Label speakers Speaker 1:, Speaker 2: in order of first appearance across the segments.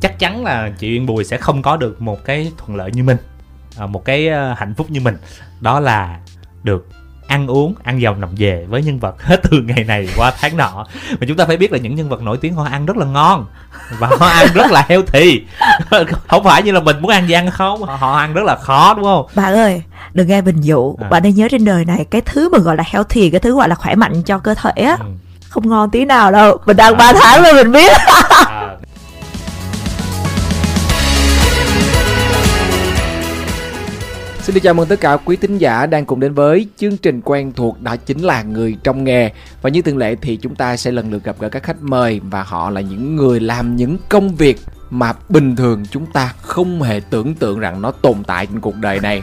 Speaker 1: chắc chắn là chị Uyên Bùi sẽ không có được một cái thuận lợi như mình à, một cái ờ, hạnh phúc như mình. Đó là được ăn uống ăn dòng nằm về với nhân vật hết từ ngày này qua tháng nọ. Mà chúng ta phải biết là những nhân vật nổi tiếng họ ăn rất là ngon và họ ăn rất là healthy. Không phải như là mình muốn ăn gì ăn không họ, ăn rất là khó đúng không?
Speaker 2: Bạn ơi đừng nghe bình dụ.
Speaker 1: À.
Speaker 2: bạn nên nhớ trên đời này cái thứ mà gọi là healthy cái thứ gọi là khỏe mạnh cho cơ thể á.
Speaker 1: Ừ.
Speaker 2: không ngon tí nào đâu. Mình ăn
Speaker 1: À.
Speaker 2: 3 tháng rồi mình biết.
Speaker 1: À,
Speaker 3: Xin được chào mừng tất cả quý thính giả đang cùng đến với chương trình quen thuộc đó chính là người trong nghề. Và như thường lệ thì chúng ta sẽ lần lượt gặp gỡ các khách mời và họ là những người làm những công việc mà bình thường chúng ta không hề tưởng tượng rằng nó tồn tại trên cuộc đời này.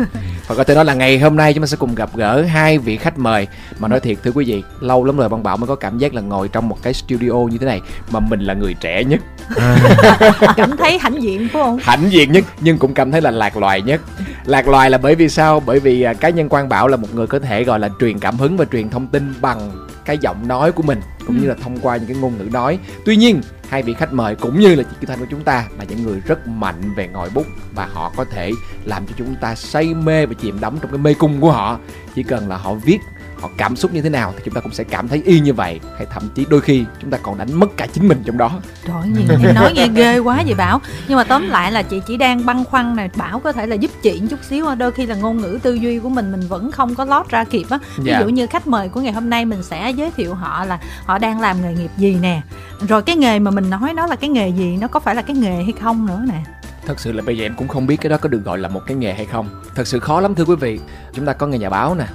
Speaker 3: Và có thể nói là ngày hôm nay chúng ta sẽ cùng gặp gỡ hai vị khách mời. Mà nói thiệt thưa quý vị lâu lắm rồi băng bảo mới có cảm giác là ngồi trong một cái studio như thế này mà mình là người trẻ nhất.
Speaker 2: Cảm thấy hãnh diện phải không?
Speaker 3: Hãnh diện nhất nhưng cũng cảm thấy là lạc loài nhất. Lạc loài là bởi vì sao? Bởi vì à, cá nhân quang bảo là một người có thể gọi là truyền cảm hứng và truyền thông tin bằng cái giọng nói của mình cũng như là thông qua những cái ngôn ngữ nói. Tuy nhiên hai vị khách mời cũng như là chị Kim Thanh của chúng ta là những người rất mạnh về ngòi bút và họ có thể làm cho chúng ta say mê và chìm đắm trong cái mê cung của họ. Chỉ cần là họ viết họ cảm xúc như thế nào thì chúng ta cũng sẽ cảm thấy y như vậy. Hay thậm chí đôi khi chúng ta còn đánh mất cả chính mình trong đó.
Speaker 4: Trời em nói nghe ghê quá vậy Bảo. Nhưng mà tóm lại là chị chỉ đang băn khoăn này Bảo có thể là giúp chị một chút xíu Đôi khi là ngôn ngữ tư duy của mình Mình vẫn không có lót ra kịp á. Ví
Speaker 3: Dạ.
Speaker 4: dụ như khách mời của ngày hôm nay Mình sẽ giới thiệu họ là Họ đang làm nghề nghiệp gì nè. Rồi cái nghề mà mình nói đó là cái nghề gì Nó có phải là cái nghề hay không nữa nè?
Speaker 3: Thật sự là bây giờ em cũng không biết cái đó có được gọi là một cái nghề hay không. Thật sự khó lắm thưa quý vị. Chúng ta có nghề nhà báo nè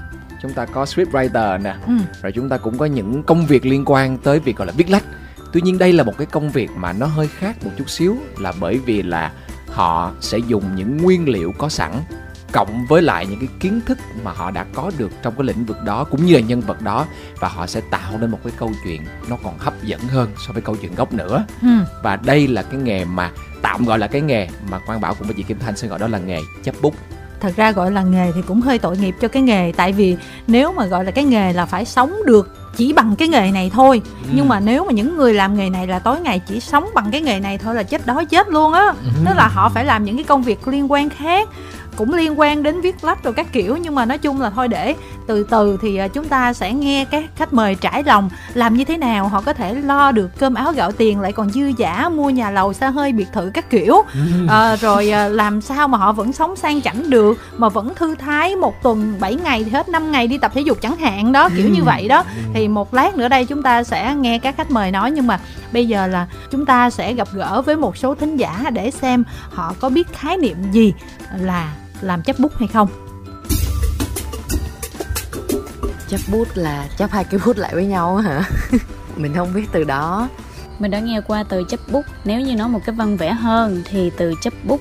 Speaker 3: Chúng ta có scriptwriter nè
Speaker 4: ừ.
Speaker 3: Rồi chúng ta cũng có những công việc liên quan tới việc gọi là viết lách Tuy nhiên đây là một cái công việc mà nó hơi khác một chút xíu Là bởi vì là họ sẽ dùng những nguyên liệu có sẵn Cộng với lại những cái kiến thức mà họ đã có được trong cái lĩnh vực đó Cũng như là nhân vật đó Và họ sẽ tạo nên một cái câu chuyện nó còn hấp dẫn hơn so với câu chuyện gốc nữa
Speaker 4: Ừ.
Speaker 3: và đây là cái nghề mà tạm gọi là cái nghề mà Quang Bảo cùng với chị Kim Thanh sẽ gọi đó là nghề chấp bút
Speaker 4: Thật ra gọi là nghề thì cũng hơi tội nghiệp cho cái nghề Tại vì nếu mà gọi là cái nghề là phải sống được chỉ bằng cái nghề này thôi
Speaker 3: Ừ.
Speaker 4: nhưng mà nếu mà những người làm nghề này là tối ngày chỉ sống bằng cái nghề này thôi là chết đói chết luôn á
Speaker 3: Ừ.
Speaker 4: tức là họ phải làm những cái công việc liên quan khác cũng liên quan đến viết lách rồi các kiểu nhưng mà nói chung là thôi để. Từ từ thì à, chúng ta sẽ nghe các khách mời trải lòng làm như thế nào họ có thể lo được cơm áo gạo tiền lại còn dư giả mua nhà lầu xa hơi biệt thự các kiểu. À, rồi làm sao mà họ vẫn sống sang chảnh được mà vẫn thư thái một tuần 7 ngày thì hết 5 ngày đi tập thể dục chẳng hạn đó kiểu như vậy đó. Thì một lát nữa đây chúng ta sẽ nghe các khách mời nói nhưng mà bây giờ là chúng ta sẽ gặp gỡ với một số thính giả để xem họ có biết khái niệm gì là làm chấp bút hay không?
Speaker 5: Chấp bút là chấp hai cái bút lại với nhau á hả? Mình không biết từ đó.
Speaker 6: Mình đã nghe qua từ chấp bút. Nếu như nói một cái văn vẽ hơn Thì từ chấp bút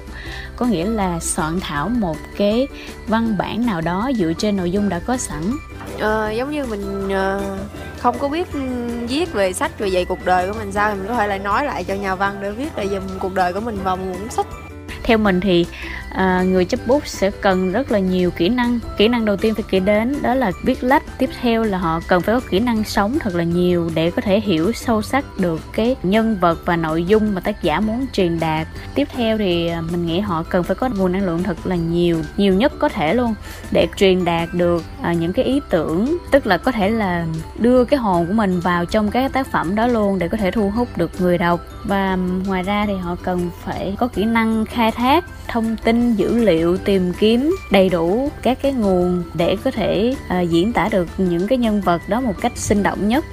Speaker 6: có nghĩa là soạn thảo một cái văn bản nào đó dựa trên nội dung đã có sẵn.
Speaker 7: Ờ, giống như mình ờ, không có biết viết về sách về vậy cuộc đời của mình sao thì mình có thể lại nói lại cho nhà văn để viết lại dùm cuộc đời của mình vào một cuốn sách
Speaker 6: theo mình thì à, người chấp bút sẽ cần rất là nhiều kỹ năng. Kỹ năng đầu tiên phải kể đến đó là viết lách. Tiếp theo là họ cần phải có kỹ năng sống thật là nhiều Để có thể hiểu sâu sắc được cái nhân vật và nội dung mà tác giả muốn truyền đạt. Tiếp theo thì à, mình nghĩ họ cần phải có nguồn năng lượng thật là nhiều Nhiều nhất có thể luôn Để truyền đạt được à, những cái ý tưởng Tức là có thể là đưa cái hồn của mình vào trong cái tác phẩm đó luôn Để có thể thu hút được người đọc. Và ngoài ra thì họ cần phải có kỹ năng khai thác thông tin dữ liệu tìm kiếm đầy đủ các cái nguồn để có thể à, diễn tả được những cái nhân vật đó một cách sinh động nhất.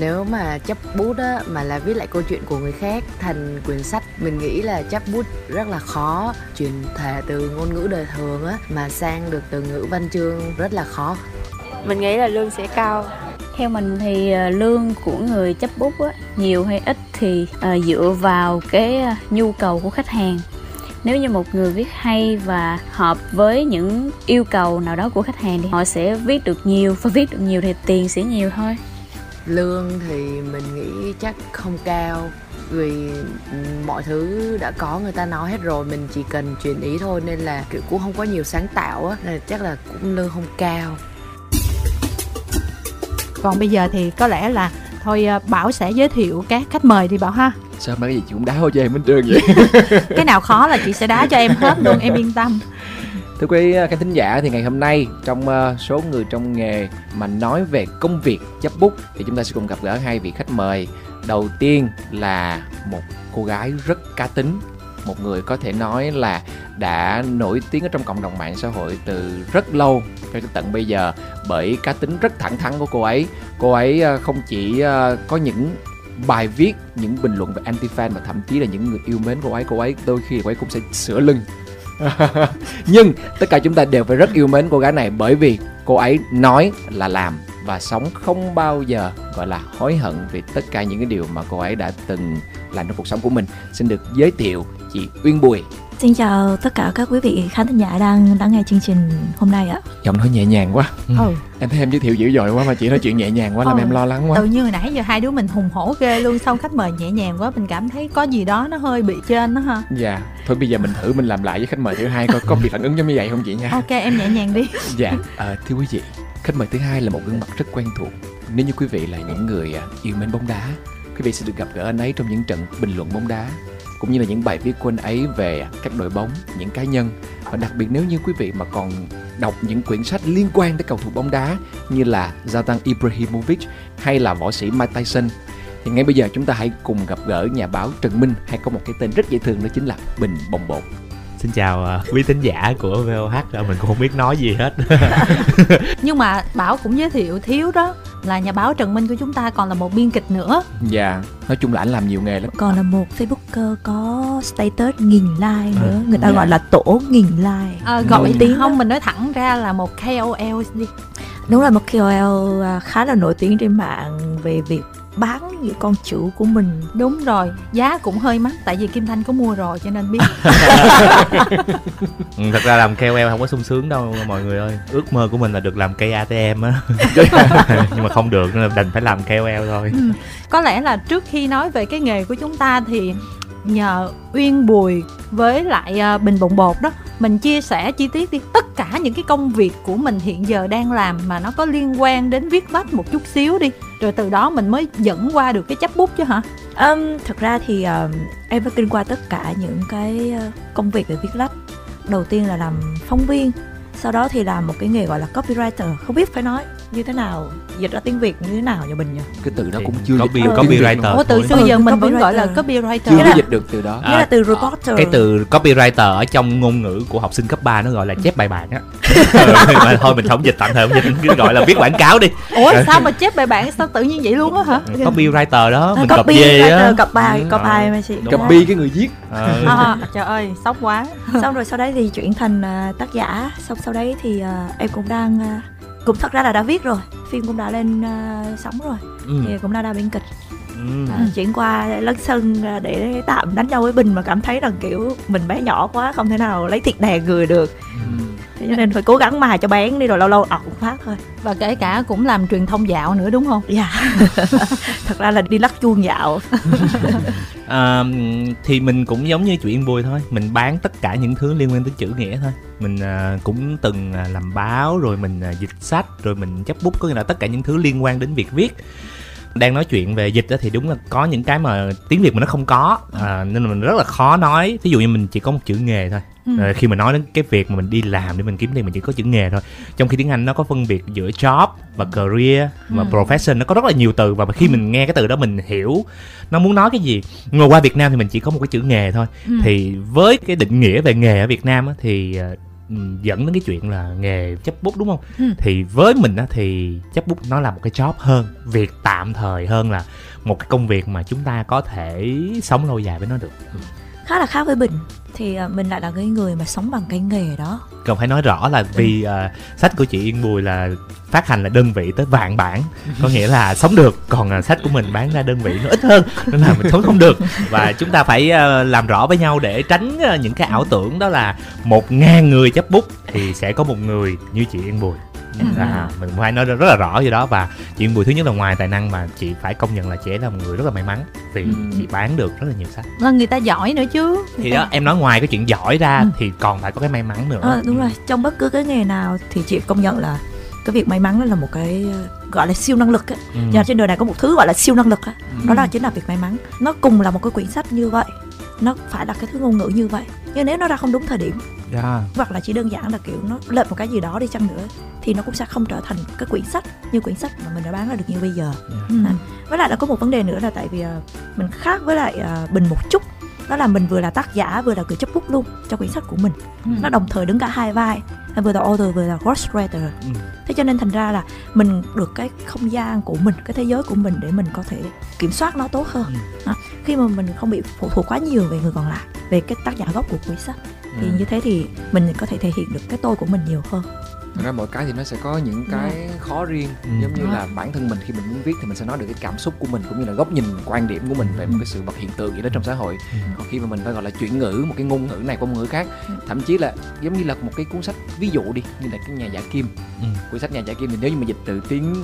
Speaker 5: Nếu mà chấp bút á mà là viết lại câu chuyện của người khác thành quyển sách mình nghĩ là chấp bút rất là khó truyền thể từ ngôn ngữ đời thường á mà sang được từ ngữ văn chương rất là khó.
Speaker 7: Mình nghĩ là lương sẽ cao.
Speaker 6: Theo mình thì à, lương của người chấp bút á, nhiều hay ít thì à, dựa vào cái à, nhu cầu của khách hàng nếu như một người viết hay và hợp với những yêu cầu nào đó của khách hàng thì họ sẽ viết được nhiều và viết được nhiều thì tiền sẽ nhiều thôi.
Speaker 5: Lương thì mình nghĩ chắc không cao vì mọi thứ đã có người ta nói hết rồi mình chỉ cần truyền ý thôi nên là kiểu cũng không có nhiều sáng tạo á nên là chắc là cũng lương không cao.
Speaker 4: Còn bây giờ thì có lẽ là thôi à, bảo sẽ giới thiệu các khách mời đi bảo ha.
Speaker 3: Sao mấy cái gì chị cũng đá cho em hết trơn vậy?
Speaker 4: Cái nào khó là chị sẽ đá cho em hết luôn em yên tâm.
Speaker 3: Thưa quý à, khán thính giả thì ngày hôm nay trong à, số người trong nghề mà nói về công việc chấp bút thì chúng ta sẽ cùng gặp gỡ hai vị khách mời. Đầu tiên là một cô gái rất cá tính, một người có thể nói là đã nổi tiếng ở trong cộng đồng mạng xã hội từ rất lâu cho tới tận bây giờ bởi cá tính rất thẳng thắn của cô ấy. Cô ấy ờ, không chỉ ờ, có những bài viết, những bình luận về anti fan mà thậm chí là những người yêu mến cô ấy, cô ấy đôi khi cô ấy cũng sẽ sửa lưng nhưng tất cả chúng ta đều phải rất yêu mến cô gái này bởi vì cô ấy nói là làm và sống không bao giờ gọi là hối hận vì tất cả những cái điều mà cô ấy đã từng làm trong cuộc sống của mình xin được giới thiệu chị Uyên Bùi.
Speaker 2: Xin chào tất cả các quý vị khán thính giả đang lắng nghe chương trình hôm nay ạ.
Speaker 3: giọng nói nhẹ nhàng quá.
Speaker 4: Ừ.
Speaker 3: Em thấy em giới thiệu dữ dội quá mà chị nói chuyện nhẹ nhàng quá làm
Speaker 4: Ừ.
Speaker 3: em lo lắng quá.
Speaker 4: Tự nhiên hồi nãy giờ hai đứa mình hùng hổ ghê luôn xong khách mời nhẹ nhàng quá mình cảm thấy có gì đó nó hơi bị trên đó ha.
Speaker 3: Dạ thôi bây giờ mình thử mình làm lại với khách mời thứ hai coi có bị phản ứng giống như vậy không chị nha.
Speaker 4: Ok em nhẹ nhàng đi.
Speaker 3: Dạ, à, thưa quý vị, khách mời thứ hai là một gương mặt rất quen thuộc. Nếu như quý vị là những người à, yêu mến bóng đá, quý vị sẽ được gặp gỡ anh ấy trong những trận bình luận bóng đá, cũng như là những bài viết của anh ấy về các đội bóng, những cá nhân. Và đặc biệt nếu như quý vị mà còn đọc những quyển sách liên quan tới cầu thủ bóng đá như là Zlatan Ibrahimovic hay là võ sĩ Mike Tyson thì ngay bây giờ chúng ta hãy cùng gặp gỡ nhà báo Trần Minh hay có một cái tên rất dễ thương đó chính là Bình Bồng Bột.
Speaker 1: xin chào à, quý thính giả của VOH à, mình cũng không biết nói gì hết
Speaker 4: nhưng mà bảo cũng giới thiệu thiếu đó là nhà báo trần minh của chúng ta còn là một biên kịch nữa
Speaker 3: Dạ, nói chung là anh làm nhiều nghề lắm.
Speaker 2: Còn là một Facebooker có status nghìn like nữa, người ta
Speaker 3: dạ.
Speaker 2: gọi là tổ nghìn like.
Speaker 4: à, gọi
Speaker 2: tiếng
Speaker 4: không
Speaker 2: đó.
Speaker 4: mình nói thẳng ra là một KOL đi
Speaker 2: Đúng là một KOL à, khá là nổi tiếng trên mạng về việc bán những con chữ của mình.
Speaker 4: đúng rồi giá cũng hơi mắc tại vì kim thanh có mua rồi cho nên biết.
Speaker 1: Ừ, thật ra làm KOL không có sung sướng đâu mọi người ơi. Ước mơ của mình là được làm cây ATM á. Nhưng mà không được nên là đành phải làm KOL thôi.
Speaker 4: Ừ. có lẽ là trước khi nói về cái nghề của chúng ta thì nhờ uyên bùi với lại à, bình bụng bột đó mình chia sẻ chi tiết đi. Tất cả những cái công việc của mình hiện giờ đang làm mà nó có liên quan đến viết lách một chút xíu đi rồi từ đó mình mới dẫn qua được cái chấp bút chứ hả
Speaker 2: Um, thực ra thì um, em đã kinh qua tất cả những cái công việc về viết lách. Đầu tiên là làm phóng viên, sau đó thì làm một cái nghề gọi là copywriter. Không biết phải nói như thế nào, dịch ra tiếng Việt như thế nào nhà mình nhỉ?
Speaker 3: Cái từ đó cũng chưa
Speaker 1: copy-
Speaker 3: dịch
Speaker 1: copywriter.
Speaker 4: Ủa từ xưa
Speaker 2: Ừ,
Speaker 4: giờ mình vẫn gọi là
Speaker 2: copywriter.
Speaker 3: chưa có dịch được từ đó
Speaker 1: À,
Speaker 2: Nghĩa là từ reporter.
Speaker 1: cái từ copywriter ở trong ngôn ngữ của học sinh cấp 3 nó gọi là chép bài bản á Ừ, mà thôi mình không dịch tạm thời không dịch cứ gọi là viết quảng cáo đi
Speaker 4: ủa sao mà chép bài bản sao tự nhiên vậy luôn á hả
Speaker 1: copywriter đó
Speaker 2: À,
Speaker 1: mình copy về á
Speaker 2: copy,
Speaker 1: Ừ,
Speaker 2: copy
Speaker 1: ờ.
Speaker 2: mà chị.
Speaker 3: Copy cái người viết
Speaker 1: Ờ.
Speaker 4: à, trời ơi sốc quá
Speaker 2: xong rồi sau đấy thì chuyển thành à, tác giả xong sau đấy thì à, em cũng đang à, cũng thật ra là đã viết rồi. Phim cũng đã lên à, sóng rồi.
Speaker 1: Ừ.
Speaker 2: thì cũng đã ra biên kịch.
Speaker 1: Ừ.
Speaker 2: à, chuyển qua lân sân để tạm đánh nhau với bình mà cảm thấy rằng kiểu mình bé nhỏ quá không thể nào lấy thịt đè người được. Thế cho nên phải cố gắng mài cho bén đi rồi lâu lâu ọc phát thôi.
Speaker 4: Và kể cả cũng làm truyền thông dạo nữa đúng không?
Speaker 2: Dạ. Thật ra là đi lắc chuông dạo.
Speaker 1: À, thì mình cũng giống như chuyện Bùi thôi. Mình bán tất cả những thứ liên quan tới chữ nghĩa thôi. Mình à, cũng từng à, làm báo rồi mình à, dịch sách rồi mình chấp bút có nghĩa là tất cả những thứ liên quan đến việc viết đang nói chuyện về dịch đó thì đúng là có những cái mà tiếng việt mà nó không có. À, nên là mình rất là khó nói. Ví dụ như mình chỉ có một chữ nghề thôi.
Speaker 4: Ừ.
Speaker 1: Khi mà nói đến cái việc mà mình đi làm để mình kiếm tiền mình chỉ có chữ nghề thôi. Trong khi tiếng anh nó có phân biệt giữa job và career và
Speaker 4: Ừ.
Speaker 1: profession nó có rất là nhiều từ. Và khi mình nghe cái từ đó mình hiểu nó muốn nói cái gì. Ngồi qua việt nam thì mình chỉ có một cái chữ nghề thôi.
Speaker 4: Ừ.
Speaker 1: thì với cái định nghĩa về nghề ở việt nam á, thì ừ, dẫn đến cái chuyện là nghề chấp bút đúng không?
Speaker 4: Ừ.
Speaker 1: thì với mình á, thì chấp bút nó là một cái job hơn. Việc tạm thời hơn là một cái công việc mà chúng ta có thể sống lâu dài với nó được
Speaker 2: khá là khác với bình. Thì à, mình lại là cái người mà sống bằng cái nghề đó.
Speaker 1: Cần phải nói rõ là vì ờ, sách của chị Yên Bùi là phát hành là đơn vị tới vạn bản. Có nghĩa là sống được còn ờ, sách của mình bán ra đơn vị nó ít hơn nên là mình sống không được. Và chúng ta phải ờ, làm rõ với nhau để tránh ờ, những cái ảo tưởng đó là một ngàn người chấp bút thì sẽ có một người như chị Yên Bùi à, mình phải nói rất là rõ về đó và chị Yên Bùi thứ nhất là ngoài tài năng mà chị phải công nhận là chị ấy là một người rất là may mắn vì
Speaker 3: Ừ.
Speaker 1: chị bán được rất là nhiều sách.
Speaker 4: Là người ta giỏi nữa chứ.
Speaker 1: Thì đó em nói ngoài cái chuyện giỏi ra
Speaker 4: Ừ.
Speaker 1: thì còn phải có cái may mắn nữa.
Speaker 2: Ờ, đúng rồi. Trong bất cứ cái nghề nào thì chị công nhận là cái việc may mắn đó là một cái gọi là siêu năng lực á.
Speaker 1: Ừ.
Speaker 2: trên đời này có một thứ gọi là siêu năng lực á.
Speaker 3: Ừ.
Speaker 2: đó là chính là việc may mắn. Nó cùng là một cái quyển sách như vậy nó phải là cái thứ ngôn ngữ như vậy nhưng nếu nó ra không đúng thời điểm
Speaker 1: Dạ.
Speaker 2: hoặc là chỉ đơn giản là kiểu nó lệch một cái gì đó đi chăng nữa thì nó cũng sẽ không trở thành cái quyển sách như quyển sách mà mình đã bán ra được như bây giờ
Speaker 4: Ừ.
Speaker 2: À, với lại là có một vấn đề nữa là tại vì ờ, mình khác với lại ờ, bình một chút đó là mình vừa là tác giả vừa là người chấp bút luôn cho quyển sách của mình
Speaker 4: Ừ.
Speaker 2: nó đồng thời đứng cả hai vai vừa là author vừa là ghostwriter
Speaker 1: Ừ.
Speaker 2: thế cho nên thành ra là mình được cái không gian của mình cái thế giới của mình để mình có thể kiểm soát nó tốt hơn
Speaker 1: Ừ.
Speaker 2: Đó. khi mà mình không bị phụ thuộc quá nhiều về người còn lại về cái tác giả gốc của quyển sách thì
Speaker 3: Ừ.
Speaker 2: như thế thì mình có thể thể hiện được cái tôi của mình nhiều hơn
Speaker 3: Thật ra mỗi cái thì nó sẽ có những cái khó riêng
Speaker 1: Ừ.
Speaker 3: giống như là bản thân mình khi mình muốn viết thì mình sẽ nói được cái cảm xúc của mình cũng như là góc nhìn quan điểm của mình về một cái sự vật hiện tượng gì đó trong xã hội
Speaker 1: Ừ.
Speaker 3: còn khi mà mình phải gọi là chuyển ngữ một cái ngôn ngữ này qua ngôn ngữ khác
Speaker 2: Ừ.
Speaker 3: thậm chí là giống như là một cái cuốn sách ví dụ đi như là cái nhà giả kim
Speaker 1: Ừ.
Speaker 3: cuốn sách nhà giả kim thì nếu như mà dịch từ tiếng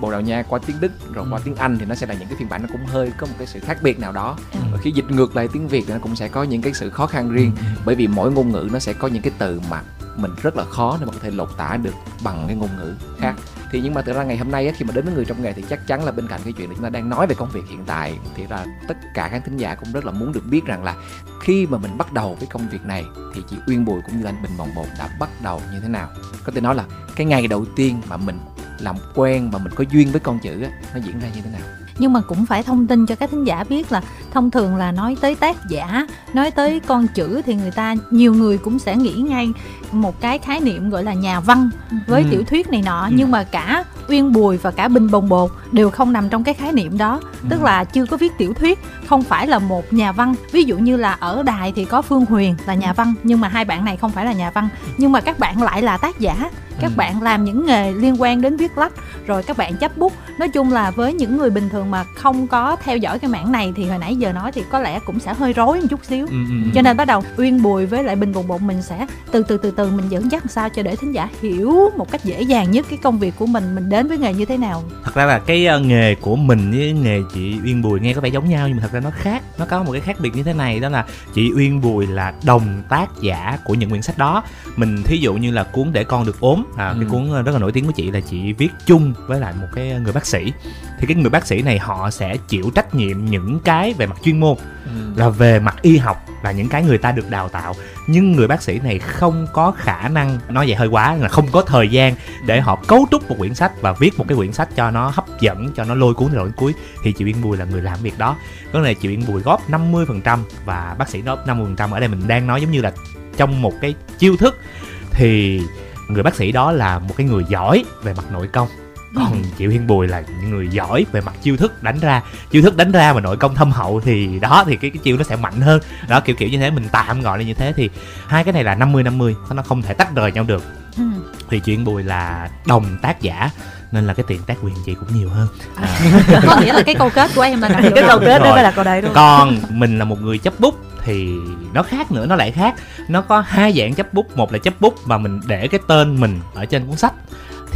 Speaker 3: bồ đào nha qua tiếng đức rồi qua
Speaker 1: Ừ.
Speaker 3: tiếng anh thì nó sẽ là những cái phiên bản nó cũng hơi có một cái sự khác biệt nào đó
Speaker 2: Ừ.
Speaker 3: và khi dịch ngược lại tiếng việt thì nó cũng sẽ có những cái sự khó khăn riêng
Speaker 1: Ừ.
Speaker 3: bởi vì mỗi ngôn ngữ nó sẽ có những cái từ mà mình rất là khó để mà có thể lột tả được bằng cái ngôn ngữ khác thì nhưng mà thực ra ngày hôm nay á, khi mà đến với người trong nghề thì chắc chắn là bên cạnh cái chuyện là chúng ta đang nói về công việc hiện tại thì là tất cả các thính giả cũng rất là muốn được biết rằng là khi mà mình bắt đầu với công việc này thì chị Uyên Bùi cũng như anh Bình Bồng Bột đã bắt đầu như thế nào có thể nói là cái ngày đầu tiên mà mình làm quen mà mình có duyên với con chữ á, nó diễn ra như thế nào?
Speaker 4: Nhưng mà cũng phải thông tin cho các thính giả biết là thông thường là nói tới tác giả nói tới con chữ thì người ta nhiều người cũng sẽ nghĩ ngay một cái khái niệm gọi là nhà văn với
Speaker 1: Ừ.
Speaker 4: tiểu thuyết này nọ.
Speaker 1: Ừ.
Speaker 4: nhưng mà cả uyên bùi và cả bình bồng bột đều không nằm trong cái khái niệm đó. Tức là chưa có viết tiểu thuyết không phải là một nhà văn. Ví dụ như là ở đài thì có phương huyền là nhà văn nhưng mà hai bạn này không phải là nhà văn. Nhưng mà các bạn lại là tác giả. Các
Speaker 1: Ừ.
Speaker 4: bạn làm những nghề liên quan đến viết lách rồi các bạn chấp bút. Nói chung là với những người bình thường mà không có theo dõi cái mảng này thì hồi nãy giờ nói thì có lẽ cũng sẽ hơi rối một chút xíu
Speaker 1: Ừ, ừ, ừ.
Speaker 4: cho nên bắt đầu uyên bùi với lại bình bồng bột mình sẽ từ từ từ từ mình dẫn dắt làm sao cho để thính giả hiểu một cách dễ dàng nhất cái công việc của mình mình đến với nghề như thế nào
Speaker 1: thật ra là cái ờ, nghề của mình với nghề chị Uyên Bùi nghe có vẻ giống nhau nhưng mà thật ra nó khác nó có một cái khác biệt như thế này đó là chị Uyên Bùi là đồng tác giả của những quyển sách đó mình thí dụ như là cuốn để con được ốm à, cái
Speaker 3: Ừ.
Speaker 1: cuốn ờ, rất là nổi tiếng của chị là chị viết chung với lại một cái người bác sĩ thì cái người bác sĩ này họ sẽ chịu trách nhiệm những cái về mặt chuyên môn là về mặt y học là những cái người ta được đào tạo. Nhưng người bác sĩ này không có khả năng nói vậy hơi quá là không có thời gian để họ cấu trúc một quyển sách và viết một cái quyển sách cho nó hấp dẫn cho nó lôi cuốn từ đầu đến cuối thì chị Uyên Bùi là người làm việc đó. Có là chị Uyên Bùi góp 50% và bác sĩ góp 50% ở đây mình đang nói giống như là trong một cái chiêu thức. Thì người bác sĩ đó là một cái người giỏi về mặt nội công còn chị Uyên Bùi là những người giỏi về mặt chiêu thức đánh ra. Chiêu thức đánh ra mà nội công thâm hậu thì đó thì cái cái chiêu nó sẽ mạnh hơn. Đó kiểu kiểu như thế mình tạm gọi là như thế. Thì hai cái này là 50 50 nó không thể tách rời nhau được.
Speaker 4: Ừ.
Speaker 1: thì chuyện bùi là đồng tác giả nên là cái tiền tác quyền chị cũng nhiều hơn. À,
Speaker 4: có nghĩa là cái câu kết của em là
Speaker 2: cái câu kết đó là câu đấy đúng không?
Speaker 1: Còn mình là một người chấp bút thì nó khác nữa nó lại khác. Nó có hai dạng chấp bút. Một là chấp bút mà mình để cái tên mình ở trên cuốn sách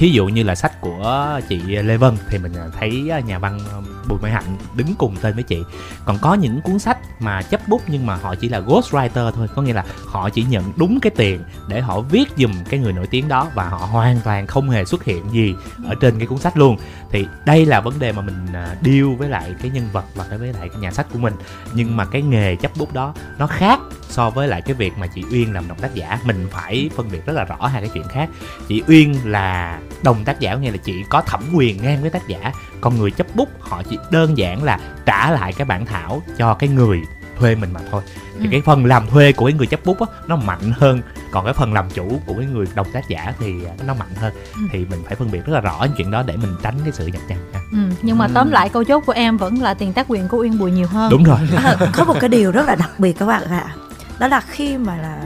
Speaker 1: thí dụ như là sách của chị Lê Vân thì mình à, thấy à, nhà văn à, Bùi Mai Hạnh đứng cùng tên với chị. Còn có những cuốn sách mà chấp bút nhưng mà họ chỉ là ghostwriter thôi, có nghĩa là họ chỉ nhận đúng cái tiền để họ viết dùm cái người nổi tiếng đó và họ hoàn toàn không hề xuất hiện gì ở trên cái cuốn sách luôn. Thì đây là vấn đề mà mình điêu với lại cái nhân vật và với lại cái nhà sách của mình. Nhưng mà cái nghề chấp bút đó nó khác so với lại cái việc mà chị Uyên làm đồng tác giả. Mình phải phân biệt rất là rõ hai cái chuyện khác. Chị Uyên là đồng tác giả nghĩa là chị có thẩm quyền ngang với tác giả còn người chấp bút họ chỉ đơn giản là trả lại cái bản thảo cho cái người thuê mình mà thôi thì
Speaker 4: Ừ.
Speaker 1: cái phần làm thuê của cái người chấp bút á nó mạnh hơn còn cái phần làm chủ của cái người đồng tác giả thì à, nó mạnh hơn
Speaker 4: Ừ.
Speaker 1: thì mình phải phân biệt rất là rõ những chuyện đó để mình tránh cái sự nhập nhằng ha.
Speaker 4: ừ. nhưng mà
Speaker 3: Ừ.
Speaker 4: tóm lại câu chốt của em vẫn là tiền tác quyền của uyên bùi nhiều hơn
Speaker 1: đúng rồi
Speaker 2: À, có một cái điều rất là đặc biệt các bạn ạ đó là khi mà là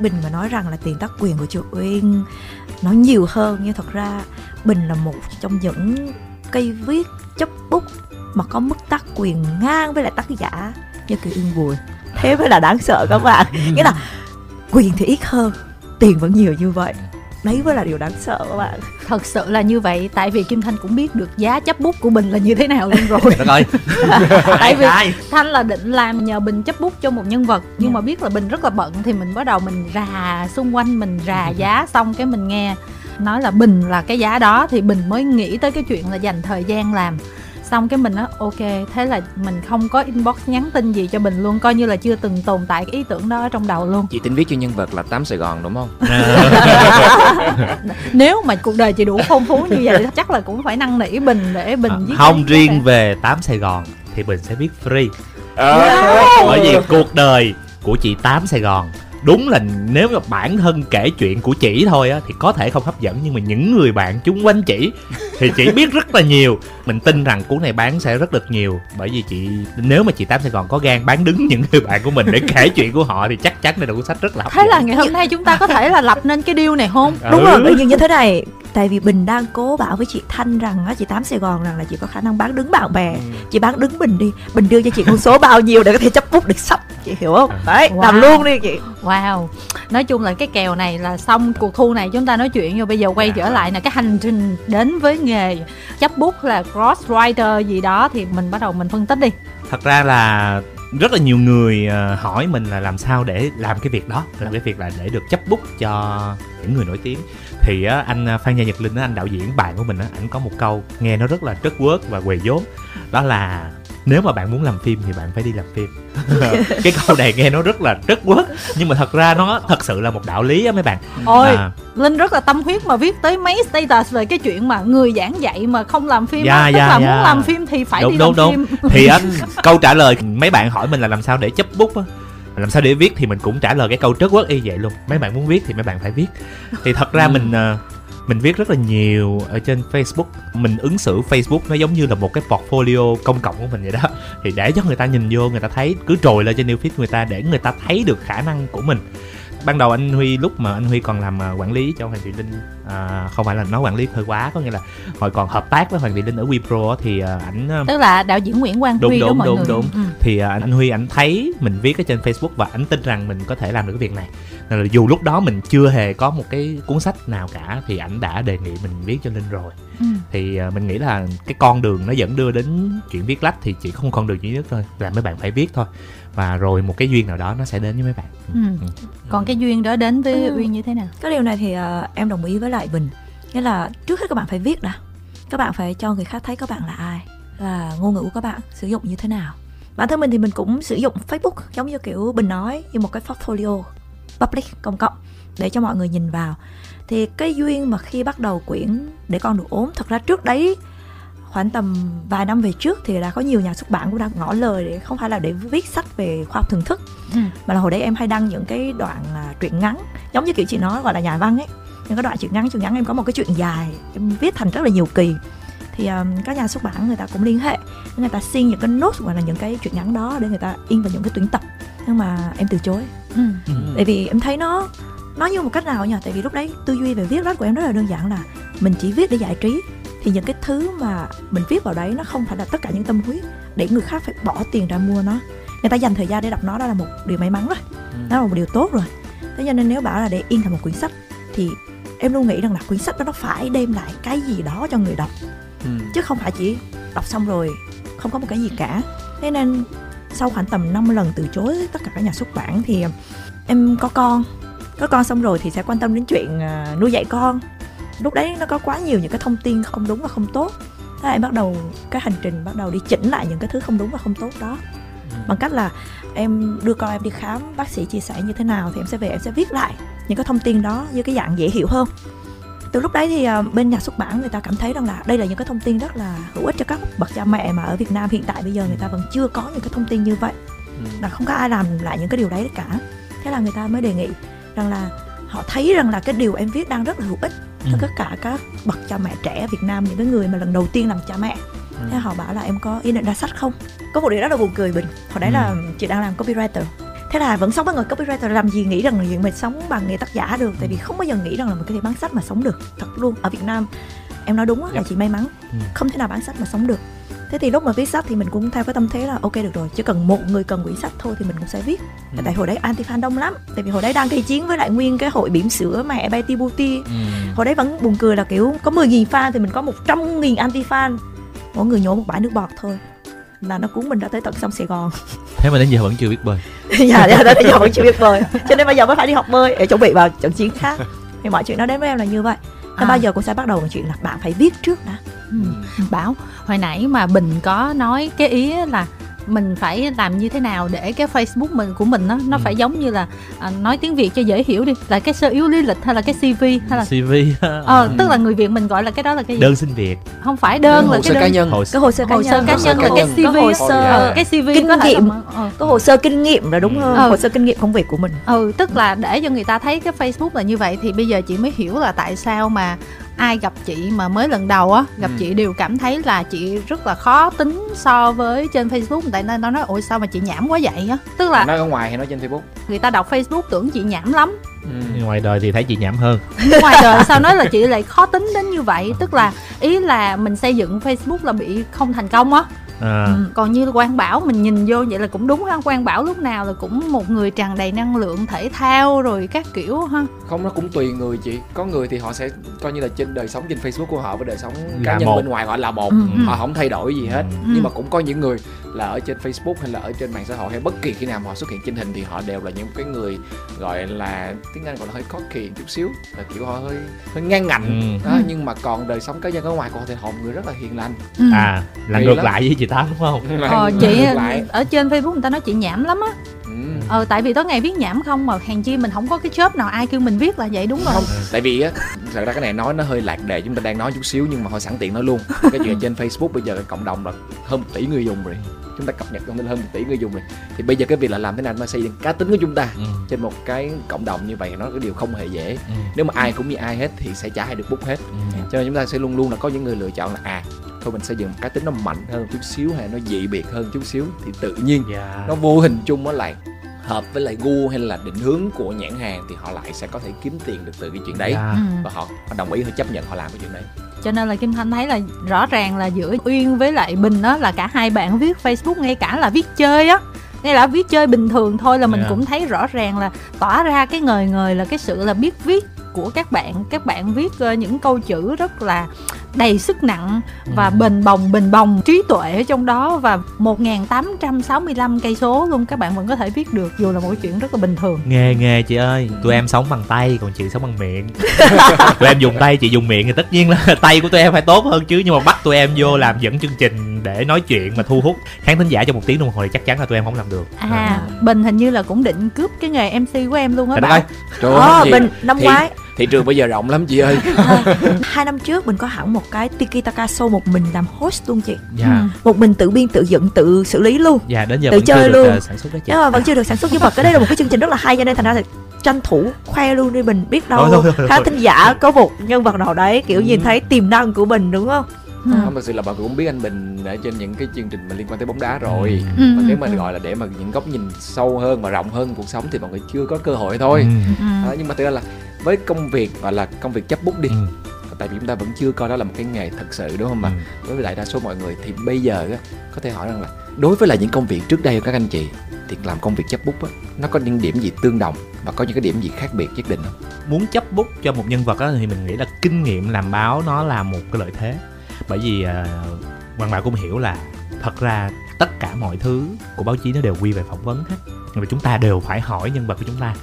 Speaker 2: bình mà nói rằng là tiền tác quyền của chị uyên nó nhiều hơn nhưng thật ra bình là một trong những cây viết chấp bút mà có mức tác quyền ngang với lại tác giả như kỳ uyên bùi. Thế mới là đáng sợ các bạn. Nghĩa là quyền thì ít hơn tiền vẫn nhiều như vậy đấy mới là điều đáng sợ các bạn.
Speaker 4: Thật sự là như vậy tại vì kim thanh cũng biết được giá chấp bút của bình là như thế nào luôn rồi.
Speaker 1: Ơi
Speaker 4: tại vì
Speaker 1: Ai?
Speaker 4: thanh là định làm nhờ bình chấp bút cho một nhân vật nhưng
Speaker 2: Dạ.
Speaker 4: mà biết là bình rất là bận thì mình bắt đầu mình rà xung quanh mình rà giá xong cái mình nghe. Nói là bình là cái giá đó thì bình mới nghĩ tới cái chuyện là dành thời gian làm xong cái mình nói ok thế là mình không có inbox nhắn tin gì cho bình luôn coi như là chưa từng tồn tại cái ý tưởng đó ở trong đầu luôn.
Speaker 3: Chị tính viết cho nhân vật là tám sài gòn đúng không?
Speaker 4: Nếu mà cuộc đời chị đủ phong phú như vậy chắc là cũng phải năn nỉ bình để bình viết
Speaker 1: À, không
Speaker 4: cái-
Speaker 1: riêng về 8 Sài Gòn thì Bình sẽ viết free.
Speaker 3: Ờ.
Speaker 1: bởi vì cuộc đời của chị Tám Sài Gòn đúng là nếu mà bản thân kể chuyện của chị thôi á thì có thể không hấp dẫn nhưng mà những người bạn chung quanh chị thì chị biết rất là nhiều. Mình tin rằng cuốn này bán sẽ rất được nhiều bởi vì chị nếu mà chị Tám Sài Gòn có gan bán đứng những người bạn của mình để kể chuyện của họ thì chắc chắn đây là cuốn sách rất là hấp
Speaker 4: thế là
Speaker 1: dẫn.
Speaker 4: ngày hôm nay chúng ta có thể là lập nên cái deal này không?
Speaker 2: Đúng
Speaker 1: Ừ.
Speaker 2: rồi bởi vì như thế này tại vì bình đang cố bảo với chị thanh rằng á chị tám sài gòn rằng là chị có khả năng bán đứng bạn bè. Chị bán đứng bình đi. Bình đưa cho chị con số bao nhiêu để có thể chấp bút được sách chị hiểu không? Đấy
Speaker 4: Wow.
Speaker 2: làm luôn đi chị.
Speaker 4: Wow. Nói chung là cái kèo này là xong cuộc thu này chúng ta nói chuyện rồi bây giờ quay trở lại là cái hành trình đến với nghề chấp bút là cross writer gì đó thì mình bắt đầu mình phân tích đi.
Speaker 1: Thật ra là rất là nhiều người ờ, hỏi mình là làm sao để làm cái việc đó làm cái việc là để được chấp bút cho những người nổi tiếng thì á, anh ờ, phan gia nhật linh á, anh đạo diễn bạn của mình á ảnh có một câu nghe nó rất là trất quớt và quề vốn đó là nếu mà bạn muốn làm phim thì bạn phải đi làm phim. Cái câu này nghe nó rất là trất quớt nhưng mà thật ra nó thật sự là một đạo lý á mấy bạn.
Speaker 4: Ôi
Speaker 1: À,
Speaker 4: linh rất là tâm huyết mà viết tới mấy status về cái chuyện mà người giảng dạy mà không làm phim
Speaker 1: Dạ,
Speaker 4: á. tức
Speaker 1: dạ,
Speaker 4: là
Speaker 1: dạ.
Speaker 4: muốn làm phim thì phải
Speaker 1: đúng
Speaker 4: đi
Speaker 1: đúng
Speaker 4: làm
Speaker 1: đúng.
Speaker 4: phim.
Speaker 1: Thì anh câu trả lời mấy bạn hỏi mình là làm sao để chấp bút á làm sao để viết thì mình cũng trả lời cái câu trớt quất y vậy luôn. Mấy bạn muốn viết thì mấy bạn phải viết. Thì thật ra mình ờ, mình viết rất là nhiều ở trên Facebook. Mình ứng xử Facebook nó giống như là một cái portfolio công cộng của mình vậy đó. Thì để cho người ta nhìn vô người ta thấy cứ trồi lên trên new feed người ta để người ta thấy được khả năng của mình. Ban đầu anh Huy lúc mà anh Huy còn làm à, quản lý cho Hoàng Thị Linh à, không phải là nói quản lý hơi quá có nghĩa là hồi còn hợp tác với Hoàng Thị Linh ở Wipro á, thì à, ảnh à,
Speaker 4: tức là đạo diễn Nguyễn Quang
Speaker 1: Đúng,
Speaker 4: Huy đó
Speaker 1: đúng,
Speaker 4: mọi
Speaker 1: đúng,
Speaker 4: người
Speaker 1: đúng.
Speaker 4: Ừ.
Speaker 1: thì à, anh Huy ảnh thấy mình viết ở trên Facebook và ảnh tin rằng mình có thể làm được cái việc này nên là dù lúc đó mình chưa hề có một cái cuốn sách nào cả thì ảnh đã đề nghị mình viết cho Linh rồi
Speaker 4: Ừ.
Speaker 1: thì à, mình nghĩ là cái con đường nó dẫn đưa đến chuyện viết lách thì chỉ không con đường duy nhất thôi là mấy bạn phải viết thôi và rồi một cái duyên nào đó nó sẽ đến với mấy bạn.
Speaker 4: Ừ. còn cái duyên đó đến với
Speaker 2: Ừ.
Speaker 4: uyên như thế nào?
Speaker 2: Cái điều này thì ờ, em đồng ý với lại bình. Nghĩa là trước hết các bạn phải viết đã. Các bạn phải cho người khác thấy các bạn là ai là ngôn ngữ của các bạn sử dụng như thế nào. Bản thân mình thì mình cũng sử dụng Facebook giống như kiểu bình nói như một cái portfolio public công cộng để cho mọi người nhìn vào. Thì cái duyên mà khi bắt đầu quyển để con được ốm thật ra trước đấy khoảng tầm vài năm về trước thì đã có nhiều nhà xuất bản cũng đang ngỏ lời để không phải là để viết sách về khoa học thưởng thức
Speaker 4: Ừ.
Speaker 2: mà là hồi đấy em hay đăng những cái đoạn à, truyện ngắn giống như kiểu chị nói gọi là nhà văn ấy. Những cái đoạn truyện ngắn truyện ngắn em có một cái chuyện dài em viết thành rất là nhiều kỳ. Thì um, các nhà xuất bản người ta cũng liên hệ người ta xin những cái nốt hoặc là những cái truyện ngắn đó để người ta in vào những cái tuyển tập. Nhưng mà em từ chối.
Speaker 4: Ừ.
Speaker 2: tại vì em thấy nó nó như một cách nào nhỉ tại vì lúc đấy tư duy về viết lách của em rất là đơn giản là mình chỉ viết để giải trí thì những cái thứ mà mình viết vào đấy nó không phải là tất cả những tâm huyết để người khác phải bỏ tiền ra mua nó. Người ta dành thời gian để đọc nó đó là một điều may mắn rồi. Đó là một điều tốt rồi. Thế cho nên nếu bảo là để in thành một quyển sách thì em luôn nghĩ rằng là quyển sách đó nó phải đem lại cái gì đó cho người đọc.
Speaker 3: Ừ.
Speaker 2: chứ không phải chỉ đọc xong rồi không có một cái gì cả. Thế nên sau khoảng tầm 5 lần từ chối tất cả các nhà xuất bản thì em có con. Có con xong rồi thì sẽ quan tâm đến chuyện à, nuôi dạy con lúc đấy nó có quá nhiều những cái thông tin không đúng và không tốt. Thế là em bắt đầu cái hành trình bắt đầu đi chỉnh lại những cái thứ không đúng và không tốt đó. Bằng cách là em đưa con em đi khám bác sĩ chia sẻ như thế nào thì em sẽ về em sẽ viết lại những cái thông tin đó với cái dạng dễ hiểu hơn. Từ lúc đấy thì à, bên nhà xuất bản người ta cảm thấy rằng là đây là những cái thông tin rất là hữu ích cho các bậc cha mẹ mà ở Việt Nam hiện tại bây giờ người ta vẫn chưa có những cái thông tin như vậy. Là không có ai làm lại những cái điều đấy cả. Thế là người ta mới đề nghị rằng là họ thấy rằng là cái điều em viết đang rất là hữu ích cho
Speaker 1: Ừ.
Speaker 2: tất cả các bậc cha mẹ trẻ ở Việt Nam những cái người mà lần đầu tiên làm cha mẹ. Thế họ bảo là em có ý định ra sách không? Có một điều rất là buồn cười bình. Hồi đấy
Speaker 1: Ừ.
Speaker 2: là chị đang làm copywriter. Thế là vẫn sống với người copywriter làm gì nghĩ rằng là chuyện mình sống bằng nghề tác giả được? Tại vì không bao giờ nghĩ rằng là mình có thể bán sách mà sống được thật luôn. Ở Việt Nam em nói đúng là chị may mắn.
Speaker 1: Ừ.
Speaker 2: không thể nào bán sách mà sống được thế thì lúc mà viết sách thì mình cũng theo cái tâm thế là ok được rồi chỉ cần một người cần quyển sách thôi thì mình cũng sẽ viết.
Speaker 3: Ừ.
Speaker 2: tại hồi đấy anti fan đông lắm tại vì hồi đấy đang gây chiến với lại nguyên cái hội bỉm sữa mẹ Betty Booty
Speaker 3: Ừ.
Speaker 2: hồi đấy vẫn buồn cười là kiểu có 10.000 fan thì mình có 100.000 anti fan mỗi người nhổ một bãi nước bọt thôi là nó cuốn mình ra tới tận sông Sài Gòn.
Speaker 1: Thế mà đến giờ vẫn chưa biết bơi.
Speaker 2: Dạ dạ đến giờ vẫn chưa biết bơi. Cho nên bây giờ mới phải đi học bơi để chuẩn bị vào trận chiến khác. Thì mọi chuyện nó đến với em là như vậy. Nên
Speaker 4: À.
Speaker 2: bao giờ cũng sẽ bắt đầu bằng chuyện là bạn phải viết trước đã
Speaker 4: Ừ. bảo hồi nãy mà bình có nói cái ý là mình phải làm như thế nào để cái Facebook mình của mình nó nó
Speaker 1: Ừ.
Speaker 4: phải giống như là à, nói tiếng Việt cho dễ hiểu đi là cái sơ yếu lý lịch hay là cái CV hay là
Speaker 1: CV
Speaker 4: ờ tức là người Việt mình gọi là cái đó là cái gì
Speaker 1: đơn xin việc
Speaker 4: không phải đơn là
Speaker 3: hồ
Speaker 4: cái
Speaker 3: sơ cá
Speaker 4: đơn
Speaker 3: nhân
Speaker 1: hồ
Speaker 2: cái hồ sơ cá
Speaker 4: hồ
Speaker 2: nhân
Speaker 4: sơ cá
Speaker 3: Hồ sơ
Speaker 4: nhân
Speaker 3: cá
Speaker 4: là cái
Speaker 3: nhân.
Speaker 4: CV
Speaker 2: Có hồ sơ
Speaker 4: ờ, cái CV
Speaker 2: kinh
Speaker 4: có thể là
Speaker 2: nghiệm.
Speaker 4: ờ.
Speaker 2: có hồ sơ kinh nghiệm là đúng
Speaker 1: Ừ.
Speaker 2: hơn
Speaker 4: Ừ.
Speaker 2: hồ sơ kinh nghiệm công việc của mình
Speaker 4: ừ tức là để cho người ta thấy cái Facebook là như vậy thì bây giờ chị mới hiểu là tại sao mà ai gặp chị mà mới lần đầu á gặp
Speaker 3: Ừ.
Speaker 4: chị đều cảm thấy là chị rất là khó tính so với trên Facebook. Tại nên nó nói ôi sao mà chị nhảm quá vậy á? Tức là
Speaker 3: nói ở ngoài hay nói trên facebook.
Speaker 4: người ta đọc Facebook tưởng chị nhảm lắm.
Speaker 1: Nhưng ngoài đời thì thấy chị nhảm hơn.
Speaker 4: Ngoài đời sao nói là chị lại khó tính đến như vậy? Tức là ý là mình xây dựng Facebook là bị không thành công á
Speaker 1: à,
Speaker 4: Ừ, còn như Quang Bảo mình nhìn vô vậy là cũng đúng ha Quang Bảo lúc nào là cũng một người tràn đầy năng lượng thể thao rồi các kiểu ha
Speaker 3: không nó cũng tùy người chị có người thì họ sẽ coi như là trên đời sống trên facebook của họ với đời sống
Speaker 1: Là
Speaker 3: cá nhân
Speaker 1: một.
Speaker 3: bên ngoài họ là một
Speaker 4: Ừ, ừ.
Speaker 3: họ không thay đổi gì hết
Speaker 1: Ừ.
Speaker 3: nhưng mà cũng có những người là ở trên facebook hay là ở trên mạng xã hội hay bất kỳ khi nào mà họ xuất hiện trên hình thì họ đều là những cái người gọi là tiếng anh gọi là hơi cocky chút xíu. Là kiểu họ hơi hơi ngang ngạnh.
Speaker 1: Ừ.
Speaker 3: đó nhưng mà còn đời sống cá nhân ở ngoài của họ thì họ một người rất là hiền lành.
Speaker 4: Ừ.
Speaker 1: à là
Speaker 3: Kỳ
Speaker 1: ngược
Speaker 3: lắm.
Speaker 1: lại với chị tám đúng không?
Speaker 4: Ờ, chị ở trên Facebook người ta nói chị nhảm lắm á.
Speaker 3: Ừ.
Speaker 4: ờ tại vì tối ngày viết nhảm không mà hèn chi mình không có cái job nào ai kêu mình viết là vậy đúng rồi.
Speaker 3: Không tại vì á thật ra cái này nói nó hơi lạc đề chúng ta đang nói chút xíu nhưng mà thôi sẵn tiện nói luôn. Cái chuyện trên facebook bây giờ cái cộng đồng là hơn một tỷ người dùng rồi chúng ta cập nhật thông tin hơn một tỷ người dùng rồi thì bây giờ cái việc là làm thế nào mà xây dựng cá tính của chúng ta
Speaker 1: ừ.
Speaker 3: trên một cái cộng đồng như vậy nó là cái điều không hề dễ
Speaker 1: Ừ.
Speaker 3: nếu mà ai cũng như ai hết thì sẽ chả ai được bút hết
Speaker 1: Ừ.
Speaker 3: cho nên chúng ta sẽ luôn luôn là có những người lựa chọn là à thôi mình xây dựng một cá tính nó mạnh hơn chút xíu hay nó dị biệt hơn chút xíu thì tự nhiên
Speaker 1: Dạ.
Speaker 3: nó vô hình chung nó lại hợp với lại gu hay là định hướng của nhãn hàng thì họ lại sẽ có thể kiếm tiền được từ cái chuyện đấy
Speaker 1: Dạ.
Speaker 4: ừ.
Speaker 3: và họ, họ đồng ý họ chấp nhận họ làm cái chuyện đấy
Speaker 4: cho nên là Kim Thanh thấy là rõ ràng là giữa Uyên với lại Bình á là cả hai bạn viết Facebook ngay cả là viết chơi á ngay là viết chơi bình thường thôi là mình
Speaker 1: Dạ.
Speaker 4: cũng thấy rõ ràng là tỏa ra cái ngời ngời là cái sự là biết viết của các bạn các bạn viết ờ, những câu chữ rất là đầy sức nặng và
Speaker 1: Ừ.
Speaker 4: bền bồng bền bồng trí tuệ ở trong đó và 1865 cây số luôn. Các bạn vẫn có thể viết được dù là một cái chuyện rất là bình thường.
Speaker 1: Nghề nghề chị ơi. Tụi em sống bằng tay còn chị sống bằng miệng. Tụi em dùng tay chị dùng miệng thì tất nhiên là tay của tụi em phải tốt hơn chứ. Nhưng mà bắt tụi em vô làm dẫn chương trình để nói chuyện mà thu hút khán thính giả trong một tiếng đồng hồ thì chắc chắn là tụi em không làm được.
Speaker 4: À Bình hình như là cũng định cướp cái nghề MC của em luôn á Bảo
Speaker 1: ơi.
Speaker 3: Trời
Speaker 2: Ờ,
Speaker 3: ơi, gì?
Speaker 2: Bình năm
Speaker 3: Thì-
Speaker 2: ngoái
Speaker 3: thị trường bây giờ rộng lắm chị ơi.
Speaker 2: À, hai năm trước mình có hẳn một cái Tiki Taka show một mình làm host luôn chị.
Speaker 1: Dạ.
Speaker 4: Ừ.
Speaker 2: một mình tự biên tự dựng tự xử lý luôn.
Speaker 1: Dạ đến giờ
Speaker 2: Tự
Speaker 1: vẫn chưa
Speaker 2: chơi
Speaker 1: được
Speaker 2: luôn.
Speaker 1: ờ, sản xuất đó chị.
Speaker 2: Nhưng mà vẫn chưa được sản xuất. Nhưng mà cái đây là một cái chương trình rất là hay cho nên thành ra là tranh thủ khoe luôn đi mình biết đâu khán thính giả có một nhân vật nào đấy kiểu nhìn thấy tiềm năng của mình đúng không?
Speaker 4: Ừ.
Speaker 3: không thật sự là bà cũng biết anh bình ở trên những cái chương trình mà liên quan tới bóng đá rồi.
Speaker 4: Ừ,
Speaker 3: mà
Speaker 4: ừ,
Speaker 3: nếu mà
Speaker 4: ừ.
Speaker 3: gọi là để mà những góc nhìn sâu hơn và rộng hơn cuộc sống thì mọi người chưa có cơ hội thôi.
Speaker 1: Ừ.
Speaker 4: Ừ.
Speaker 3: Đó, nhưng mà thực ra là với công việc gọi là công việc chấp bút đi.
Speaker 1: Ừ.
Speaker 3: tại vì chúng ta vẫn chưa coi đó là một cái nghề thật sự đúng không mà
Speaker 1: Ừ.
Speaker 3: đối với đại đa số mọi người thì bây giờ á, có thể hỏi rằng là đối với lại những công việc trước đây của các anh chị thì làm công việc chấp bút á, nó có những điểm gì tương đồng và có những cái điểm gì khác biệt nhất định không?
Speaker 1: Muốn chấp bút cho một nhân vật đó thì mình nghĩ là kinh nghiệm làm báo nó là một cái lợi thế. Bởi vì uh, hoàng bảo cũng hiểu là thật ra tất cả mọi thứ của báo chí nó đều quy về phỏng vấn hết. Nhưng mà chúng ta đều phải hỏi nhân vật của chúng ta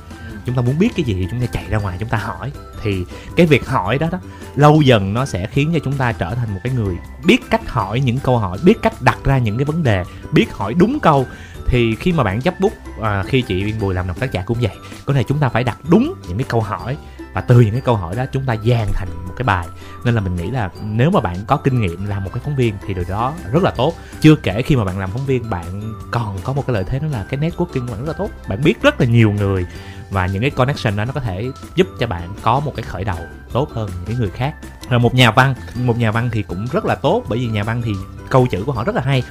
Speaker 1: chúng ta muốn biết cái gì thì chúng ta chạy ra ngoài chúng ta hỏi. Thì cái việc hỏi đó đó lâu dần nó sẽ khiến cho chúng ta trở thành một cái người biết cách hỏi những câu hỏi biết cách đặt ra những cái vấn đề biết hỏi đúng câu. Thì khi mà bạn chấp bút à, khi chị Uyên Bùi làm đọc tác giả cũng vậy có thể chúng ta phải đặt đúng những cái câu hỏi và từ những cái câu hỏi đó chúng ta dàn thành một cái bài. Nên là mình nghĩ là nếu mà bạn có kinh nghiệm làm một cái phóng viên thì điều đó rất là tốt. Chưa kể khi mà bạn làm phóng viên bạn còn có một cái lợi thế đó là cái networking của bạn rất là tốt. Bạn biết rất là nhiều người và những cái connection đó nó có thể giúp cho bạn có một cái khởi đầu tốt hơn những người khác. Rồi một nhà văn một nhà văn thì cũng rất là tốt bởi vì nhà văn thì câu chữ của họ rất là hay.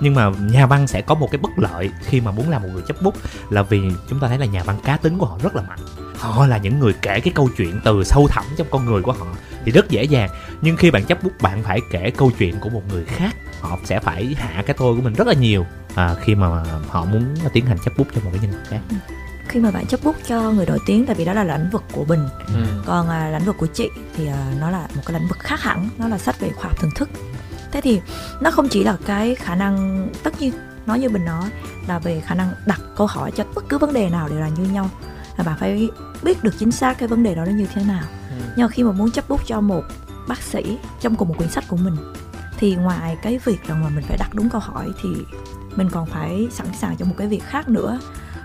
Speaker 1: Nhưng mà nhà văn sẽ có một cái bất lợi khi mà muốn làm một người chấp bút là vì chúng ta thấy là nhà văn cá tính của họ rất là mạnh. Họ là những người kể cái câu chuyện từ sâu thẳm trong con người của họ thì rất dễ dàng. Nhưng khi bạn chấp bút bạn phải kể câu chuyện của một người khác họ sẽ phải hạ cái tôi của mình rất là nhiều à, khi mà họ muốn tiến hành chấp bút cho một cái nhân vật khác
Speaker 2: khi mà bạn chấp bút cho người nổi tiếng tại vì đó là lĩnh vực của mình
Speaker 3: ừ.
Speaker 2: còn à, lĩnh vực của chị thì à, nó là một cái lĩnh vực khác hẳn nó là sách về khoa học thưởng thức thế thì nó không chỉ là cái khả năng tất nhiên nói như mình nói là về khả năng đặt câu hỏi cho bất cứ vấn đề nào đều là như nhau là bạn phải biết được chính xác cái vấn đề đó nó như thế nào
Speaker 3: Ừ.
Speaker 2: nhưng khi mà muốn chấp bút cho một bác sĩ trong cùng một quyển sách của mình thì ngoài cái việc rằng mà mình phải đặt đúng câu hỏi thì mình còn phải sẵn sàng cho một cái việc khác nữa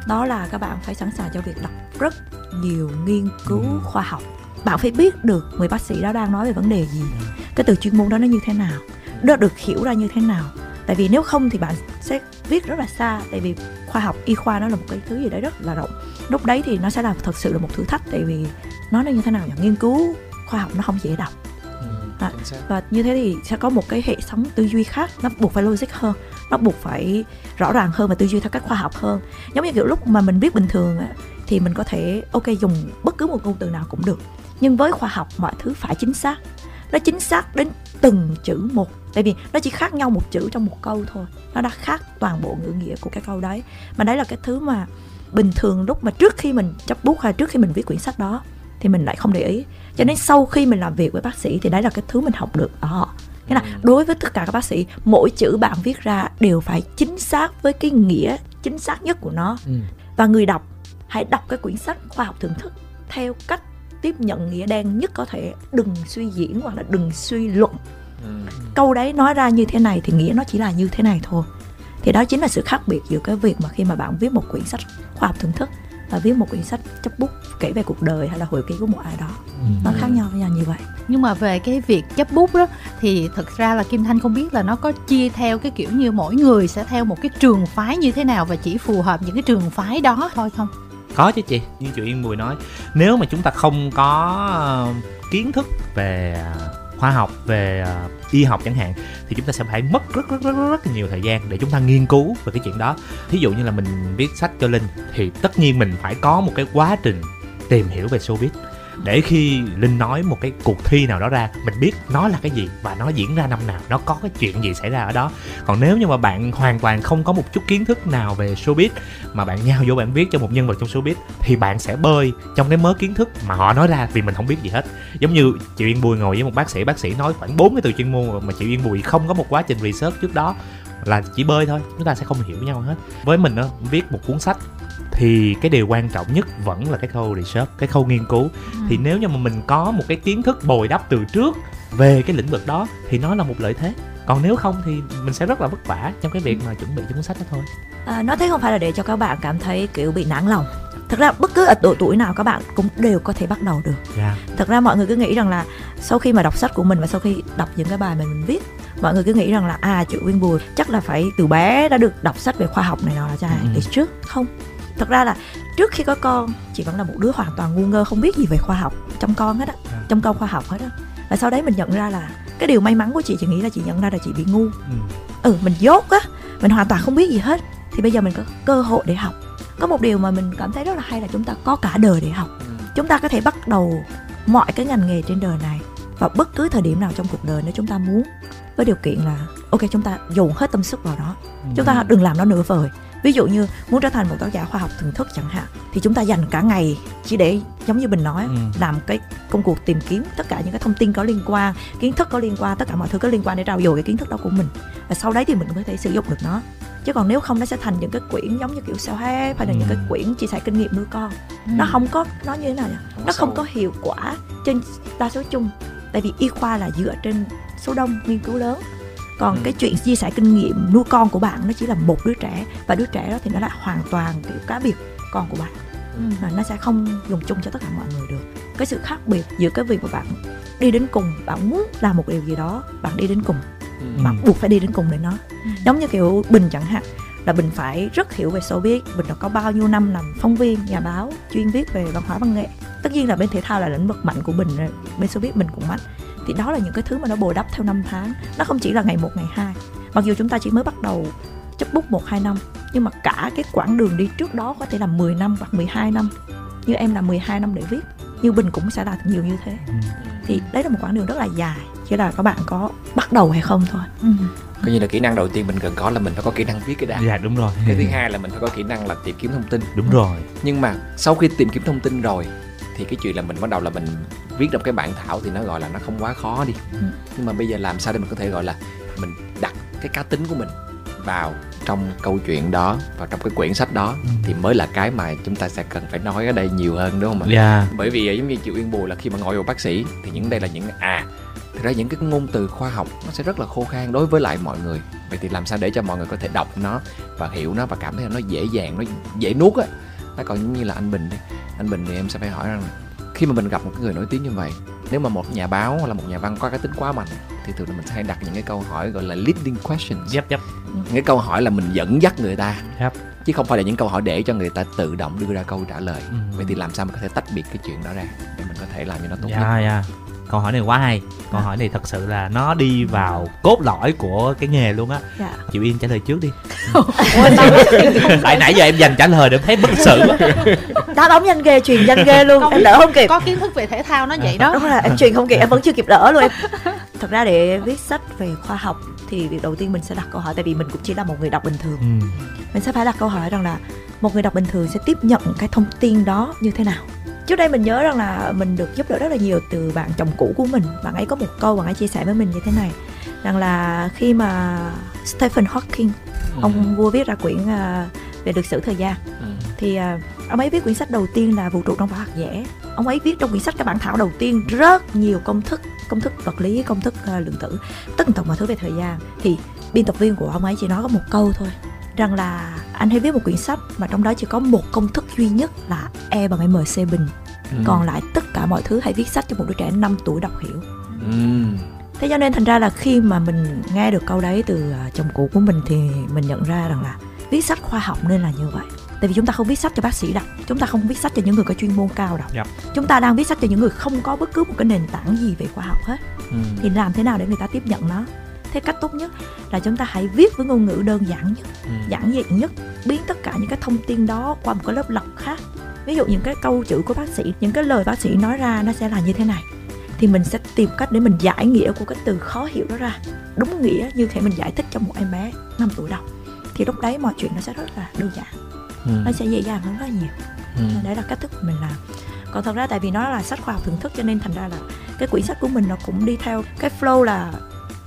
Speaker 2: đó là các bạn phải sẵn sàng cho việc đọc rất nhiều nghiên cứu
Speaker 1: Ừ.
Speaker 2: khoa học. Bạn phải biết được người bác sĩ đó đang nói về vấn đề gì cái từ chuyên môn đó nó như thế nào được được hiểu ra như thế nào. Tại vì nếu không thì bạn sẽ viết rất là xa tại vì khoa học y khoa nó là một cái thứ gì đấy rất là rộng. Lúc đấy thì nó sẽ là thật sự là một thử thách tại vì nó nó như thế nào nhỉ? Nghiên cứu khoa học nó không dễ đọc.
Speaker 3: Ừ,
Speaker 2: À. và như thế thì sẽ có một cái hệ thống tư duy khác nó buộc phải logic hơn nó buộc phải rõ ràng hơn và tư duy theo cách khoa học hơn. Giống như kiểu lúc mà mình viết bình thường á, thì mình có thể ok dùng bất cứ một ngôn từ nào cũng được. Nhưng với khoa học mọi thứ phải chính xác. Nó chính xác đến từng chữ một. Tại vì nó chỉ khác nhau một chữ trong một câu thôi. Nó đã khác toàn bộ ngữ nghĩa của cái câu đấy. Mà đấy là cái thứ mà bình thường lúc mà trước khi mình chấp bút hay trước khi mình viết quyển sách đó thì mình lại không để ý. Cho nên sau khi mình làm việc với bác sĩ thì đấy là cái thứ mình học được. Ở họ nghĩa là đối với tất cả các bác sĩ mỗi chữ bạn viết ra đều phải chính xác với cái nghĩa chính xác nhất của nó
Speaker 3: Ừ.
Speaker 2: và người đọc hãy đọc cái quyển sách khoa học thưởng thức theo cách tiếp nhận nghĩa đen nhất có thể đừng suy diễn hoặc là đừng suy luận
Speaker 3: Ừ.
Speaker 2: câu đấy nói ra như thế này thì nghĩa nó chỉ là như thế này thôi thì đó chính là sự khác biệt giữa cái việc mà khi mà bạn viết một quyển sách khoa học thưởng thức và viết một quyển sách chấp bút kể về cuộc đời hay là hồi ký của một ai đó. Nó khác nhau với nhau như vậy.
Speaker 4: Nhưng mà về cái việc chấp bút đó thì thực ra là kim thanh không biết là nó có chia theo cái kiểu như mỗi người sẽ theo một cái trường phái như thế nào và chỉ phù hợp những cái trường phái đó thôi không?
Speaker 1: Có chứ chị như chị Yên Mùi nói nếu mà chúng ta không có ờ, kiến thức về khoa học về uh, y học chẳng hạn thì chúng ta sẽ phải mất rất rất rất rất, rất nhiều thời gian để chúng ta nghiên cứu về cái chuyện đó. Thí dụ như là mình viết sách cho linh thì tất nhiên mình phải có một cái quá trình tìm hiểu về showbiz để khi linh nói một cái cuộc thi nào đó ra, mình biết nó là cái gì và nó diễn ra năm nào, nó có cái chuyện gì xảy ra ở đó. Còn nếu như mà bạn hoàn toàn không có một chút kiến thức nào về showbiz, mà bạn nhau vô bạn viết cho một nhân vật trong showbiz, thì bạn sẽ bơi trong cái mớ kiến thức mà họ nói ra vì mình không biết gì hết. Giống như chị Yên Bùi ngồi với một bác sĩ bác sĩ nói khoảng bốn cái từ chuyên môn mà chị Yên Bùi không có một quá trình research trước đó, là chỉ bơi thôi, chúng ta sẽ không hiểu nhau hết. Với mình đó viết một cuốn sách thì cái điều quan trọng nhất vẫn là cái khâu research cái khâu nghiên cứu. Thì nếu như mà mình có một cái kiến thức bồi đắp từ trước về cái lĩnh vực đó thì nó là một lợi thế. Còn nếu không thì mình sẽ rất là vất vả trong cái việc mà chuẩn bị cho cuốn sách đó thôi.
Speaker 2: À, nói thế không phải là để cho các bạn cảm thấy kiểu bị nản lòng. Thực ra bất cứ ở độ tuổi nào các bạn cũng đều có thể bắt đầu được.
Speaker 1: Yeah.
Speaker 2: thật ra mọi người cứ nghĩ rằng là sau khi mà đọc sách của mình và sau khi đọc những cái bài mà mình viết mọi người cứ nghĩ rằng là à chị Uyên Bùi chắc là phải từ bé đã được đọc sách về khoa học này nọ là cha
Speaker 1: Ừ.
Speaker 2: từ trước không thật ra là trước khi có con chị vẫn là một đứa hoàn toàn ngu ngơ không biết gì về khoa học trong con hết á
Speaker 1: À.
Speaker 2: trong con khoa học hết á. Và sau đấy mình nhận ra là cái điều may mắn của chị chị nghĩ là chị nhận ra là chị bị ngu.
Speaker 1: Ừ.
Speaker 2: ừ mình dốt á mình hoàn toàn không biết gì hết. Thì bây giờ mình có cơ hội để học. Có một điều mà mình cảm thấy rất là hay là chúng ta có cả đời để học.
Speaker 3: Ừ.
Speaker 2: chúng ta có thể bắt đầu mọi cái ngành nghề trên đời này vào bất cứ thời điểm nào trong cuộc đời nếu chúng ta muốn với điều kiện là ok chúng ta dồn hết tâm sức vào đó chúng ta đừng làm nó nửa vời ví dụ như muốn trở thành một tác giả khoa học thưởng thức chẳng hạn thì chúng ta dành cả ngày chỉ để giống như mình nói
Speaker 1: Ừ.
Speaker 2: làm cái công cuộc tìm kiếm tất cả những cái thông tin có liên quan kiến thức có liên quan tất cả mọi thứ có liên quan để trao dồi cái kiến thức đó của mình và sau đấy thì mình mới thể sử dụng được nó chứ còn nếu không nó sẽ thành những cái quyển giống như kiểu self help hay là những cái
Speaker 1: Ừ.
Speaker 2: quyển chia sẻ kinh nghiệm nuôi con
Speaker 4: Ừ.
Speaker 2: nó không có nó như thế nào
Speaker 3: Không
Speaker 2: nó không
Speaker 3: sâu.
Speaker 2: có hiệu quả trên đa số chung tại vì y khoa là dựa trên số đông nghiên cứu lớn còn
Speaker 3: Ừ.
Speaker 2: cái chuyện chia sẻ kinh nghiệm nuôi con của bạn nó chỉ là một đứa trẻ và đứa trẻ đó thì nó lại hoàn toàn kiểu cá biệt con của bạn.
Speaker 4: Ừ.
Speaker 2: nó sẽ không dùng chung cho tất cả mọi người được. Cái sự khác biệt giữa cái việc mà bạn đi đến cùng bạn muốn làm một điều gì đó bạn đi đến cùng.
Speaker 3: Ừ.
Speaker 2: bạn buộc phải đi đến cùng để nó. Giống như kiểu bình chẳng hạn là bình phải rất hiểu về showbiz. Bình đã có bao nhiêu năm làm phóng viên nhà báo chuyên viết về văn hóa văn nghệ. Tất nhiên là bên thể thao là lĩnh vực mạnh của bình rồi, bên showbiz mình cũng mạnh thì đó là những cái thứ mà nó bồi đắp theo năm tháng. Nó không chỉ là ngày một ngày hai. Mặc dù chúng ta chỉ mới bắt đầu chấp bút một hai năm nhưng mà cả cái quãng đường đi trước đó có thể là 10 năm hoặc 12 năm. Như em là 12 năm để viết như bình cũng sẽ là nhiều như thế.
Speaker 1: Ừ.
Speaker 2: thì đấy là một quãng đường rất là dài chỉ là các bạn có bắt đầu hay không thôi.
Speaker 4: Ừ.
Speaker 3: coi như là kỹ năng đầu tiên mình cần có là mình phải có kỹ năng viết cái đã.
Speaker 1: Dạ đúng rồi.
Speaker 3: Cái thứ hai là mình phải có kỹ năng là tìm kiếm thông tin.
Speaker 1: Đúng rồi.
Speaker 3: Nhưng mà sau khi tìm kiếm thông tin rồi thì cái chuyện là mình bắt đầu là mình viết được cái bản thảo thì nó gọi là nó không quá khó đi.
Speaker 2: Ừ.
Speaker 3: nhưng mà bây giờ làm sao để mình có thể gọi là mình đặt cái cá tính của mình vào trong câu chuyện đó và trong cái quyển sách đó
Speaker 1: Ừ.
Speaker 3: thì mới là cái mà chúng ta sẽ cần phải nói ở đây nhiều hơn đúng không ạ?
Speaker 1: Dạ.
Speaker 3: Bởi vì à, giống như chị Uyên Bùi là khi mà ngồi vào bác sĩ thì những đây là những à thực ra những cái ngôn từ khoa học nó sẽ rất là khô khan đối với lại mọi người. Vậy thì làm sao để cho mọi người có thể đọc nó và hiểu nó và cảm thấy là nó dễ dàng nó dễ nuốt á. Nó còn giống như là anh Bình đi anh Bình thì em sẽ phải hỏi rằng khi mà mình gặp một cái người nổi tiếng như vậy nếu mà một nhà báo hoặc là một nhà văn có cái tính quá mạnh thì thường là mình sẽ hay đặt những cái câu hỏi gọi là leading questions.
Speaker 1: Dấp dấp
Speaker 3: những cái câu hỏi là mình dẫn dắt người ta.
Speaker 1: Yep.
Speaker 3: chứ không phải là những câu hỏi để cho người ta tự động đưa ra câu trả lời.
Speaker 1: Ừ.
Speaker 3: vậy thì làm sao mình có thể tách biệt cái chuyện đó ra để mình có thể làm cho nó tốt nhất?
Speaker 1: Dạ dạ câu hỏi này quá hay. Câu hỏi này thật sự là nó đi vào cốt lõi của cái nghề luôn á.
Speaker 2: Dạ.
Speaker 1: Chị Yên trả lời trước đi. Tại nãy giờ em dành trả lời để thấy bất sự
Speaker 2: đá bóng nhanh ghê truyền nhanh ghê luôn.
Speaker 4: Không.
Speaker 2: em đỡ không kịp.
Speaker 4: có kiến thức về thể thao nó vậy đó.
Speaker 2: Đúng là em truyền không kịp em vẫn chưa kịp đỡ luôn. Em thật ra để viết sách về khoa học thì việc đầu tiên mình sẽ đặt câu hỏi tại vì mình cũng chỉ là một người đọc bình thường.
Speaker 1: Ừ.
Speaker 2: mình sẽ phải đặt câu hỏi rằng là một người đọc bình thường sẽ tiếp nhận cái thông tin đó như thế nào trước đây mình nhớ rằng là mình được giúp đỡ rất là nhiều từ bạn chồng cũ của mình bạn ấy có một câu bạn ấy chia sẻ với mình như thế này rằng là khi mà Stephen Hawking
Speaker 3: Ừ.
Speaker 2: ông vua viết ra quyển à, về lịch sử thời gian
Speaker 3: Ừ.
Speaker 2: thì à, ông ấy viết quyển sách đầu tiên là vũ trụ trong vỏ hạt dẻ ông ấy viết trong quyển sách cái bản thảo đầu tiên rất nhiều công thức công thức vật lý công thức à, lượng tử tất tần mọi thứ về thời gian thì biên tập viên của ông ấy chỉ nói có một câu thôi rằng là anh hãy viết một quyển sách mà trong đó chỉ có một công thức duy nhất là e bằng mc bình
Speaker 3: Ừ.
Speaker 2: còn lại tất cả mọi thứ hãy viết sách cho một đứa trẻ 5 tuổi đọc hiểu
Speaker 3: Ừ.
Speaker 2: thế cho nên thành ra là khi mà mình nghe được câu đấy từ à, chồng cũ của mình thì mình nhận ra rằng là viết sách khoa học nên là như vậy tại vì chúng ta không viết sách cho bác sĩ đọc chúng ta không viết sách cho những người có chuyên môn cao đọc
Speaker 1: Yep.
Speaker 2: chúng ta đang viết sách cho những người không có bất cứ một cái nền tảng gì về khoa học hết
Speaker 3: Ừ.
Speaker 2: thì làm thế nào để người ta tiếp nhận nó thế cách tốt nhất là chúng ta hãy viết với ngôn ngữ đơn giản nhất
Speaker 3: Ừ.
Speaker 2: giản dị nhất biến tất cả những cái thông tin đó qua một cái lớp lọc khác. Ví dụ những cái câu chữ của bác sĩ những cái lời bác sĩ nói ra nó sẽ là như thế này. Thì mình sẽ tìm cách để mình giải nghĩa của cái từ khó hiểu đó ra. Đúng nghĩa như thể mình giải thích cho một em bé 5 tuổi đọc thì lúc đấy mọi chuyện nó sẽ rất là đơn giản.
Speaker 3: Ừ.
Speaker 2: nó sẽ dễ dàng hơn rất là nhiều.
Speaker 3: Ừ.
Speaker 2: đấy là cách thức của mình làm. Còn thật ra tại vì nó là sách khoa học thưởng thức cho nên thành ra là cái quyển sách của mình nó cũng đi theo cái flow là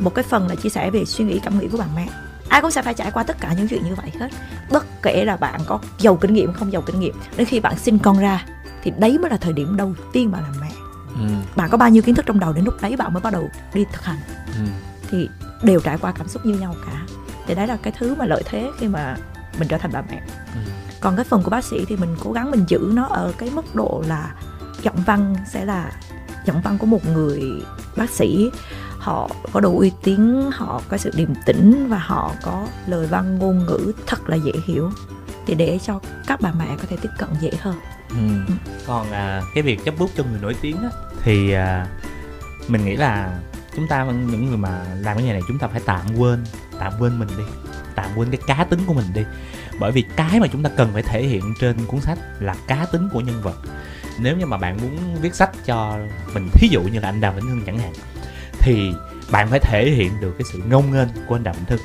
Speaker 2: một cái phần là chia sẻ về suy nghĩ cảm nghĩ của bạn mẹ ai cũng sẽ phải trải qua tất cả những chuyện như vậy hết. Bất kể là bạn có giàu kinh nghiệm không giàu kinh nghiệm đến khi bạn sinh con ra thì đấy mới là thời điểm đầu tiên bạn làm mẹ.
Speaker 3: Ừ.
Speaker 2: bạn có bao nhiêu kiến thức trong đầu đến lúc đấy bạn mới bắt đầu đi thực hành.
Speaker 3: Ừ.
Speaker 2: thì đều trải qua cảm xúc như nhau cả. Thì đấy là cái thứ mà lợi thế khi mà mình trở thành bà mẹ.
Speaker 3: Ừ.
Speaker 2: còn cái phần của bác sĩ thì mình cố gắng mình giữ nó ở cái mức độ là giọng văn sẽ là giọng văn của một người bác sĩ họ có đủ uy tín họ có sự điềm tĩnh và họ có lời văn ngôn ngữ thật là dễ hiểu. Thì để cho các bà mẹ có thể tiếp cận dễ hơn.
Speaker 3: Ừ.
Speaker 1: còn à, cái việc chấp bút cho người nổi tiếng á, thì à, mình nghĩ là chúng ta những người mà làm cái nghề này chúng ta phải tạm quên tạm quên mình đi tạm quên cái cá tính của mình đi. Bởi vì cái mà chúng ta cần phải thể hiện trên cuốn sách là cá tính của nhân vật. Nếu như mà bạn muốn viết sách cho mình thí dụ như là anh Đào vĩnh hưng chẳng hạn thì bạn phải thể hiện được cái sự ngông nghênh của anh đàm vĩnh hưng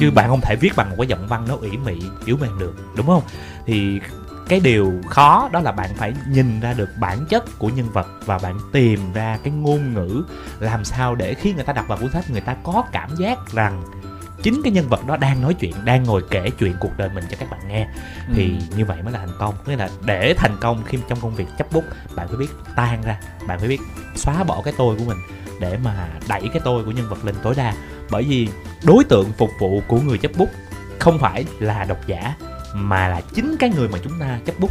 Speaker 1: chứ
Speaker 3: Ừ.
Speaker 1: bạn không thể viết bằng một cái giọng văn nó ủy mị yếu mềm được đúng không? Thì cái điều khó đó là bạn phải nhìn ra được bản chất của nhân vật và bạn tìm ra cái ngôn ngữ làm sao để khi người ta đọc vào cuốn sách người ta có cảm giác rằng chính cái nhân vật đó đang nói chuyện đang ngồi kể chuyện cuộc đời mình cho các bạn nghe. Thì như vậy mới là thành công. Nghĩa là để thành công khi trong công việc chấp bút bạn phải biết tan ra bạn phải biết xóa bỏ cái tôi của mình để mà đẩy cái tôi của nhân vật lên tối đa. Bởi vì đối tượng phục vụ của người chấp bút không phải là độc giả, mà là chính cái người mà chúng ta chấp bút.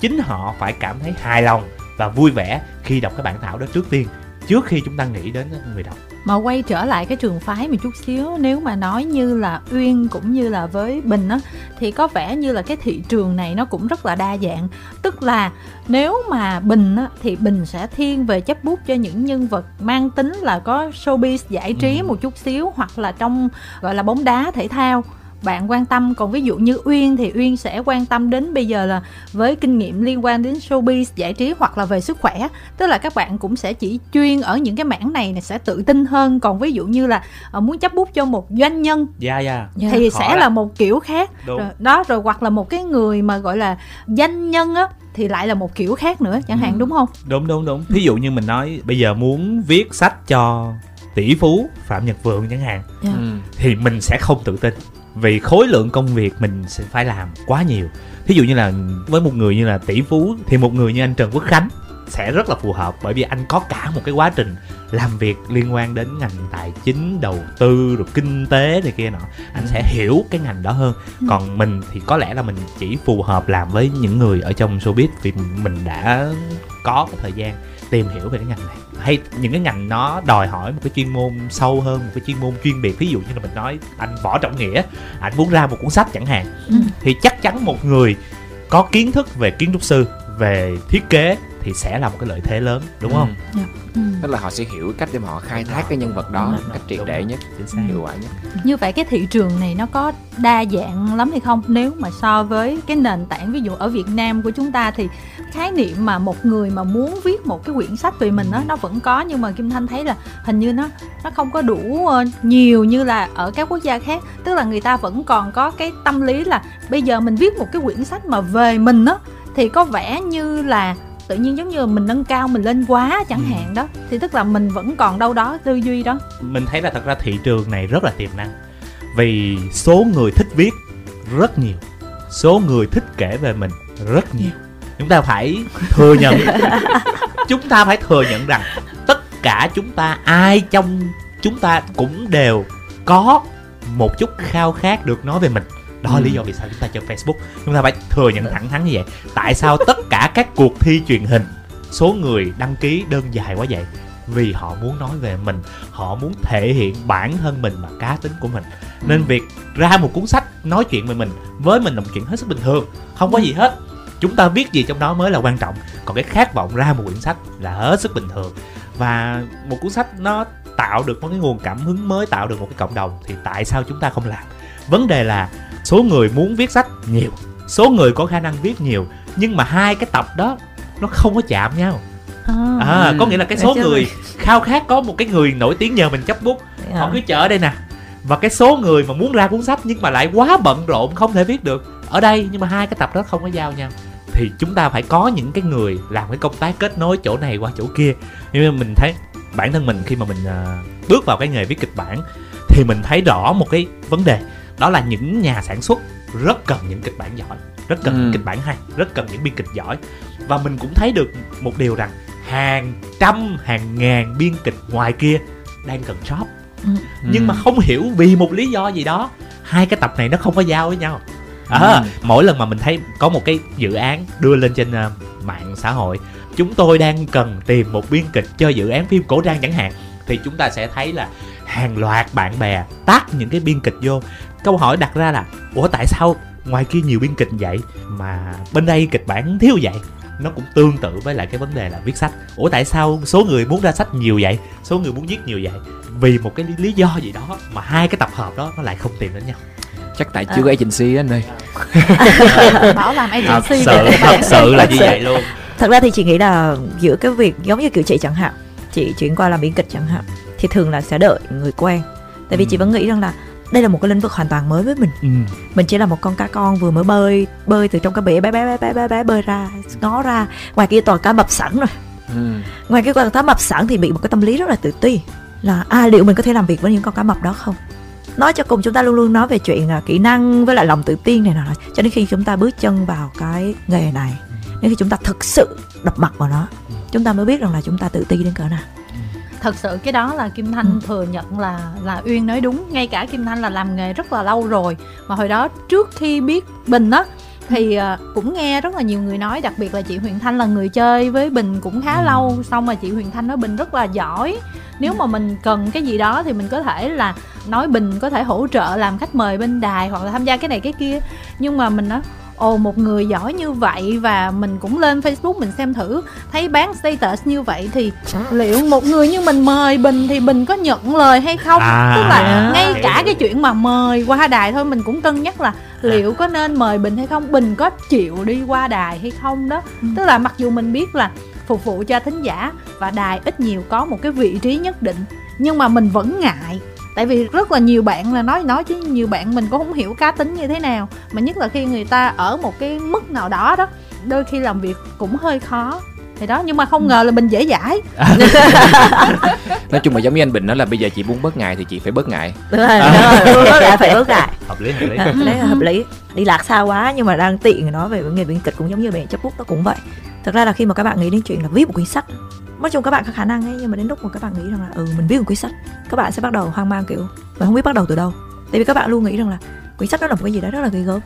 Speaker 1: Chính họ phải cảm thấy hài lòng và vui vẻ khi đọc cái bản thảo đó trước tiên, trước khi chúng ta nghĩ đến người đọc
Speaker 4: mà quay trở lại cái trường phái một chút xíu nếu mà nói như là uyên cũng như là với bình á thì có vẻ như là cái thị trường này nó cũng rất là đa dạng tức là nếu mà bình á thì bình sẽ thiên về chấp bút cho những nhân vật mang tính là có showbiz giải trí
Speaker 1: Ừ.
Speaker 4: một chút xíu hoặc là trong gọi là bóng đá thể thao bạn quan tâm. Còn ví dụ như uyên thì uyên sẽ quan tâm đến bây giờ là với kinh nghiệm liên quan đến showbiz giải trí hoặc là về sức khỏe. Tức là các bạn cũng sẽ chỉ chuyên ở những cái mảng này này sẽ tự tin hơn. Còn ví dụ như là ờ, muốn chấp bút cho một doanh nhân
Speaker 1: dạ dạ.
Speaker 2: Dạ.
Speaker 4: thì
Speaker 1: khó
Speaker 4: sẽ là một kiểu khác.
Speaker 1: Đúng.
Speaker 4: Rồi, đó rồi hoặc là một cái người mà gọi là danh nhân á thì lại là một kiểu khác nữa chẳng hạn
Speaker 3: Ừ.
Speaker 4: đúng không?
Speaker 1: Đúng đúng đúng. Thí dụ như mình nói bây giờ muốn viết sách cho tỷ phú phạm nhật vượng chẳng hạn
Speaker 2: Dạ.
Speaker 3: Ừ.
Speaker 1: thì mình sẽ không tự tin vì khối lượng công việc mình sẽ phải làm quá nhiều. Thí dụ như là với một người như là tỷ phú thì một người như anh trần quốc khánh sẽ rất là phù hợp bởi vì anh có cả một cái quá trình làm việc liên quan đến ngành tài chính đầu tư rồi kinh tế này kia nọ. Anh sẽ hiểu cái ngành đó hơn. Còn mình thì có lẽ là mình chỉ phù hợp làm với những người ở trong showbiz vì mình đã có cái thời gian tìm hiểu về cái ngành này hay những cái ngành nó đòi hỏi một cái chuyên môn sâu hơn một cái chuyên môn chuyên biệt. Ví dụ như là mình nói anh võ trọng nghĩa anh muốn ra một cuốn sách chẳng hạn
Speaker 4: Ừ.
Speaker 1: thì chắc chắn một người có kiến thức về kiến trúc sư về thiết kế thì sẽ là một cái lợi thế lớn đúng không?
Speaker 4: Ừ.
Speaker 3: tức là họ sẽ hiểu cách để mà họ khai thác cái nhân vật đó
Speaker 1: Đúng
Speaker 3: cách triệt để nhất
Speaker 1: chính xác.
Speaker 3: hiệu quả nhất.
Speaker 4: Như vậy cái thị trường này nó có đa dạng lắm hay không? Nếu mà so với cái nền tảng ví dụ ở Việt Nam của chúng ta thì khái niệm mà một người mà muốn viết một cái quyển sách về mình đó nó vẫn có. Nhưng mà Kim Thanh thấy là hình như nó nó không có đủ ờ, nhiều như là ở các quốc gia khác. Tức là người ta vẫn còn có cái tâm lý là bây giờ mình viết một cái quyển sách mà về mình á thì có vẻ như là tự nhiên giống như mình nâng cao mình lên quá chẳng
Speaker 1: Ừ.
Speaker 4: hạn đó. Thì tức là mình vẫn còn đâu đó tư duy đó.
Speaker 1: Mình thấy là thật ra thị trường này rất là tiềm năng. Vì số người thích viết rất nhiều số người thích kể về mình rất nhiều chúng ta phải thừa nhận. Chúng ta phải thừa nhận rằng tất cả chúng ta ai trong chúng ta cũng đều có một chút khao khát được nói về mình. Đó là
Speaker 3: Ừ.
Speaker 1: lý do vì sao chúng ta chơi Facebook. Chúng ta phải thừa nhận thẳng thắn như vậy. Tại sao tất cả các cuộc thi truyền hình số người đăng ký đơn dài quá vậy? Vì họ muốn nói về mình. Họ muốn thể hiện bản thân mình và cá tính của mình. Nên việc ra một cuốn sách nói chuyện về mình với mình là một chuyện hết sức bình thường. Không có gì hết chúng ta viết gì trong đó mới là quan trọng. Còn cái khát vọng ra một quyển sách là hết sức bình thường. Và một cuốn sách nó tạo được một cái nguồn cảm hứng mới tạo được một cái cộng đồng thì tại sao chúng ta không làm? Vấn đề là số người muốn viết sách nhiều số người có khả năng viết nhiều nhưng mà hai cái tập đó nó không có chạm nhau. À,
Speaker 3: Ừ.
Speaker 1: có nghĩa là cái số người khao khát có một cái người nổi tiếng nhờ mình chấp bút
Speaker 2: Dạ.
Speaker 1: họ cứ chờ ở đây nè. Và cái số người mà muốn ra cuốn sách nhưng mà lại quá bận rộn không thể viết được ở đây nhưng mà hai cái tập đó không có giao nhau thì chúng ta phải có những cái người làm cái công tác kết nối chỗ này qua chỗ kia. Nhưng mà mình thấy bản thân mình khi mà mình à, bước vào cái nghề viết kịch bản thì mình thấy rõ một cái vấn đề đó là những nhà sản xuất rất cần những kịch bản giỏi rất cần
Speaker 3: Ừ.
Speaker 1: những kịch bản hay rất cần những biên kịch giỏi. Và mình cũng thấy được một điều rằng hàng trăm hàng ngàn biên kịch ngoài kia đang cần job nhưng mà không hiểu vì một lý do gì đó hai cái tập này nó không có giao với nhau à,
Speaker 3: Ừ.
Speaker 1: mỗi lần mà mình thấy có một cái dự án đưa lên trên ờ, mạng xã hội chúng tôi đang cần tìm một biên kịch cho dự án phim cổ trang chẳng hạn thì chúng ta sẽ thấy là hàng loạt bạn bè tác những cái biên kịch vô. Câu hỏi đặt ra là ủa tại sao ngoài kia nhiều biên kịch vậy mà bên đây kịch bản thiếu vậy? Nó cũng tương tự với lại cái vấn đề là viết sách. Ủa tại sao số người muốn ra sách nhiều vậy? Số người muốn viết nhiều vậy? Vì một cái lý do gì đó mà hai cái tập hợp đó nó lại không tìm đến nhau
Speaker 3: chắc tại chưa có agency á anh ơi.
Speaker 4: Bảo làm
Speaker 1: thật
Speaker 4: agency
Speaker 1: sự
Speaker 4: về
Speaker 1: thật sự là như
Speaker 2: Thật sự.
Speaker 1: vậy luôn.
Speaker 2: Thật ra thì chị nghĩ là giữa cái việc giống như kiểu chị chẳng hạn chị chuyển qua làm biên kịch chẳng hạn thì thường là sẽ đợi người quen. Tại vì
Speaker 1: Ừ.
Speaker 2: chị vẫn nghĩ rằng là đây là một cái lĩnh vực hoàn toàn mới với mình.
Speaker 1: Ừ.
Speaker 2: mình chỉ là một con cá con vừa mới bơi bơi từ trong cái bể bé bé bé bé bé, bé bơi ra ngó ra. Ngoài kia toàn cá mập sẵn rồi.
Speaker 3: Ừ.
Speaker 2: ngoài cái con cá mập sẵn thì bị một cái tâm lý rất là tự ti. Là à liệu mình có thể làm việc với những con cá mập đó không nói cho cùng chúng ta luôn luôn nói về chuyện là kỹ năng với lại lòng tự tin này nọ. Cho đến khi chúng ta bước chân vào cái nghề này đến khi chúng ta thực sự đập mặt vào nó chúng ta mới biết rằng là chúng ta tự ti đến cỡ nào.
Speaker 4: Thật sự cái đó là kim thanh
Speaker 2: Ừ.
Speaker 4: thừa nhận là là uyên nói đúng. Ngay cả kim thanh là làm nghề rất là lâu rồi. Mà hồi đó trước khi biết bình á thì à, cũng nghe rất là nhiều người nói đặc biệt là chị huyền thanh là người chơi với bình cũng khá
Speaker 1: Ừ.
Speaker 4: lâu xong mà chị huyền thanh nói bình rất là giỏi nếu mà mình cần cái gì đó thì mình có thể là nói bình có thể hỗ trợ làm khách mời bên đài hoặc là tham gia cái này cái kia nhưng mà mình nói ồ một người giỏi như vậy và mình cũng lên facebook mình xem thử. Thấy bán status như vậy thì liệu một người như mình mời bình thì bình có nhận lời hay không?
Speaker 1: À,
Speaker 4: tức là ngay cả cái chuyện mà mời qua đài thôi mình cũng cân nhắc là liệu có nên mời bình hay không? Bình có chịu đi qua đài hay không đó?
Speaker 2: Ừ.
Speaker 4: tức là mặc dù mình biết là phục vụ cho thính giả và đài ít nhiều có một cái vị trí nhất định nhưng mà mình vẫn ngại tại vì rất là nhiều bạn là nói nói chứ nhiều bạn mình cũng không hiểu cá tính như thế nào. Mà nhất là khi người ta ở một cái mức nào đó đó đôi khi làm việc cũng hơi khó. Thì đó nhưng mà không ngờ là mình dễ dãi.
Speaker 3: Nói chung là giống như anh bình nói là bây giờ chị muốn bớt ngại thì chị phải bớt ngại.
Speaker 2: Đúng rồi đúng rồi bớt lại phải bớt lại
Speaker 1: hợp lý hợp lý.
Speaker 2: À, hợp lý. Đi lạc xa quá nhưng mà đang tiện nói về nghề biên kịch cũng giống như bạn chấp bút nó cũng vậy thật ra là khi mà các bạn nghĩ đến chuyện là viết một cuốn sách nói chung các bạn có khả năng ấy nhưng mà đến lúc mà các bạn nghĩ rằng là ừ mình viết một cuốn sách các bạn sẽ bắt đầu hoang mang kiểu mình không biết bắt đầu từ đâu. Tại vì các bạn luôn nghĩ rằng là cuốn sách đó là một cái gì đấy rất là ghê gớm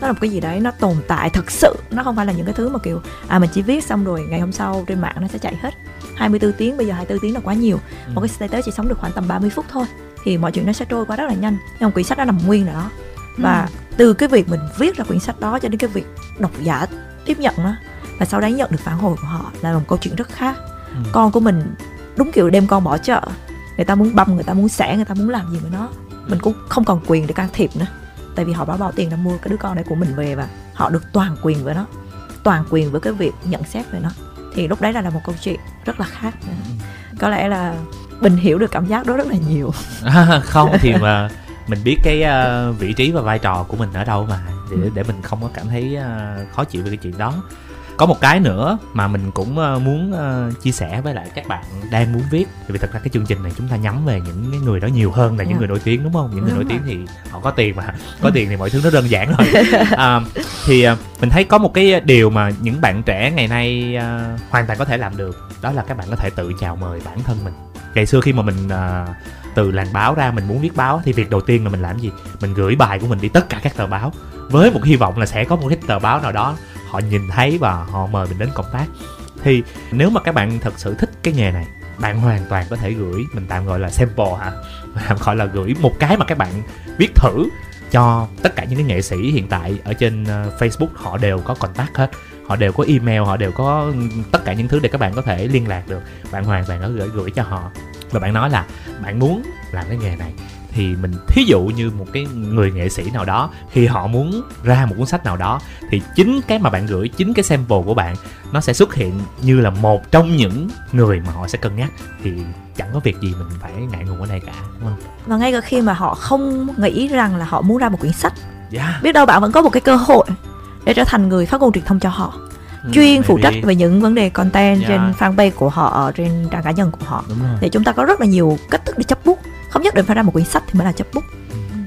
Speaker 2: nó là một cái gì đấy nó tồn tại thật sự nó không phải là những cái thứ mà kiểu à mình chỉ viết xong rồi ngày hôm sau trên mạng nó sẽ chạy hết. 24 tiếng bây giờ 24 tiếng là quá nhiều một cái status chỉ sống được khoảng tầm 30 phút thôi thì mọi chuyện nó sẽ trôi qua rất là nhanh nhưng mà quyển sách nó nằm nguyên ở đó. Và từ cái việc mình viết ra quyển sách đó cho đến cái việc độc giả tiếp nhận nó và sau đấy nhận được phản hồi của họ là một câu chuyện rất khác.
Speaker 1: Ừ.
Speaker 2: con của mình đúng kiểu đem con bỏ chợ. Người ta muốn băm người ta muốn xẻ người ta muốn làm gì với nó. Mình cũng không còn quyền để can thiệp nữa. Tại vì họ đã bỏ tiền ra mua cái đứa con này của mình về và họ được toàn quyền với nó. Toàn quyền với cái việc nhận xét về nó. Thì lúc đấy là là một câu chuyện rất là khác có lẽ là bình hiểu được cảm giác đó rất là nhiều.
Speaker 1: À, không thì mà mình biết cái ờ, vị trí và vai trò của mình ở đâu mà. Để để mình không có cảm thấy ờ, khó chịu về cái chuyện đó có một cái nữa mà mình cũng ờ, muốn ờ, chia sẻ với lại các bạn đang muốn viết. Tại vì thật ra cái chương trình này chúng ta nhắm về những cái người đó nhiều hơn là những
Speaker 2: Dạ.
Speaker 1: người nổi tiếng đúng không? Những người nổi tiếng thì họ có tiền mà. Có tiền thì mọi thứ nó đơn giản rồi à, thì ờ, mình thấy có một cái điều mà những bạn trẻ ngày nay hoàn toàn có thể làm được đó là các bạn có thể tự chào mời bản thân mình. Ngày xưa khi mà mình từ làng báo ra mình muốn viết báo thì việc đầu tiên là mình làm gì? Mình gửi bài của mình đi tất cả các tờ báo. Với một hy vọng là sẽ có một cái tờ báo nào đó họ nhìn thấy và họ mời mình đến cộng tác. Thì nếu mà các bạn thật sự thích cái nghề này, bạn hoàn toàn có thể gửi, mình tạm gọi là sample hả? Tạm gọi là gửi một cái mà các bạn viết thử cho tất cả những cái nghệ sĩ hiện tại ở trên ờ, Facebook. Họ đều có contact hết, họ đều có email, họ đều có tất cả những thứ để các bạn có thể liên lạc được. Bạn hoàn toàn có gửi gửi cho họ. Và bạn nói là bạn muốn làm cái nghề này thì mình thí dụ như một cái người nghệ sĩ nào đó khi họ muốn ra một cuốn sách nào đó thì chính cái mà bạn gửi chính cái sample của bạn nó sẽ xuất hiện như là một trong những người mà họ sẽ cân nhắc. Thì chẳng có việc gì mình phải ngại ngùng ở đây cả đúng không?
Speaker 2: Và ngay cả khi mà họ không nghĩ rằng là họ muốn ra một quyển sách
Speaker 1: yeah.
Speaker 2: biết đâu bạn vẫn có một cái cơ hội để trở thành người phát ngôn truyền thông cho họ chuyên phụ trách về những vấn đề content
Speaker 1: Yeah.
Speaker 2: trên fanpage của họ trên trang cá nhân của họ. Thì chúng ta có rất là nhiều cách thức để chấp bút. Không nhất định phải ra một quyển sách thì mới là chấp bút.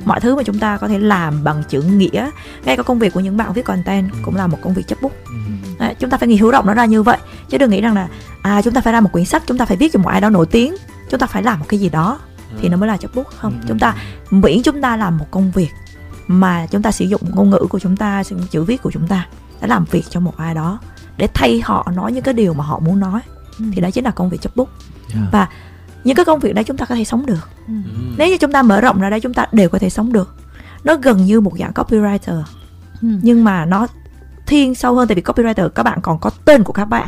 Speaker 2: Mọi thứ mà chúng ta có thể làm bằng chữ nghĩa ngay cả công việc của những bạn viết content cũng là một công việc chấp bút.
Speaker 1: Ừ.
Speaker 2: Đấy, chúng ta phải hiểu rộng nó ra như vậy. Chứ đừng nghĩ rằng là à chúng ta phải ra một quyển sách chúng ta phải viết cho một ai đó nổi tiếng. Chúng ta phải làm một cái gì đó thì nó mới là chấp bút không?
Speaker 1: Ừ.
Speaker 2: chúng ta miễn chúng ta làm một công việc mà chúng ta sử dụng ngôn ngữ của chúng ta sử dụng chữ viết của chúng ta để làm việc cho một ai đó để thay họ nói những cái điều mà họ muốn nói thì đó chính là công việc chấp bút
Speaker 1: Yeah.
Speaker 2: và những cái công việc đấy chúng ta có thể sống được
Speaker 3: Ừ.
Speaker 2: nếu như chúng ta mở rộng ra đây chúng ta đều có thể sống được nó gần như một dạng copywriter
Speaker 4: Ừ.
Speaker 2: nhưng mà nó thiên sâu hơn tại vì copywriter các bạn còn có tên của các bạn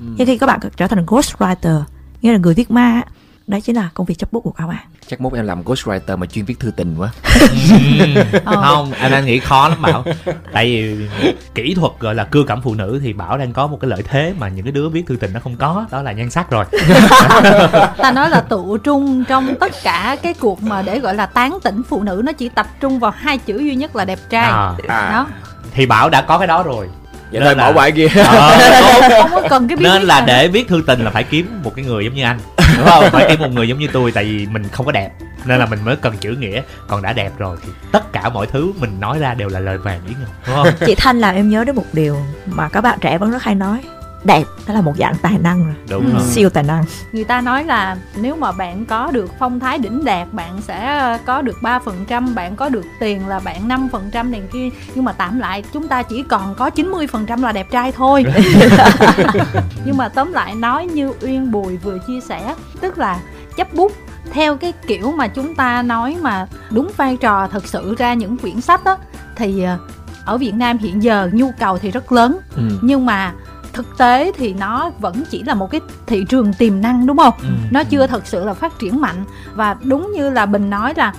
Speaker 3: Ừ.
Speaker 2: nhưng khi các bạn trở thành ghostwriter nghĩa là người viết ma đấy chính là công việc chấp bút của các bạn.
Speaker 3: Chắc mốt em làm ghostwriter mà chuyên viết thư tình quá.
Speaker 1: Ừ. không anh anh nghĩ khó lắm bảo. Tại vì kỹ thuật gọi là cưa cảm phụ nữ thì bảo đang có một cái lợi thế mà những cái đứa viết thư tình nó không có đó là nhan sắc rồi.
Speaker 4: Ta nói là tự trung trong tất cả cái cuộc mà để gọi là tán tỉnh phụ nữ nó chỉ tập trung vào hai chữ duy nhất là đẹp trai.
Speaker 1: À,
Speaker 3: à.
Speaker 4: Đó
Speaker 1: thì bảo đã có cái đó rồi
Speaker 3: vậy
Speaker 1: Nên
Speaker 3: thôi
Speaker 1: là-
Speaker 3: bỏ bài kia.
Speaker 1: Ờ,
Speaker 4: không cần cái
Speaker 1: nên là để viết thư tình là phải kiếm một cái người giống như anh đúng không? Phải kiếm một người giống như tôi tại vì mình không có đẹp. Nên là mình mới cần chữ nghĩa. Còn đã đẹp rồi thì tất cả mọi thứ mình nói ra đều là lời vàng ý ngọc đúng không?
Speaker 2: Chị thanh làm em nhớ đến một điều mà các bạn trẻ vẫn rất hay nói đẹp đó là một dạng tài năng rồi.
Speaker 1: Đúng
Speaker 4: Ừ.
Speaker 1: rồi.
Speaker 2: Siêu tài năng.
Speaker 4: Người ta nói là nếu mà bạn có được phong thái đỉnh đạt bạn sẽ có được 3% bạn có được tiền là bạn 5% này kia. Nhưng mà tạm lại chúng ta chỉ còn có 90% là đẹp trai thôi. Nhưng mà tóm lại nói như Uyên Bùi vừa chia sẻ tức là chấp bút theo cái kiểu mà chúng ta nói mà đúng vai trò thật sự ra những quyển sách á thì ờ, ở Việt Nam hiện giờ nhu cầu thì rất lớn.
Speaker 3: Ừ.
Speaker 4: nhưng mà thực tế thì nó vẫn chỉ là một cái thị trường tiềm năng đúng không
Speaker 1: Ừ.
Speaker 4: nó chưa thật sự là phát triển mạnh và đúng như là bình nói là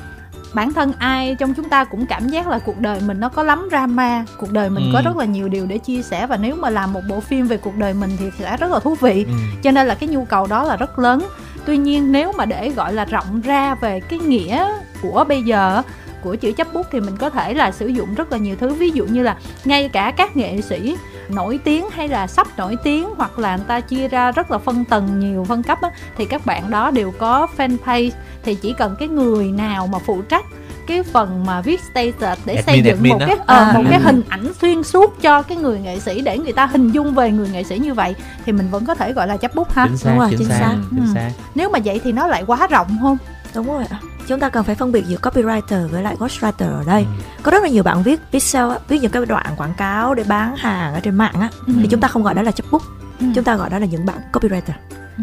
Speaker 4: bản thân ai trong chúng ta cũng cảm giác là cuộc đời mình nó có lắm drama cuộc đời mình
Speaker 1: Ừ.
Speaker 4: có rất là nhiều điều để chia sẻ và nếu mà làm một bộ phim về cuộc đời mình thì sẽ rất là thú vị
Speaker 1: Ừ.
Speaker 4: cho nên là cái nhu cầu đó là rất lớn tuy nhiên nếu mà để gọi là rộng ra về cái nghĩa của bây giờ của chữ chấp bút thì mình có thể là sử dụng rất là nhiều thứ ví dụ như là ngay cả các nghệ sĩ nổi tiếng hay là sắp nổi tiếng hoặc là người ta chia ra rất là phân tầng nhiều phân cấp á, thì các bạn đó đều có fanpage thì chỉ cần cái người nào mà phụ trách cái phần mà viết status để xây dựng
Speaker 1: admin
Speaker 4: một cái ờ,
Speaker 2: À.
Speaker 4: một cái hình ảnh xuyên suốt cho cái người nghệ sĩ để người ta hình dung về người nghệ sĩ như vậy thì mình vẫn có thể gọi là chấp bút ha
Speaker 1: chính xác
Speaker 2: Đúng rồi,
Speaker 1: chính
Speaker 2: chính
Speaker 1: xác
Speaker 2: xác.
Speaker 1: chính
Speaker 4: Ừ.
Speaker 1: xác
Speaker 4: nếu mà vậy thì nó lại quá rộng không
Speaker 2: đúng rồi ạ. Chúng ta cần phải phân biệt giữa copywriter với lại ghostwriter ở đây
Speaker 1: Ừ.
Speaker 2: có rất là nhiều bạn viết viết á, viết những cái đoạn quảng cáo để bán hàng ở trên mạng á thì chúng ta không gọi đó là chấp bút
Speaker 4: Ừ.
Speaker 2: chúng ta gọi đó là những bạn copywriter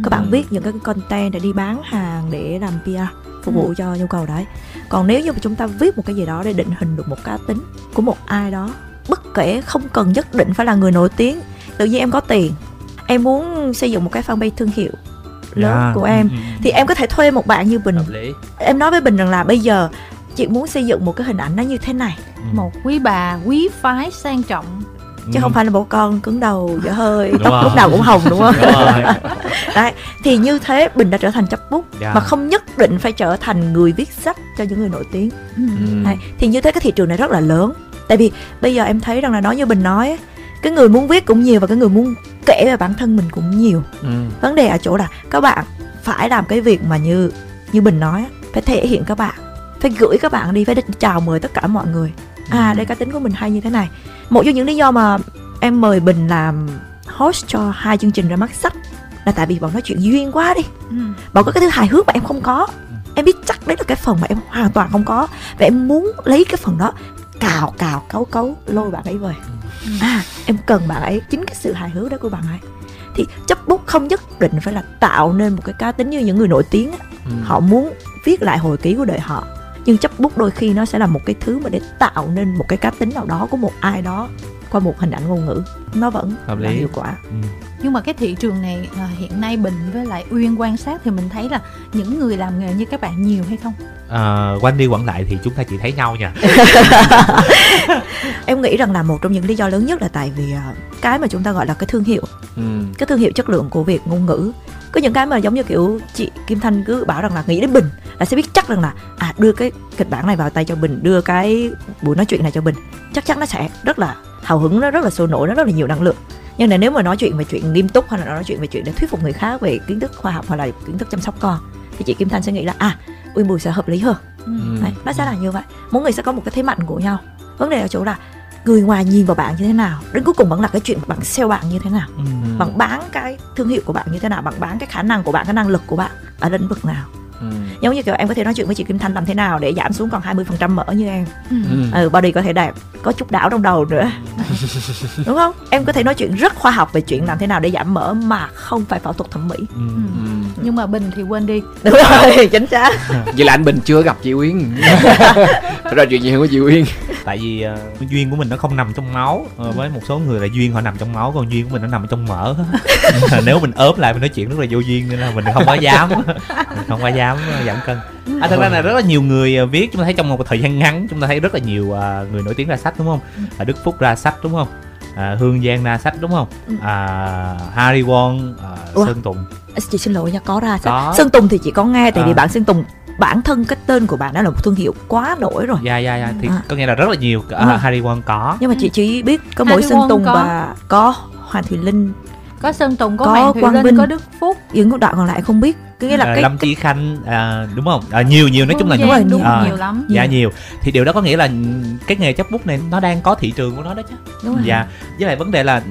Speaker 2: các bạn
Speaker 1: Ừ.
Speaker 2: viết những cái content để đi bán hàng để làm PR phục vụ cho nhu cầu đấy còn nếu như mà chúng ta viết một cái gì đó để định hình được một cá tính của một ai đó bất kể không cần nhất định phải là người nổi tiếng tự nhiên em có tiền em muốn xây dựng một cái fanpage thương hiệu lớn
Speaker 1: Dạ.
Speaker 2: của em
Speaker 1: Ừ, ừ,
Speaker 2: thì em có thể thuê một bạn như bình em nói với bình rằng là bây giờ chị muốn xây dựng một cái hình ảnh nó như thế này
Speaker 1: Ừ.
Speaker 4: một quý bà quý phái sang trọng
Speaker 2: chứ không phải là bộ con cứng đầu dở hơi
Speaker 1: Đúng
Speaker 2: tóc
Speaker 1: rồi.
Speaker 2: lúc nào cũng hồng đúng không
Speaker 1: Đúng rồi.
Speaker 2: đấy thì như thế bình đã trở thành chấp bút
Speaker 1: Dạ.
Speaker 2: mà không nhất định phải trở thành người viết sách cho những người nổi tiếng
Speaker 4: Ừ.
Speaker 2: Đấy, thì như thế cái thị trường này rất là lớn tại vì bây giờ em thấy rằng là nói như bình nói á, cái người muốn viết cũng nhiều và cái người muốn kể về bản thân mình cũng nhiều.
Speaker 3: Ừ.
Speaker 2: vấn đề ở chỗ là các bạn phải làm cái việc mà như như bình nói phải thể hiện các bạn phải gửi các bạn đi phải định chào mời tất cả mọi người. À đây cá tính của mình hay như thế này. Một trong những lý do mà em mời bình làm host cho hai chương trình ra mắt sách là tại vì bọn nói chuyện duyên quá đi.
Speaker 4: Ừ.
Speaker 2: bọn có cái thứ hài hước mà em không có. Em biết chắc đấy là cái phần mà em hoàn toàn không có. Và em muốn lấy cái phần đó cào cào cấu cấu lôi bạn ấy về à em cần bạn ấy chính cái sự hài hước đó của bạn ấy thì chấp bút không nhất định phải là tạo nên một cái cá tính như những người nổi tiếng.
Speaker 3: Ừ.
Speaker 2: họ muốn viết lại hồi ký của đời họ nhưng chấp bút đôi khi nó sẽ là một cái thứ mà để tạo nên một cái cá tính nào đó của một ai đó qua một hình ảnh ngôn ngữ. Nó vẫn
Speaker 1: Hợp
Speaker 2: là
Speaker 1: lý.
Speaker 2: hiệu quả.
Speaker 1: Ừ.
Speaker 4: nhưng mà cái thị trường này à, hiện nay bình với lại uyên quan sát thì mình thấy là những người làm nghề như các bạn nhiều hay không?
Speaker 1: Ờ, quanh đi quẩn lại thì chúng ta chỉ thấy nhau nha.
Speaker 2: Em nghĩ rằng là một trong những lý do lớn nhất là tại vì à, cái mà chúng ta gọi là cái thương hiệu.
Speaker 3: Ừ.
Speaker 2: cái thương hiệu chất lượng của việc ngôn ngữ. Có những cái mà giống như kiểu chị Kim Thanh cứ bảo rằng là nghĩ đến Bình là sẽ biết chắc rằng là à đưa cái kịch bản này vào tay cho Bình đưa cái buổi nói chuyện này cho Bình. Chắc chắn nó sẽ rất là hào hứng nó rất là sôi nổi nó rất là nhiều năng lượng. Nhưng mà nếu mà nói chuyện về chuyện nghiêm túc hay là nói chuyện về chuyện để thuyết phục người khác về kiến thức khoa học hoặc là kiến thức chăm sóc con thì chị Kim Thanh sẽ nghĩ là à Uyên Bùi sẽ hợp lý hơn.
Speaker 3: Ừ.
Speaker 2: Đấy, nó sẽ là như vậy. Mỗi người sẽ có một cái thế mạnh của nhau. Vấn đề ở chỗ là người ngoài nhìn vào bạn như thế nào đến cuối cùng vẫn là cái chuyện bạn sale bạn như thế nào
Speaker 1: Ừ.
Speaker 2: bạn bán cái thương hiệu của bạn như thế nào bạn bán cái khả năng của bạn cái năng lực của bạn ở lĩnh vực nào
Speaker 3: Ừ.
Speaker 2: giống như kiểu em có thể nói chuyện với chị Kim Thanh làm thế nào để giảm xuống còn 20% mỡ như em.
Speaker 3: Ừ.
Speaker 2: ừ. Body có thể đẹp có chút đảo trong đầu nữa. Đúng không? Em có thể nói chuyện rất khoa học về chuyện làm thế nào để giảm mỡ mà không phải phẫu thuật thẩm mỹ.
Speaker 1: Ừ.
Speaker 3: Ừ.
Speaker 4: nhưng mà bình thì quên đi.
Speaker 2: Đúng rồi chính xác.
Speaker 3: Vậy là anh bình chưa gặp chị uyên. Thật ra chuyện gì hơn của chị uyên.
Speaker 1: Tại vì ờ, duyên của mình nó không nằm trong máu. Ờ, với một số người là duyên họ nằm trong máu còn duyên của mình nó nằm trong mỡ. Nếu mình ốp lại mình nói chuyện rất là vô duyên nên là mình không có dám. Mình không có dám ờ, giảm cân à, thật ra là rất là nhiều người ờ, viết chúng ta thấy trong một thời gian ngắn chúng ta thấy rất là nhiều ờ, người nổi tiếng ra sách đúng không à, đức phúc ra sách đúng không à, hương giang ra sách đúng không
Speaker 2: Ừ.
Speaker 1: à, harry won à,
Speaker 2: Ủa?
Speaker 1: sơn tùng
Speaker 2: chị xin lỗi nha có ra
Speaker 1: Có.
Speaker 2: Sơn Tùng thì chị có nghe tại vì
Speaker 1: À.
Speaker 2: bạn Sơn Tùng bản thân cái tên của bạn đã là một thương hiệu quá nổi rồi
Speaker 1: dạ dạ dạ thì
Speaker 2: À.
Speaker 1: có nghĩa là rất là nhiều à, harry won có
Speaker 2: nhưng mà chị chỉ biết có mỗi Sơn Tùng
Speaker 4: có.
Speaker 2: và có Hoàng Thùy Linh
Speaker 4: có sơn tùng có,
Speaker 2: Có
Speaker 4: hoàng thùy
Speaker 2: Quang
Speaker 4: linh
Speaker 2: Vinh.
Speaker 4: có đức phúc.
Speaker 2: Những đoạn còn lại không biết. Có nghĩa là
Speaker 1: Ờ,
Speaker 2: cái,
Speaker 1: lâm chí khanh à, đúng không? À, nhiều nhiều nói chung là
Speaker 4: Hương
Speaker 2: rồi,
Speaker 4: đúng
Speaker 1: À.
Speaker 4: nhiều lắm.
Speaker 1: dạ nhiều. thì điều đó có nghĩa là cái nghề chấp bút này nó đang có thị trường của nó đó chứ.
Speaker 2: Đúng rồi.
Speaker 1: dạ. Với lại vấn đề là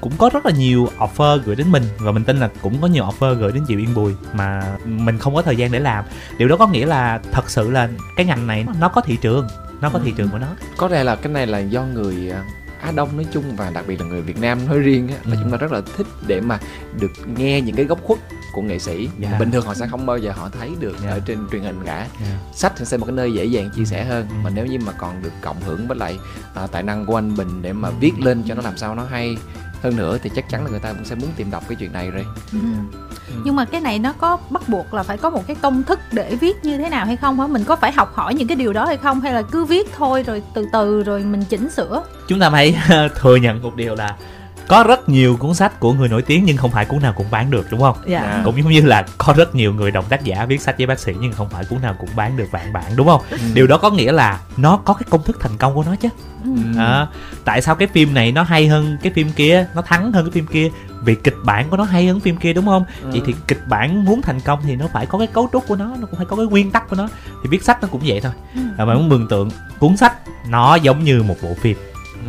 Speaker 1: cũng có rất là nhiều offer gửi đến mình và mình tin là cũng có nhiều offer gửi đến chị Yên Bùi mà mình không có thời gian để làm. Điều đó có nghĩa là thật sự là cái ngành này nó có thị trường nó có thị trường của nó.
Speaker 3: Có lẽ là cái này là do người à, Á Đông nói chung và đặc biệt là người Việt Nam nói riêng á, là
Speaker 1: Ừ.
Speaker 3: chúng ta rất là thích để mà được nghe những cái góc khuất của nghệ sĩ
Speaker 1: Dạ.
Speaker 3: bình thường họ sẽ không bao giờ họ thấy được
Speaker 1: Dạ.
Speaker 3: ở trên truyền hình cả
Speaker 1: Dạ.
Speaker 3: sách sẽ một cái nơi dễ dàng chia sẻ hơn
Speaker 1: Ừ.
Speaker 3: mà nếu như mà còn được cộng hưởng với lại à, tài năng của anh Bình để mà viết lên cho nó làm sao nó hay hơn nữa thì chắc chắn là người ta cũng sẽ muốn tìm đọc cái chuyện này rồi.
Speaker 4: Ừ. nhưng mà cái này nó có bắt buộc là phải có một cái công thức để viết như thế nào hay không hả? Mình có phải học hỏi những cái điều đó hay không? Hay là cứ viết thôi rồi từ từ rồi mình chỉnh sửa?
Speaker 1: Chúng ta hãy thừa nhận một điều là có rất nhiều cuốn sách của người nổi tiếng nhưng không phải cuốn nào cũng bán được đúng không?
Speaker 2: Dạ.
Speaker 3: À.
Speaker 1: cũng giống như là có rất nhiều người đồng tác giả viết sách với bác sĩ nhưng không phải cuốn nào cũng bán được vạn bản đúng không? Điều đó có nghĩa là nó có cái công thức thành công của nó chứ.
Speaker 3: Ừ.
Speaker 1: à, tại sao cái phim này nó hay hơn cái phim kia nó thắng hơn cái phim kia? Vì kịch bản của nó hay hơn phim kia đúng không? Vậy thì kịch bản muốn thành công thì nó phải có cái cấu trúc của nó nó cũng phải có cái nguyên tắc của nó. Thì viết sách nó cũng vậy thôi. À, bạn muốn mường tượng cuốn sách nó giống như một bộ phim.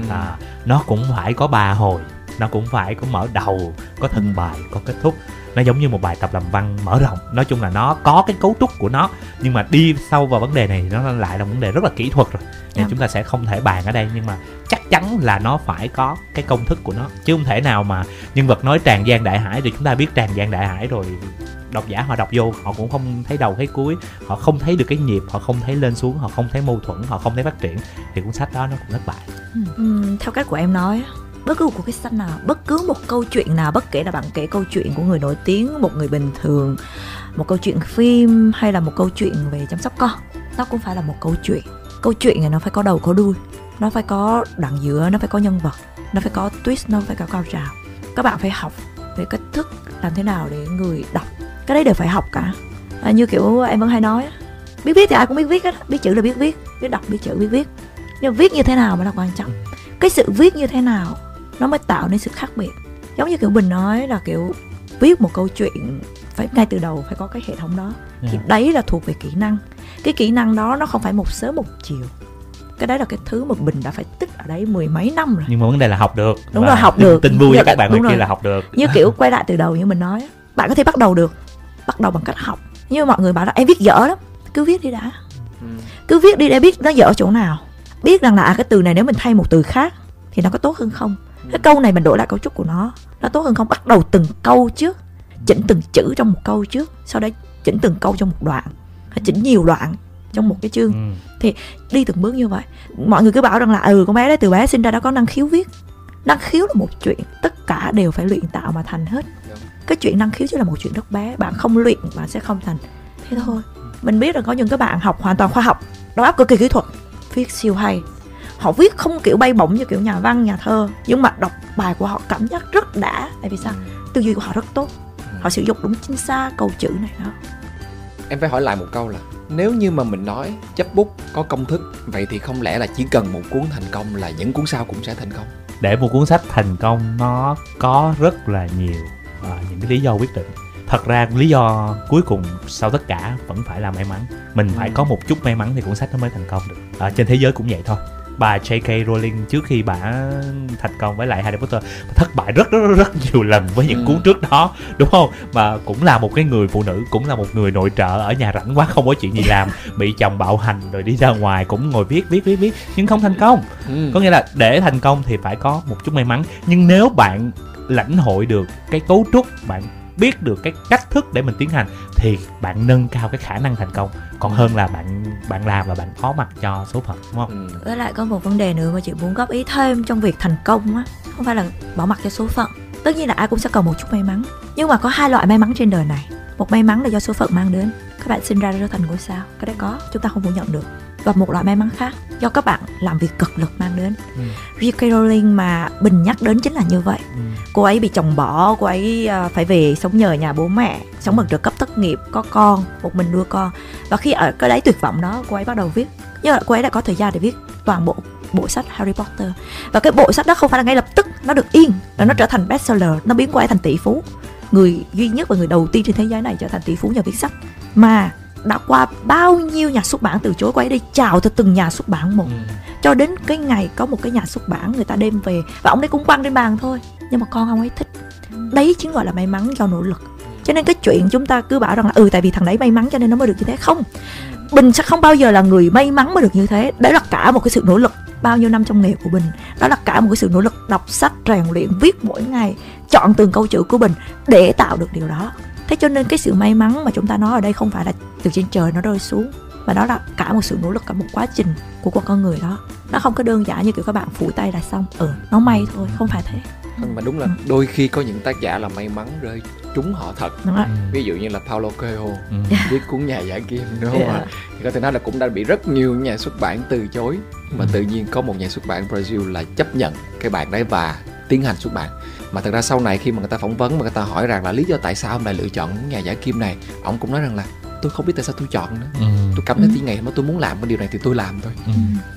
Speaker 1: À, nó cũng phải có ba hồi nó cũng phải có mở đầu có thân bài có kết thúc. Nó giống như một bài tập làm văn mở rộng. Nói chung là nó có cái cấu trúc của nó nhưng mà đi sâu vào vấn đề này nó lại là vấn đề rất là kỹ thuật rồi. Nên
Speaker 2: Dạ.
Speaker 1: chúng ta sẽ không thể bàn ở đây nhưng mà chắc chắn là nó phải có cái công thức của nó. Chứ không thể nào mà nhân vật nói tràn gian đại hải thì chúng ta biết tràn gian đại hải rồi độc giả họ đọc vô họ cũng không thấy đầu thấy cuối. Họ không thấy được cái nhịp họ không thấy lên xuống họ không thấy mâu thuẫn họ không thấy phát triển. Thì cuốn sách đó nó cũng thất bại.
Speaker 2: Ừm, theo cách của em nói á, bất cứ một cuộc sách nào bất cứ một câu chuyện nào bất kể là bạn kể câu chuyện của người nổi tiếng một người bình thường một câu chuyện phim hay là một câu chuyện về chăm sóc con nó cũng phải là một câu chuyện. Câu chuyện này nó phải có đầu có đuôi nó phải có đoạn giữa nó phải có nhân vật nó phải có twist nó phải có cao trào. Các bạn phải học về cách thức làm thế nào để người đọc cái đấy đều phải học cả. À, như kiểu em vẫn hay nói biết viết thì ai cũng biết viết hết biết chữ là biết viết biết đọc biết chữ biết viết. Nhưng viết như thế nào mới là quan trọng? Cái sự viết như thế nào nó mới tạo nên sự khác biệt. Giống như kiểu bình nói là kiểu viết một câu chuyện phải ngay từ đầu phải có cái hệ thống đó. Thì
Speaker 1: Dạ.
Speaker 2: đấy là thuộc về kỹ năng. Cái kỹ năng đó nó không phải một sớm một chiều. Cái đấy là cái thứ mà bình đã phải tích ở đấy mười mấy năm rồi.
Speaker 1: Nhưng mà vấn đề là học được.
Speaker 2: Đúng rồi, học được.
Speaker 1: tin vui cho các bạn
Speaker 2: đúng
Speaker 1: ngoài kia là học được.
Speaker 2: Như kiểu quay lại từ đầu như mình nói á, bạn có thể bắt đầu được bắt đầu bằng cách học. Mà mọi người bảo là em viết dở lắm cứ viết đi đã. Cứ viết đi để biết nó dở chỗ nào. Biết rằng là à, cái từ này nếu mình thay một từ khác thì nó có tốt hơn không cái câu này mình đổi lại cấu trúc của nó nó tốt hơn không? Bắt đầu từng câu trước chỉnh từng chữ trong một câu trước sau đó chỉnh từng câu trong một đoạn chỉnh nhiều đoạn trong một cái chương.
Speaker 1: Ừ.
Speaker 2: đi từng bước như vậy. Mọi người cứ bảo rằng là ừ con bé đấy từ bé sinh ra đã có năng khiếu viết. Năng khiếu là một chuyện tất cả đều phải luyện tạo mà thành hết. Cái chuyện năng khiếu chỉ là một chuyện rất bé. Bạn không luyện bạn sẽ không thành. Thế thôi. Mình biết rằng có những các bạn học hoàn toàn khoa học đầu óc cực kỳ kỹ thuật viết siêu hay họ viết không kiểu bay bổng như kiểu nhà văn nhà thơ nhưng mà đọc bài của họ cảm giác rất đã. Tại vì sao? Tư duy của họ rất tốt. Họ sử dụng đúng chính xác câu chữ này đó.
Speaker 3: Em phải hỏi lại một câu là nếu như mà mình nói chấp bút có công thức vậy thì không lẽ là chỉ cần một cuốn thành công là những cuốn sau cũng sẽ thành công?
Speaker 1: Để một cuốn sách thành công nó có rất là nhiều à, những cái lý do quyết định. Thật ra lý do cuối cùng sau tất cả vẫn phải là may mắn. Mình phải
Speaker 3: Ừ.
Speaker 1: có một chút may mắn thì cuốn sách nó mới thành công được. À, trên thế giới cũng vậy thôi bà J.K. Rowling trước khi bà thành công với lại Harry Potter thất bại rất rất rất, nhiều lần với những
Speaker 3: Ừ.
Speaker 1: cuốn trước đó đúng không mà cũng là một cái người phụ nữ cũng là một người nội trợ ở nhà rảnh quá không có chuyện gì làm bị chồng bạo hành rồi đi ra ngoài cũng ngồi viết viết viết viết nhưng không thành công
Speaker 3: ừ.
Speaker 1: có nghĩa là để thành công thì phải có một chút may mắn nhưng nếu bạn lãnh hội được cái cấu trúc bạn biết được cái cách thức để mình tiến hành thì bạn nâng cao cái khả năng thành công. Còn hơn là bạn bạn làm và bạn phó mặc cho số phận đúng không?
Speaker 3: Ừ.
Speaker 2: với lại có một vấn đề nữa mà chị muốn góp ý thêm trong việc thành công á không phải là bỏ mặc cho số phận tất nhiên là ai cũng sẽ cần một chút may mắn. Nhưng mà có hai loại may mắn trên đời này. Một may mắn là do số phận mang đến. Các bạn sinh ra trở thành ngôi sao. Cái đấy có chúng ta không phủ nhận được. Và một loại may mắn khác do các bạn làm việc cực lực mang đến.
Speaker 1: Ừ.
Speaker 2: J.K. Rowling mà Bình nhắc đến chính là như vậy.
Speaker 1: Ừ.
Speaker 2: cô ấy bị chồng bỏ cô ấy à, phải về sống nhờ nhà bố mẹ sống bằng trợ cấp thất nghiệp có con một mình nuôi con. Và khi ở cái đấy tuyệt vọng đó cô ấy bắt đầu viết. Nhưng mà cô ấy đã có thời gian để viết toàn bộ bộ sách Harry Potter. Và cái bộ sách đó không phải là ngay lập tức nó được yên là nó trở thành bestseller nó biến cô ấy thành tỷ phú. Người duy nhất và người đầu tiên trên thế giới này trở thành tỷ phú nhờ viết sách. Mà đã qua bao nhiêu nhà xuất bản từ chối cô ấy đi chào từ từng nhà xuất bản một. Cho đến cái ngày có một cái nhà xuất bản người ta đem về và ông ấy cũng quăng trên bàn thôi. Nhưng mà con ông ấy thích. Đấy chính gọi là may mắn do nỗ lực cho nên cái chuyện chúng ta cứ bảo rằng là ừ tại vì thằng đấy may mắn cho nên nó mới được như thế. Không. Bình sẽ không bao giờ là người may mắn mới được như thế. Đấy là cả một cái sự nỗ lực bao nhiêu năm trong nghề của bình. Đó là cả một cái sự nỗ lực đọc sách, rèn luyện, viết mỗi ngày, chọn từng câu chữ của bình để tạo được điều đó. Thế cho nên cái sự may mắn mà chúng ta nói ở đây không phải là từ trên trời nó rơi xuống, mà đó là cả một sự nỗ lực, cả một quá trình của con người đó. Nó không có đơn giản như kiểu các bạn phủ tay là xong. Ừ nó may thôi, không phải thế.
Speaker 3: Nhưng mà đúng là đôi khi có những tác giả là may mắn rơi trúng họ thật ví dụ như là Paulo Coelho
Speaker 1: Ừ.
Speaker 3: viết cuốn nhà giả kim đúng không
Speaker 2: Yeah.
Speaker 3: ạ thì có thể nói là cũng đã bị rất nhiều nhà xuất bản từ chối mà
Speaker 1: Ừ.
Speaker 3: tự nhiên có một nhà xuất bản Brazil là chấp nhận cái bản đấy và tiến hành xuất bản mà thật ra sau này khi mà người ta phỏng vấn mà người ta hỏi rằng là lý do tại sao ông lại lựa chọn nhà giả kim này ông cũng nói rằng là tôi không biết tại sao tôi chọn nữa
Speaker 1: ừ.
Speaker 3: tôi cảm thấy tí ngày mà tôi muốn làm cái điều này thì tôi làm thôi
Speaker 1: Ừ.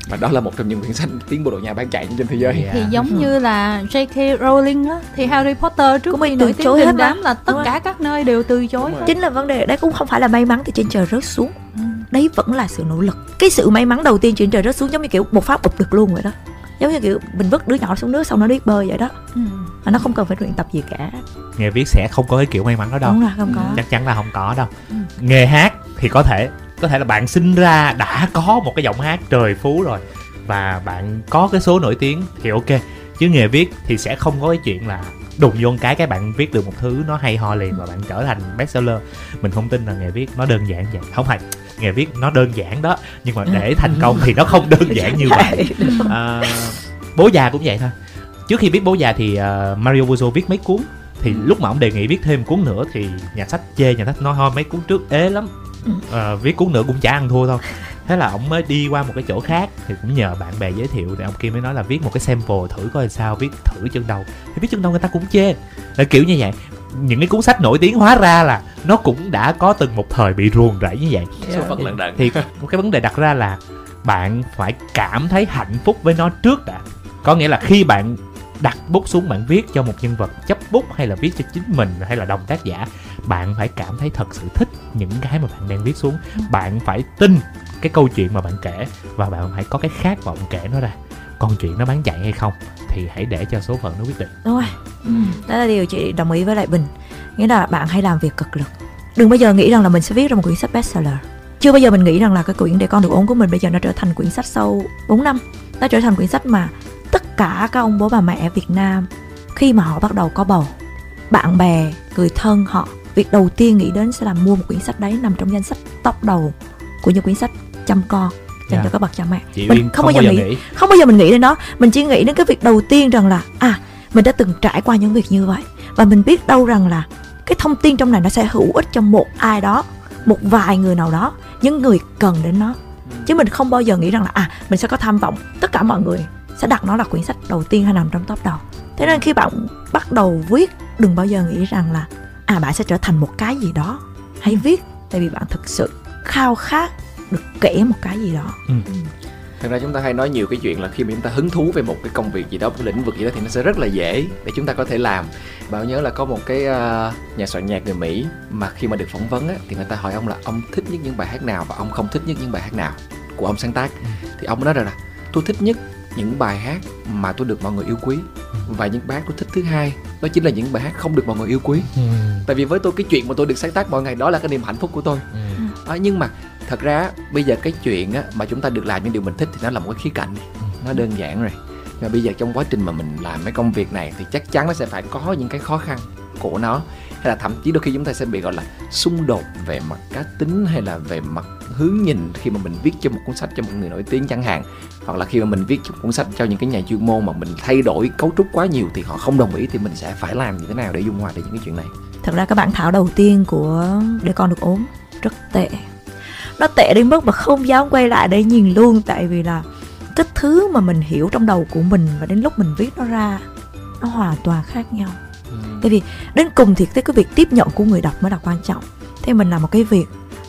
Speaker 3: và đó là một trong những quyển sách tiến bộ độ nhà bán chạy trên thế giới
Speaker 1: Yeah.
Speaker 4: thì giống như là J.K. Rowling á thì Harry Potter trước
Speaker 2: Cũng bị
Speaker 4: khi
Speaker 2: từ
Speaker 4: nổi tiếng
Speaker 2: chối hết
Speaker 4: đám là tất cả các nơi đều từ chối
Speaker 2: chính là vấn đề đấy cũng không phải là may mắn từ trên trời rớt xuống
Speaker 4: Ừ.
Speaker 2: đấy vẫn là sự nỗ lực cái sự may mắn đầu tiên trên trời rớt xuống giống như kiểu một phát ụp được luôn vậy đó giống như kiểu mình vứt đứa nhỏ xuống nước xong nó biết bơi vậy đó
Speaker 4: Ừ.
Speaker 2: mà nó không cần phải luyện tập gì cả.
Speaker 1: Nghề viết sẽ không có cái kiểu may mắn đó đâu.
Speaker 2: Đúng rồi không có.
Speaker 1: Chắc chắn là không có đâu.
Speaker 4: Ừ.
Speaker 1: nghề hát thì có thể có thể là bạn sinh ra đã có một cái giọng hát trời phú rồi và bạn có cái số nổi tiếng thì ok. Chứ nghề viết thì sẽ không có cái chuyện là đùng vô cái cái bạn viết được một thứ nó hay ho liền và bạn trở thành bestseller. Mình không tin là nghề viết nó đơn giản vậy. Không phải nghề viết nó đơn giản đó nhưng mà để thành công thì nó không đơn giản như vậy. à, bố già cũng vậy thôi trước khi viết bố già thì uh, Mario Puzo viết mấy cuốn. Thì lúc mà ông đề nghị viết thêm cuốn nữa thì nhà sách chê nhà sách nói thôi mấy cuốn trước ế lắm. Ờ, viết cuốn nữa cũng chả ăn thua thôi. Thế là ông mới đi qua một cái chỗ khác thì cũng nhờ bạn bè giới thiệu thì ông kia mới nói là viết một cái sample thử coi sao viết thử chân đầu thì viết chân đầu người ta cũng chê. Là kiểu như vậy. Những cái cuốn sách nổi tiếng hóa ra là nó cũng đã có từng một thời bị ruồng rẫy như vậy.
Speaker 3: Số phận lận đận
Speaker 1: thì một cái vấn đề đặt ra là bạn phải cảm thấy hạnh phúc với nó trước đã. Có nghĩa là khi bạn đặt bút xuống bạn viết cho một nhân vật chấp bút hay là viết cho chính mình hay là đồng tác giả, bạn phải cảm thấy thật sự thích những cái mà bạn đang viết xuống. Bạn phải tin cái câu chuyện mà bạn kể và bạn phải có cái khát vọng kể nó ra. Còn chuyện nó bán chạy hay không thì hãy để cho số phận nó quyết định.
Speaker 2: Đúng rồi. Ừ, đó là điều chị đồng ý với lại bình. Nghĩa là bạn hãy làm việc cực lực. Đừng bao giờ nghĩ rằng là mình sẽ viết ra một quyển sách bestseller. Chưa bao giờ mình nghĩ rằng là cái quyển để con được ốm của mình bây giờ nó trở thành quyển sách sau 4 năm. Nó trở thành quyển sách mà cả các ông bố bà mẹ Việt Nam khi mà họ bắt đầu có bầu bạn bè người thân họ việc đầu tiên nghĩ đến sẽ là mua một quyển sách đấy nằm trong danh sách top đầu của những quyển sách chăm con dành
Speaker 1: Dạ.
Speaker 2: cho các bậc cha mẹ.
Speaker 1: Chị
Speaker 2: Mình
Speaker 1: Uyên
Speaker 2: không bao giờ nghĩ
Speaker 1: nghĩ.
Speaker 2: không bao giờ mình nghĩ đến đó. Mình chỉ nghĩ đến cái việc đầu tiên rằng là à mình đã từng trải qua những việc như vậy. Và mình biết đâu rằng là cái thông tin trong này nó sẽ hữu ích cho một ai đó một vài người nào đó những người cần đến nó. Chứ mình không bao giờ nghĩ rằng là à mình sẽ có tham vọng tất cả mọi người sẽ đặt nó là quyển sách đầu tiên hay nằm trong top đầu. Thế nên khi bạn bắt đầu viết đừng bao giờ nghĩ rằng là à bạn sẽ trở thành một cái gì đó hãy viết tại vì bạn thực sự khao khát được kể một cái gì đó.
Speaker 3: Thật ra chúng ta hay nói nhiều cái chuyện là khi mà chúng ta hứng thú về một cái công việc gì đó một cái lĩnh vực gì đó thì nó sẽ rất là dễ để chúng ta có thể làm. Bảo nhớ là có một cái ờ, nhà soạn nhạc người mỹ mà khi mà được phỏng vấn á, thì người ta hỏi ông là ông thích nhất những bài hát nào và ông không thích nhất những bài hát nào? Của ông sáng tác. Thì ông nói rằng là tôi thích nhất những bài hát mà tôi được mọi người yêu quý. Và những bài hát tôi thích thứ hai đó chính là những bài hát không được mọi người yêu quý.
Speaker 1: Ừ.
Speaker 3: tại vì với tôi cái chuyện mà tôi được sáng tác mọi ngày đó là cái niềm hạnh phúc của tôi.
Speaker 1: Ừ.
Speaker 3: à, nhưng mà thật ra bây giờ cái chuyện á, mà chúng ta được làm những điều mình thích thì nó là một cái khía cạnh nó đơn giản rồi. Mà bây giờ trong quá trình mà mình làm cái công việc này thì chắc chắn nó sẽ phải có những cái khó khăn của nó hay là thậm chí đôi khi chúng ta sẽ bị gọi là xung đột về mặt cá tính hay là về mặt hướng nhìn khi mà mình viết cho một cuốn sách cho một người nổi tiếng chẳng hạn. Hoặc là khi mà mình viết một cuốn sách cho những cái nhà chuyên môn mà mình thay đổi cấu trúc quá nhiều thì họ không đồng ý thì mình sẽ phải làm như thế nào để dung hòa được những cái chuyện này?
Speaker 2: Thật ra các bản thảo đầu tiên của để con được ốm rất tệ. Nó tệ đến mức mà không dám quay lại để nhìn luôn, tại vì là cái thứ mà mình hiểu trong đầu của mình và đến lúc mình viết nó ra, nó hoàn toàn khác nhau tại vì đến cùng thì cái việc tiếp nhận của người đọc mới là quan trọng. Thế mình làm một cái việc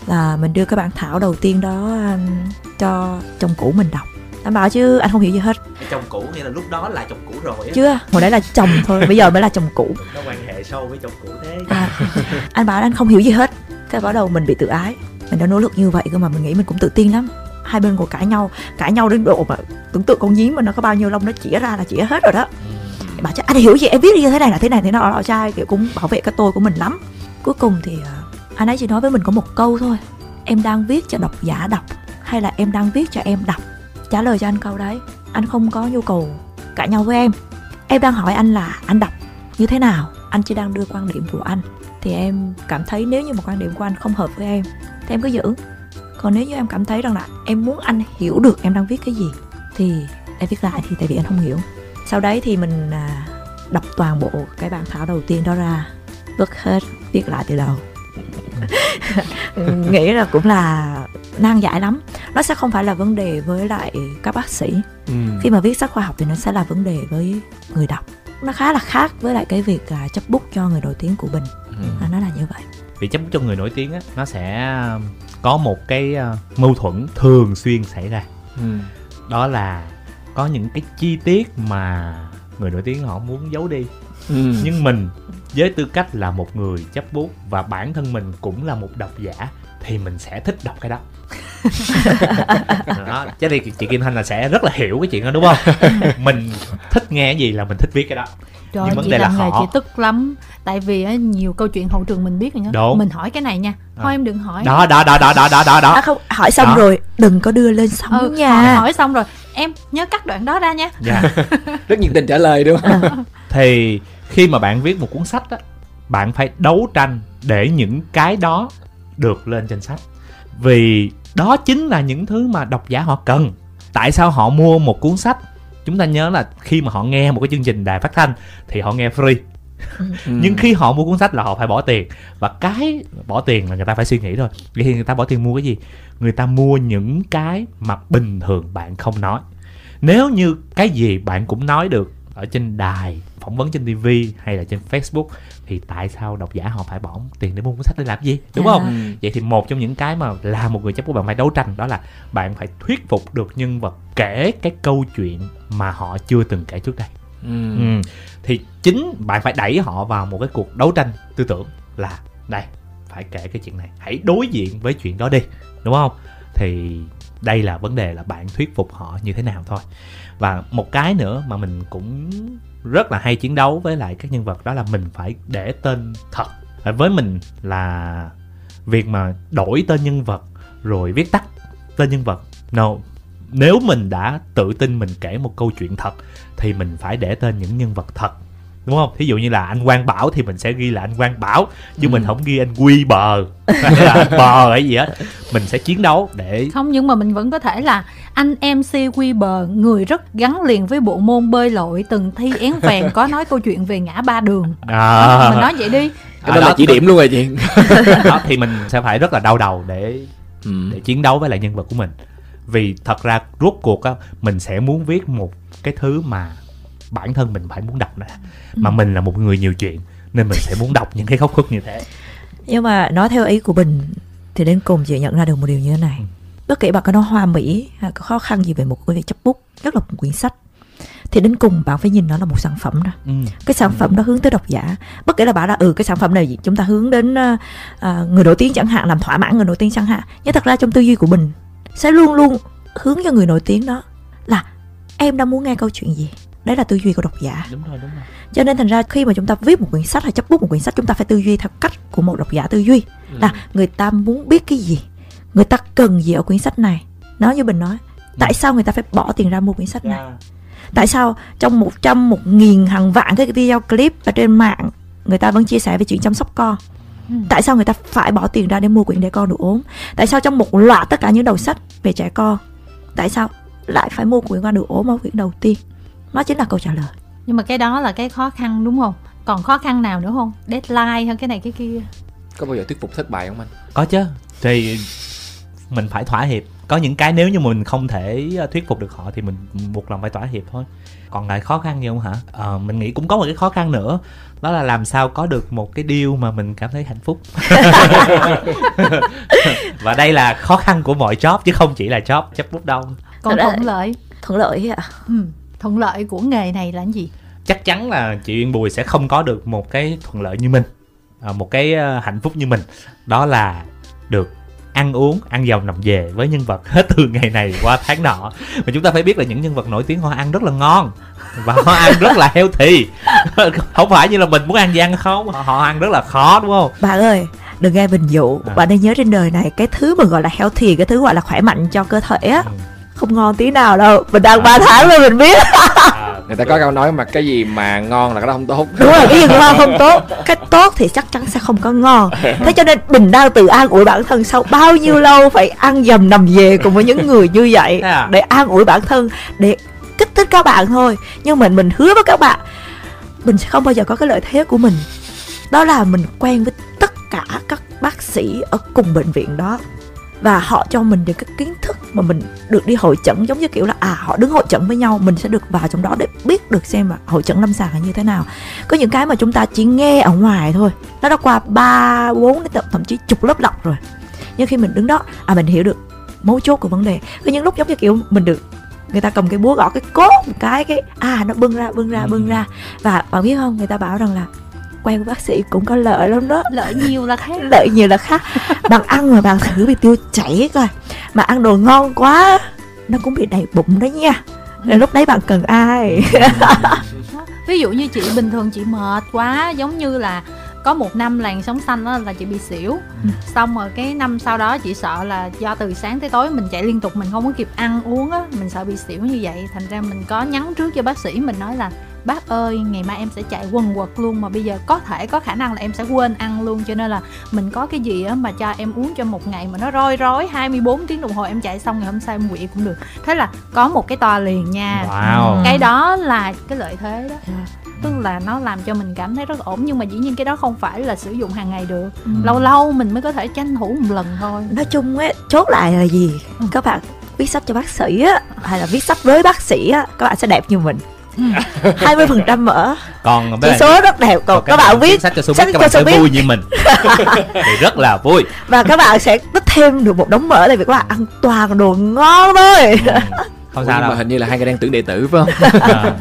Speaker 2: là mình đưa cái bản thảo đầu tiên đó um, cho chồng cũ mình đọc. Anh bảo chứ anh không hiểu gì hết.
Speaker 1: Chồng cũ nghĩa là lúc đó là chồng cũ rồi á.
Speaker 2: Chưa hồi đấy là chồng thôi bây giờ mới là chồng cũ.
Speaker 1: Có quan hệ sâu với chồng cũ thế.
Speaker 2: À, anh bảo anh không hiểu gì hết. Cái bắt đầu mình bị tự ái. Mình đã nỗ lực như vậy cơ mà mình nghĩ mình cũng tự tin lắm. Hai bên ngồi cãi nhau. Cãi nhau đến độ mà tưởng tượng con nhím mà nó có bao nhiêu lông nó chĩa ra là chĩa hết rồi đó bảo chứ à, anh hiểu gì, em viết như thế này là thế này, thế nào đó trai, kiểu, cũng bảo vệ cái tôi của mình lắm. Cuối cùng thì à, anh ấy chỉ nói với mình có một câu thôi. Em đang viết cho độc giả đọc, hay là em đang viết cho em đọc? Trả lời cho anh câu đấy, anh không có nhu cầu cãi nhau với em. Em đang hỏi anh là anh đọc như thế nào? Anh chỉ đang đưa quan điểm của anh. Thì em cảm thấy nếu như một quan điểm của anh không hợp với em, thì em cứ giữ. Còn nếu như em cảm thấy rằng là em muốn anh hiểu được em đang viết cái gì, thì em viết lại thì tại vì anh không hiểu sau đấy thì mình à, đọc toàn bộ cái bản thảo đầu tiên đó ra vứt hết viết lại từ đầu. Nghĩ là cũng là nan giải lắm. Nó sẽ không phải là vấn đề với lại các bác sĩ.
Speaker 3: Ừ.
Speaker 2: khi mà viết sách khoa học thì nó sẽ là vấn đề với người đọc. Nó khá là khác với lại cái việc là chấp bút cho người nổi tiếng của mình.
Speaker 3: Ừ.
Speaker 2: à, nó là như vậy.
Speaker 1: Vì chấp bút cho người nổi tiếng á nó sẽ có một cái ờ, mâu thuẫn thường xuyên xảy ra.
Speaker 3: Ừ.
Speaker 1: đó là có những cái chi tiết mà người nổi tiếng họ muốn giấu đi.
Speaker 3: Ừ.
Speaker 1: nhưng mình với tư cách là một người chấp bút và bản thân mình cũng là một độc giả thì mình sẽ thích đọc cái đó. Đó chứ thì chị Kim Thanh là sẽ rất là hiểu cái chuyện đó đúng không? Mình thích nghe cái gì là mình thích viết cái đó
Speaker 4: Trời
Speaker 1: Nhưng vấn
Speaker 4: chị
Speaker 1: đề là họ-
Speaker 4: chị tức lắm. Tại vì á, nhiều câu chuyện hậu trường mình biết rồi nhá.
Speaker 1: Đúng.
Speaker 4: Mình hỏi cái này nha. Thôi
Speaker 1: À.
Speaker 4: em đừng hỏi.
Speaker 1: Đó đó đó đó đó đó đó
Speaker 2: à,
Speaker 1: đó
Speaker 2: không hỏi xong
Speaker 1: Đó.
Speaker 2: rồi đừng có đưa lên sóng
Speaker 4: ừ,
Speaker 2: nha.
Speaker 4: hỏi, hỏi xong rồi. Em nhớ cắt đoạn đó ra nha.
Speaker 1: Dạ.
Speaker 3: rất nhiệt tình trả lời đúng không?
Speaker 1: Thì khi mà bạn viết một cuốn sách á bạn phải đấu tranh để những cái đó được lên trên sách. Vì đó chính là những thứ mà độc giả họ cần. Tại sao họ mua một cuốn sách chúng ta nhớ là khi mà họ nghe một cái chương trình đài phát thanh thì họ nghe free.
Speaker 3: Ừ.
Speaker 1: nhưng khi họ mua cuốn sách là họ phải bỏ tiền. Và cái bỏ tiền là người ta phải suy nghĩ thôi. Vậy thì người ta bỏ tiền mua cái gì? Người ta mua những cái mà bình thường bạn không nói. Nếu như cái gì bạn cũng nói được ở trên đài phỏng vấn trên tv hay là trên facebook thì tại sao độc giả họ phải bỏ tiền để mua cuốn sách để làm gì đúng
Speaker 2: À.
Speaker 1: không vậy thì một trong những cái mà là một người chấp bút bạn phải đấu tranh đó là bạn phải thuyết phục được nhân vật kể cái câu chuyện mà họ chưa từng kể trước đây
Speaker 3: Ừ.
Speaker 1: ừ. thì chính bạn phải đẩy họ vào một cái cuộc đấu tranh tư tưởng là đây phải kể cái chuyện này hãy đối diện với chuyện đó đi đúng không thì đây là vấn đề là bạn thuyết phục họ như thế nào thôi và một cái nữa mà mình cũng rất là hay chiến đấu với lại các nhân vật đó là mình phải để tên thật. Với mình là việc mà đổi tên nhân vật rồi viết tắt tên nhân vật. No nếu mình đã tự tin mình kể một câu chuyện thật thì mình phải để tên những nhân vật thật đúng không? Thí dụ như là anh quang bảo thì mình sẽ ghi là anh quang bảo chứ
Speaker 3: Ừ.
Speaker 1: mình không ghi anh quy bờ hay là bờ hay gì hết. Mình sẽ chiến đấu để
Speaker 4: Không nhưng mà mình vẫn có thể là Anh MC Quy Bờ Người rất gắn liền với bộ môn bơi lội Từng thi én vàng có nói câu chuyện về ngã ba đường.
Speaker 1: À,
Speaker 4: Mình nói vậy đi.
Speaker 3: Cái đó là chỉ điểm luôn rồi chị.
Speaker 1: Đó thì mình sẽ phải rất là đau đầu để
Speaker 3: ừ.
Speaker 1: để chiến đấu với lại nhân vật của mình. Vì thật ra rốt cuộc á mình sẽ muốn viết một cái thứ mà bản thân mình phải muốn đọc nè. Mà mình là một người nhiều chuyện nên mình sẽ muốn đọc những cái góc khuất như thế.
Speaker 2: Nhưng mà nói theo ý của bình thì đến cùng chị nhận ra được một điều như thế này.
Speaker 1: Ừ.
Speaker 2: bất kể bạn có nói hoa mỹ hay có khó khăn gì về một cái việc chấp bút nhất là một quyển sách. Thì đến cùng bạn phải nhìn nó là một sản phẩm đó.
Speaker 1: Ừ.
Speaker 2: cái sản phẩm đó hướng tới độc giả. Bất kể là bảo là ừ cái sản phẩm này chúng ta hướng đến ờ, người nổi tiếng chẳng hạn làm thỏa mãn người nổi tiếng chẳng hạn. Nhưng thật ra trong tư duy của mình sẽ luôn luôn hướng cho người nổi tiếng đó là em đang muốn nghe câu chuyện gì? Đấy là tư duy của độc giả.
Speaker 1: Đúng rồi đúng rồi.
Speaker 2: Cho nên thành ra khi mà chúng ta viết một quyển sách hay chấp bút một quyển sách chúng ta phải tư duy theo cách của một độc giả tư duy. Là người ta muốn biết cái gì người ta cần gì ở quyển sách này? Nói như bình nói tại sao người ta phải bỏ tiền ra mua quyển sách này? Tại sao trong một trăm một nghìn hàng vạn cái video clip ở trên mạng người ta vẫn chia sẻ về chuyện chăm sóc con?
Speaker 4: Ừ.
Speaker 2: tại sao người ta phải bỏ tiền ra để mua quyển để con được ốm? Tại sao trong một loạt tất cả những đầu sách về trẻ con tại sao lại phải mua quyển con được ốm ở quyển đầu tiên? Nó chính là câu trả lời.
Speaker 4: Nhưng mà cái đó là cái khó khăn đúng không? Còn khó khăn nào nữa không? Deadline hay cái này cái kia?
Speaker 3: Có bao giờ thuyết phục thất bại không anh?
Speaker 1: Có chứ. Thì mình phải thỏa hiệp. Có những cái nếu như mình không thể ờ, thuyết phục được họ thì mình buộc lòng phải thỏa hiệp thôi. Còn lại khó khăn gì không hả? Ờ, mình nghĩ cũng có một cái khó khăn nữa đó là làm sao có được một cái deal mà mình cảm thấy hạnh phúc. Và đây là khó khăn của mọi job chứ không chỉ là job chấp bút đâu
Speaker 4: Còn thuận lợi.
Speaker 2: thuận lợi ạ.
Speaker 4: Ừ. Thuận lợi của nghề này là cái gì?
Speaker 1: Chắc chắn là chị Uyên Bùi sẽ không có được một cái thuận lợi như mình à, một cái ờ, hạnh phúc như mình. Đó là được ăn uống ăn dòng nằm về với nhân vật hết từ ngày này qua tháng nọ. Mà chúng ta phải biết là những nhân vật nổi tiếng họ ăn rất là ngon và họ ăn rất là healthy. Không phải như là mình muốn ăn gì ăn không họ, ăn rất là khó đúng không?
Speaker 2: Bạn ơi đừng nghe bình dụ.
Speaker 1: À.
Speaker 2: bạn nên nhớ trên đời này cái thứ mà gọi là healthy cái thứ gọi là khỏe mạnh cho cơ thể á.
Speaker 1: Ừ.
Speaker 2: không ngon tí nào đâu. Mình đang
Speaker 1: À.
Speaker 2: 3 tháng rồi mình biết.
Speaker 1: À,
Speaker 3: người ta có câu nói mà cái gì mà ngon là cái đó không tốt.
Speaker 2: Đúng rồi cái gì ngon không tốt cái tốt thì chắc chắn sẽ không có ngon. Thế cho nên mình đang tự an ủi bản thân sau bao nhiêu lâu phải ăn dầm nằm về cùng với những người như vậy
Speaker 1: à?
Speaker 2: để an ủi bản thân để kích thích các bạn thôi. Nhưng mình mình hứa với các bạn mình sẽ không bao giờ có cái lợi thế của mình. Đó là mình quen với tất cả các bác sĩ ở cùng bệnh viện đó và họ cho mình được cái kiến thức mà mình được đi hội chẩn giống như kiểu là à họ đứng hội chẩn với nhau mình sẽ được vào trong đó để biết được xem mà hội chẩn lâm sàng là như thế nào. Có những cái mà chúng ta chỉ nghe ở ngoài thôi nó đã qua ba bốn thậm chí chục lớp lọc rồi. Nhưng khi mình đứng đó à mình hiểu được mấu chốt của vấn đề. Có những lúc giống như kiểu mình được người ta cầm cái búa gõ cái cốt một cái cái à nó bưng ra bưng ra bưng ra. Và bạn biết không người ta bảo rằng là quen với bác sĩ cũng có lợi lắm đó.
Speaker 4: Lợi nhiều là khác.
Speaker 2: Lợi nhiều là khác. Bạn ăn mà bạn thử bị tiêu chảy coi. Mà ăn đồ ngon quá nó cũng bị đầy bụng đấy nha. Nên lúc đấy bạn cần ai?
Speaker 4: Ví dụ như chị bình thường chị mệt quá giống như là có một năm làn sóng xanh đó là chị bị xỉu.
Speaker 2: Ừ.
Speaker 4: xong rồi cái năm sau đó chị sợ là do từ sáng tới tối mình chạy liên tục mình không có kịp ăn uống á mình sợ bị xỉu như vậy. Thành ra mình có nhắn trước cho bác sĩ mình nói là bác ơi ngày mai em sẽ chạy quần quật luôn mà bây giờ có thể có khả năng là em sẽ quên ăn luôn cho nên là mình có cái gì á mà cho em uống cho một ngày mà nó roi rói 24 tiếng đồng hồ em chạy xong ngày hôm sau em quỵ cũng được. Thế là có một cái toa liền nha.
Speaker 1: Wow.
Speaker 4: cái đó là cái lợi thế đó. Tức là nó làm cho mình cảm thấy rất ổn nhưng mà dĩ nhiên cái đó không phải là sử dụng hàng ngày được. Lâu lâu mình mới có thể tranh thủ một lần thôi.
Speaker 2: Nói chung ấy chốt lại là gì? Các bạn viết sách cho bác sĩ á hay là viết sách với bác sĩ á các bạn sẽ đẹp như mình 20% mỡ
Speaker 1: còn
Speaker 2: chỉ
Speaker 1: bạn
Speaker 2: số rất đẹp. Còn các bạn viết
Speaker 1: sách cho showbiz các
Speaker 2: cho
Speaker 1: bạn sẽ
Speaker 2: showbiz.
Speaker 1: vui như mình. Thì rất là vui.
Speaker 2: Và các bạn sẽ tích thêm được một đống mỡ tại vì các bạn ăn toàn đồ ngon thôi.
Speaker 1: Ừ, không
Speaker 3: Ủa,
Speaker 1: sao
Speaker 3: nhưng mà
Speaker 1: đâu
Speaker 3: hình như là hai người đang tưởng đệ tử phải không?
Speaker 1: À,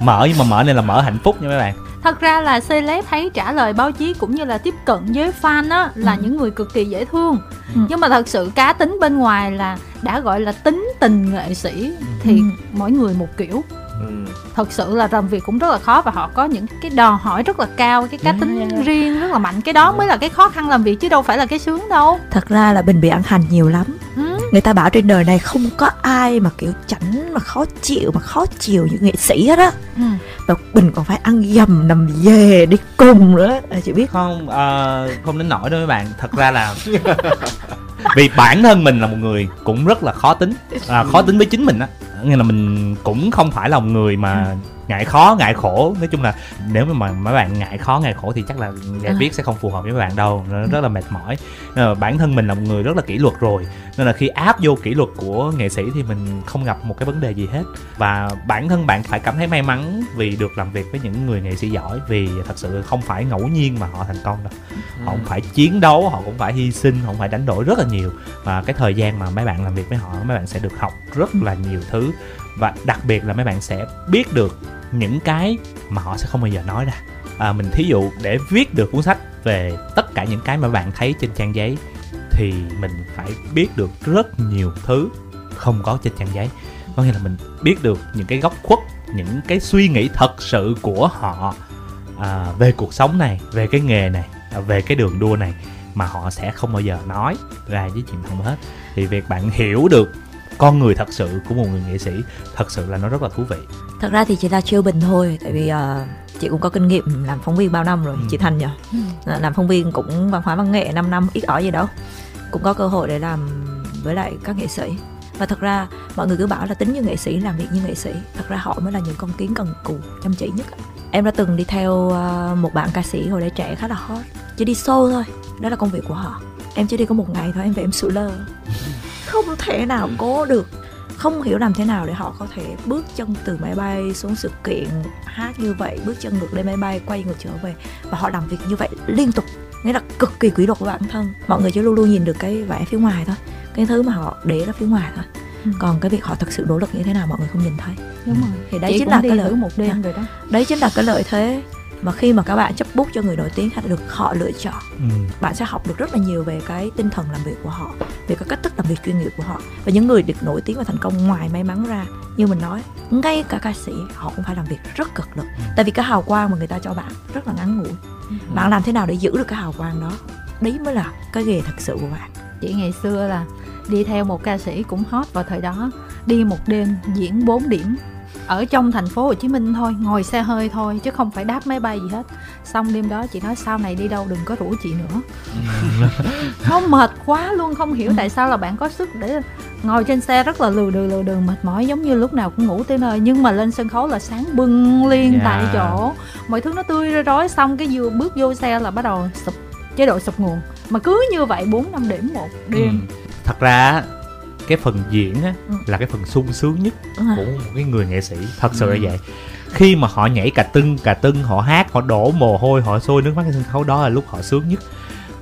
Speaker 1: mở nhưng mà mở nên là mở hạnh phúc nha mấy bạn.
Speaker 4: Thật ra là celeb thấy trả lời báo chí cũng như là tiếp cận với fan á là những người cực kỳ dễ thương.
Speaker 2: Ừ.
Speaker 4: nhưng mà thật sự cá tính bên ngoài là đã gọi là tính tình nghệ sĩ thì
Speaker 2: Ừ.
Speaker 4: mỗi người một kiểu
Speaker 3: ừ.
Speaker 4: thật sự là làm việc cũng rất là khó và họ có những cái đòi hỏi rất là cao cái cá tính riêng rất là mạnh cái đó mới là cái khó khăn làm việc chứ đâu phải là cái sướng đâu
Speaker 2: thật ra là bình bị ăn hành nhiều lắm
Speaker 4: ừ.
Speaker 2: người ta bảo trên đời này không có ai mà kiểu chảnh mà khó chịu mà khó chịu như nghệ sĩ hết á
Speaker 4: Ừ
Speaker 2: và bình còn phải ăn dầm nằm về đi cùng nữa. À, chị biết.
Speaker 1: Không ờ, không đến nổi đâu mấy bạn. Thật ra là vì bản thân mình là một người cũng rất là khó tính. À, khó tính với chính mình á. Nghĩa là mình cũng không phải là một người mà ngại khó ngại khổ. Nói chung là nếu mà mấy bạn ngại khó ngại khổ thì chắc là nghệ
Speaker 2: À.
Speaker 1: viết sẽ không phù hợp với mấy bạn đâu. Nó rất là mệt mỏi. Nên là bản thân mình là một người rất là kỷ luật rồi nên là khi áp vô kỷ luật của nghệ sĩ thì mình không gặp một cái vấn đề gì hết. Và bản thân bạn phải cảm thấy may mắn vì được làm việc với những người nghệ sĩ giỏi vì thật sự không phải ngẫu nhiên mà họ thành công đâu. Họ cũng phải chiến đấu họ cũng phải hy sinh họ cũng phải đánh đổi rất là nhiều. Và cái thời gian mà mấy bạn làm việc với họ mấy bạn sẽ được học rất là nhiều thứ và đặc biệt là mấy bạn sẽ biết được những cái mà họ sẽ không bao giờ nói ra. À, mình thí dụ để viết được cuốn sách về tất cả những cái mà bạn thấy trên trang giấy thì mình phải biết được rất nhiều thứ không có trên trang giấy. Có nghĩa là mình biết được những cái góc khuất những cái suy nghĩ thật sự của họ à, về cuộc sống này về cái nghề này à, về cái đường đua này mà họ sẽ không bao giờ nói ra với truyền thông hết. Thì việc bạn hiểu được con người thật sự của một người nghệ sĩ thật sự là nó rất là thú vị.
Speaker 2: Thật ra thì chỉ là chiêu bình thôi tại vì ờ, chị cũng có kinh nghiệm làm phóng viên bao năm rồi
Speaker 1: Ừ.
Speaker 2: chị thành nhỉ Là làm phóng viên cũng văn hóa văn nghệ 5 năm ít ỏi gì đâu. Cũng có cơ hội để làm với lại các nghệ sĩ. Và thật ra mọi người cứ bảo là tính như nghệ sĩ làm việc như nghệ sĩ. Thật ra họ mới là những con kiến cần cù chăm chỉ nhất em đã từng đi theo ờ, một bạn ca sĩ hồi đấy trẻ khá là hot. Chỉ đi show thôi đó là công việc của họ. Em chỉ đi có một ngày thôi em về em sụi lơ không thể nào cố được không hiểu làm thế nào để họ có thể bước chân từ máy bay xuống sự kiện hát như vậy bước chân ngược lên máy bay quay ngược trở về. Và họ làm việc như vậy liên tục nghĩa là cực kỳ quý luật của bản thân. Mọi người chỉ luôn luôn nhìn được cái vẻ phía ngoài thôi cái thứ mà họ để ra phía ngoài thôi.
Speaker 4: Ừ.
Speaker 2: còn cái việc họ thực sự nỗ lực như thế nào mọi người không nhìn thấy.
Speaker 4: Đúng rồi.
Speaker 2: Thì đấy
Speaker 4: Chị
Speaker 2: chính là cái lợi
Speaker 4: một đêm rồi đó.
Speaker 2: Đấy chính là cái lợi thế mà khi mà các bạn chấp bút cho người nổi tiếng hay được họ lựa chọn
Speaker 1: ừ.
Speaker 2: bạn sẽ học được rất là nhiều về cái tinh thần làm việc của họ về cái cách thức làm việc chuyên nghiệp của họ. Và những người được nổi tiếng và thành công ngoài may mắn ra như mình nói ngay cả ca sĩ họ cũng phải làm việc rất cực lực. Tại vì cái hào quang mà người ta cho bạn rất là ngắn ngủi. Bạn làm thế nào để giữ được cái hào quang đó? Đấy mới là cái nghề thật sự của bạn.
Speaker 4: Chị ngày xưa là đi theo một ca sĩ cũng hot vào thời đó đi một đêm diễn 4 điểm ở trong thành phố Hồ Chí Minh thôi ngồi xe hơi thôi chứ không phải đáp máy bay gì hết. Xong đêm đó chị nói sau này đi đâu đừng có rủ chị nữa. Nó mệt quá luôn không hiểu tại sao là bạn có sức để ngồi trên xe rất là lừ đừ lừ đừ mệt mỏi giống như lúc nào cũng ngủ tới nơi. Nhưng mà lên sân khấu là sáng bừng liên
Speaker 1: Dạ.
Speaker 4: tại chỗ. Mọi thứ nó tươi rối xong cái vừa bước vô xe là bắt đầu sụp chế độ sụp nguồn. Mà cứ như vậy 4 năm điểm một đêm.
Speaker 1: Ừ. thật ra cái phần diễn á
Speaker 2: Ừ.
Speaker 1: là cái phần sung sướng nhất
Speaker 2: rồi.
Speaker 1: của một cái người nghệ sĩ thật sự là
Speaker 3: Ừ.
Speaker 1: vậy. Khi mà họ nhảy cà tưng cà tưng họ hát họ đổ mồ hôi họ sôi nước mắt trên sân khấu đó là lúc họ sướng nhất.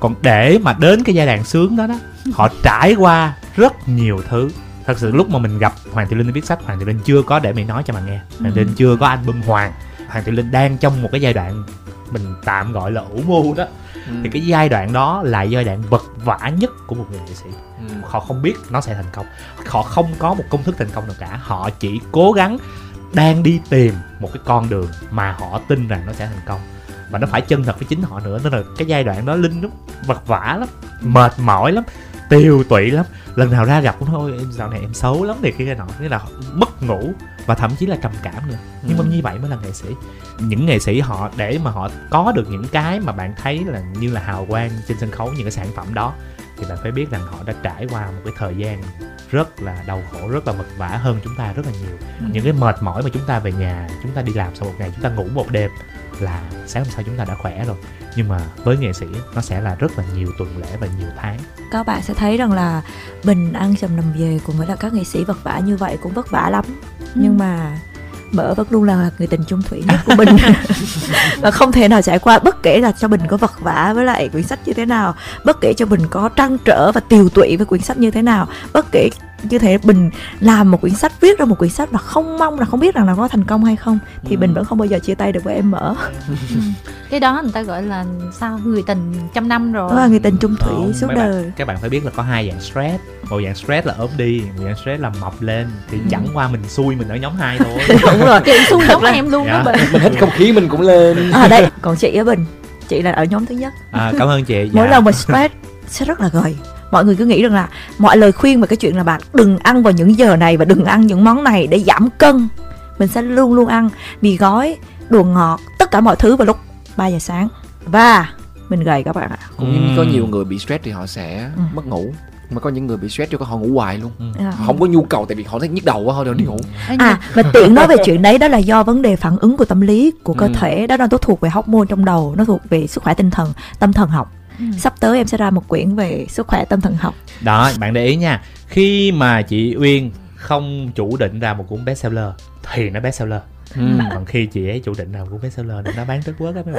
Speaker 1: Còn để mà đến cái giai đoạn sướng đó đó họ trải qua rất nhiều thứ. Thật sự lúc mà mình gặp hoàng thị linh viết sách hoàng thị linh chưa có để mày nói cho mà nghe. Hoàng thị linh chưa có album hoàng hoàng thị linh đang trong một cái giai đoạn mình tạm gọi là ủ mưu đó
Speaker 3: Ừ.
Speaker 1: thì cái giai đoạn đó là giai đoạn vật vã nhất của một người nghệ sĩ.
Speaker 3: Ừ.
Speaker 1: họ không biết nó sẽ thành công. Họ không có một công thức thành công nào cả. Họ chỉ cố gắng đang đi tìm một cái con đường mà họ tin rằng nó sẽ thành công. Và nó phải chân thật với chính họ nữa. Nên là cái giai đoạn đó linh nó vật vã lắm mệt mỏi lắm tiêu tụy lắm. Lần nào ra gặp cũng thôi em dạo này em xấu lắm này kia cái nọ. Nghĩa là mất ngủ và thậm chí là trầm cảm nữa. Nhưng mà
Speaker 3: Ừ.
Speaker 1: như vậy mới là nghệ sĩ. Những nghệ sĩ họ để mà họ có được những cái mà bạn thấy là như là hào quang trên sân khấu những cái sản phẩm đó thì bạn phải biết rằng họ đã trải qua một cái thời gian rất là đau khổ rất là vật vã hơn chúng ta rất là nhiều. Những cái mệt mỏi mà chúng ta về nhà chúng ta đi làm sau một ngày chúng ta ngủ một đêm là sáng hôm sau chúng ta đã khỏe rồi. Nhưng mà với nghệ sĩ nó sẽ là rất là nhiều tuần lễ và nhiều tháng.
Speaker 2: Các bạn sẽ thấy rằng là bình ăn chầm nằm về cùng với là các nghệ sĩ vất vả như vậy cũng vất vả lắm. Nhưng mà mỡ vẫn luôn là người tình chung thủy nhất của mình. Và không thể nào trải qua bất kể là cho bình có vật vả với lại quyển sách như thế nào bất kể cho bình có trăn trở và tiều tụy với quyển sách như thế nào bất kể như thế bình làm một quyển sách viết ra một quyển sách và không mong là không biết rằng là có thành công hay không thì
Speaker 3: Ừ.
Speaker 2: bình vẫn không bao giờ chia tay được với em mỡ
Speaker 4: cái đó người ta gọi là sao? Người tình trăm năm rồi.
Speaker 2: Đó là người tình chung thủy
Speaker 1: Không,
Speaker 2: suốt
Speaker 1: mấy
Speaker 2: đời.
Speaker 1: bạn, các bạn phải biết là có hai dạng stress một dạng stress là ốm đi một dạng stress là mập lên thì
Speaker 2: Ừ.
Speaker 1: chẳng qua mình xui mình ở nhóm hai thôi.
Speaker 2: Đúng rồi.
Speaker 4: Chị xui giống em luôn đó
Speaker 1: Dạ.
Speaker 4: bình.
Speaker 3: Mình hít không khí mình cũng lên.
Speaker 2: À đây còn chị ở bình. Chị là ở nhóm thứ nhất.
Speaker 1: À, cảm ơn chị
Speaker 2: mỗi
Speaker 1: Dạ.
Speaker 2: lần mà stress sẽ rất là gầy mọi người cứ nghĩ rằng là mọi lời khuyên về cái chuyện là bạn đừng ăn vào những giờ này và đừng ăn những món này để giảm cân. Mình sẽ luôn luôn ăn mì gói đồ ngọt tất cả mọi thứ vào lúc 3 giờ sáng. Và mình gầy các bạn ạ.
Speaker 3: Cũng như
Speaker 1: Ừ.
Speaker 3: có nhiều người bị stress thì họ sẽ
Speaker 2: Ừ.
Speaker 3: mất ngủ. Mà có những người bị stress cho họ ngủ hoài luôn.
Speaker 2: À.
Speaker 3: họ không có nhu cầu tại vì họ thấy nhức đầu quá họ đều đi ngủ.
Speaker 2: À và tiện nói về chuyện đấy đó là do vấn đề phản ứng của tâm lý của cơ
Speaker 3: Ừ.
Speaker 2: thể. Đó nó thuộc về hormone trong đầu nó thuộc về sức khỏe tinh thần tâm thần học
Speaker 4: Ừ.
Speaker 2: sắp tới em sẽ ra một quyển về sức khỏe tâm thần học.
Speaker 1: Đó bạn để ý nha. Khi mà chị uyên không chủ định ra một cuốn bestseller thì nó bestseller.
Speaker 3: Ừ.
Speaker 1: còn khi chị ấy chủ định ra một cuốn bestseller thì nó bán rất quá các bạn.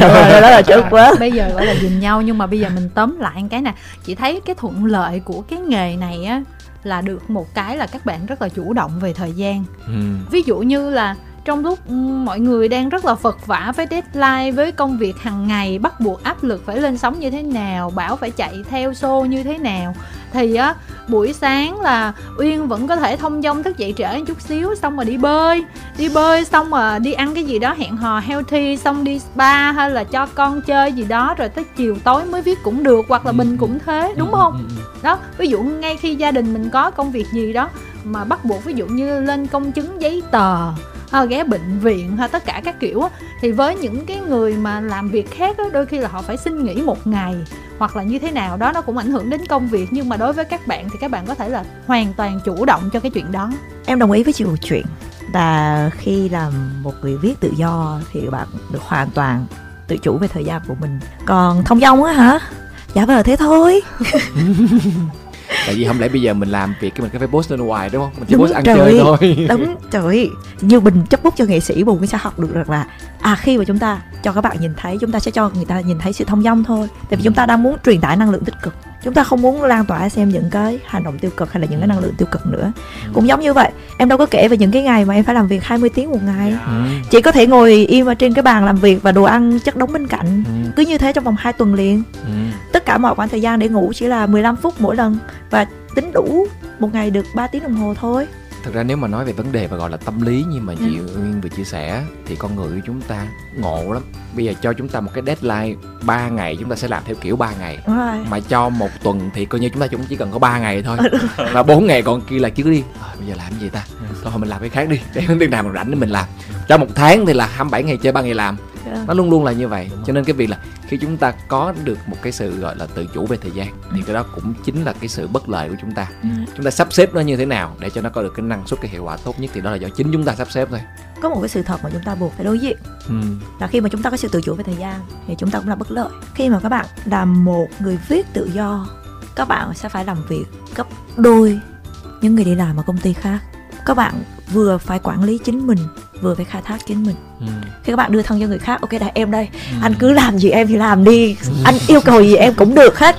Speaker 2: Đó là chớp quá
Speaker 4: bây giờ gọi là nhìn nhau nhưng mà bây giờ mình tóm lại cái nè. Chị thấy cái thuận lợi của cái nghề này á là được một cái là các bạn rất là chủ động về thời gian.
Speaker 3: Ừ.
Speaker 4: ví dụ như là trong lúc ừ, mọi người đang rất là vật vã với deadline với công việc hàng ngày bắt buộc áp lực phải lên sóng như thế nào bảo phải chạy theo show như thế nào thì á buổi sáng là uyên vẫn có thể thông dong thức dậy trễ chút xíu xong rồi đi bơi. Đi bơi xong rồi đi ăn cái gì đó hẹn hò healthy xong đi spa hay là cho con chơi gì đó rồi tới chiều tối mới viết cũng được hoặc là
Speaker 1: Ừ,
Speaker 4: mình cũng thế đúng
Speaker 1: Ừ,
Speaker 4: không? đó ví dụ ngay khi gia đình mình có công việc gì đó mà bắt buộc ví dụ như lên công chứng giấy tờ hay ghé bệnh viện hay tất cả các kiểu á, thì với những cái người mà làm việc khác á, đôi khi là họ phải xin nghỉ một ngày hoặc là như thế nào đó nó cũng ảnh hưởng đến công việc. Nhưng mà đối với các bạn thì các bạn có thể là hoàn toàn chủ động cho cái chuyện đó.
Speaker 2: Em đồng ý với chị một chuyện là khi làm một người viết tự do thì bạn được hoàn toàn tự chủ về thời gian của mình. Còn thông dong á hả? Dạ vờ thế thôi
Speaker 3: tại vì không lẽ bây giờ mình làm việc cái mình cứ phải post lên hoài đúng không? Mình chỉ
Speaker 2: Đúng
Speaker 3: post ăn
Speaker 2: trời.
Speaker 3: chơi thôi.
Speaker 2: Đúng trời. Ơi, như bình chấp bút cho nghệ sĩ buồn mới sẽ học được rằng là à khi mà chúng ta cho các bạn nhìn thấy chúng ta sẽ cho người ta nhìn thấy sự thông dong thôi. Tại vì chúng ta đang muốn truyền tải năng lượng tích cực. Chúng ta không muốn lan tỏa xem những cái hành động tiêu cực hay là những cái năng lượng tiêu cực nữa. Cũng giống như vậy em đâu có kể về những cái ngày mà em phải làm việc 20 tiếng một ngày.
Speaker 1: Dạ.
Speaker 3: Ừ.
Speaker 2: chị có thể ngồi im ở trên cái bàn làm việc và đồ ăn chất đống bên cạnh.
Speaker 3: Ừ.
Speaker 2: cứ như thế trong vòng 2 tuần liền.
Speaker 3: Ừ.
Speaker 2: tất cả mọi khoảng thời gian để ngủ chỉ là 15 phút mỗi lần và tính đủ một ngày được 3 tiếng đồng hồ thôi.
Speaker 3: Thật ra nếu mà nói về vấn đề và gọi là tâm lý như mà
Speaker 2: Ừ.
Speaker 3: chị Uyên vừa chia sẻ thì con người của chúng ta ngộ lắm. Bây giờ cho chúng ta một cái deadline 3 ngày chúng ta sẽ làm theo kiểu 3 ngày.
Speaker 2: Đúng rồi.
Speaker 3: Mà cho một tuần thì coi như chúng ta cũng chỉ cần có 3 ngày thôi. Và bốn ngày còn kia là cứ đi. À, bây giờ làm cái gì ta? Thôi mình làm cái khác đi. Để đến nào mình rảnh để mình làm cho một tháng thì là 27 ngày chơi ba ngày làm. Nó luôn luôn là như vậy. Cho nên cái việc là khi chúng ta có được một cái sự gọi là tự chủ về thời gian thì cái đó cũng chính là cái sự bất lợi của chúng ta.
Speaker 2: Ừ.
Speaker 3: chúng ta sắp xếp nó như thế nào để cho nó có được cái năng suất cái hiệu quả tốt nhất thì đó là do chính chúng ta sắp xếp thôi.
Speaker 2: Có một cái sự thật mà chúng ta buộc phải đối diện.
Speaker 3: Ừ.
Speaker 2: là khi mà chúng ta có sự tự chủ về thời gian thì chúng ta cũng là bất lợi. Khi mà các bạn là một người viết tự do các bạn sẽ phải làm việc gấp đôi những người đi làm ở công ty khác. Các bạn vừa phải quản lý chính mình vừa phải khai thác chính mình
Speaker 3: ừ.
Speaker 2: khi các bạn đưa thân cho người khác ok đây em đây
Speaker 1: Ừ.
Speaker 2: anh cứ làm gì em thì làm đi anh yêu cầu gì em cũng được hết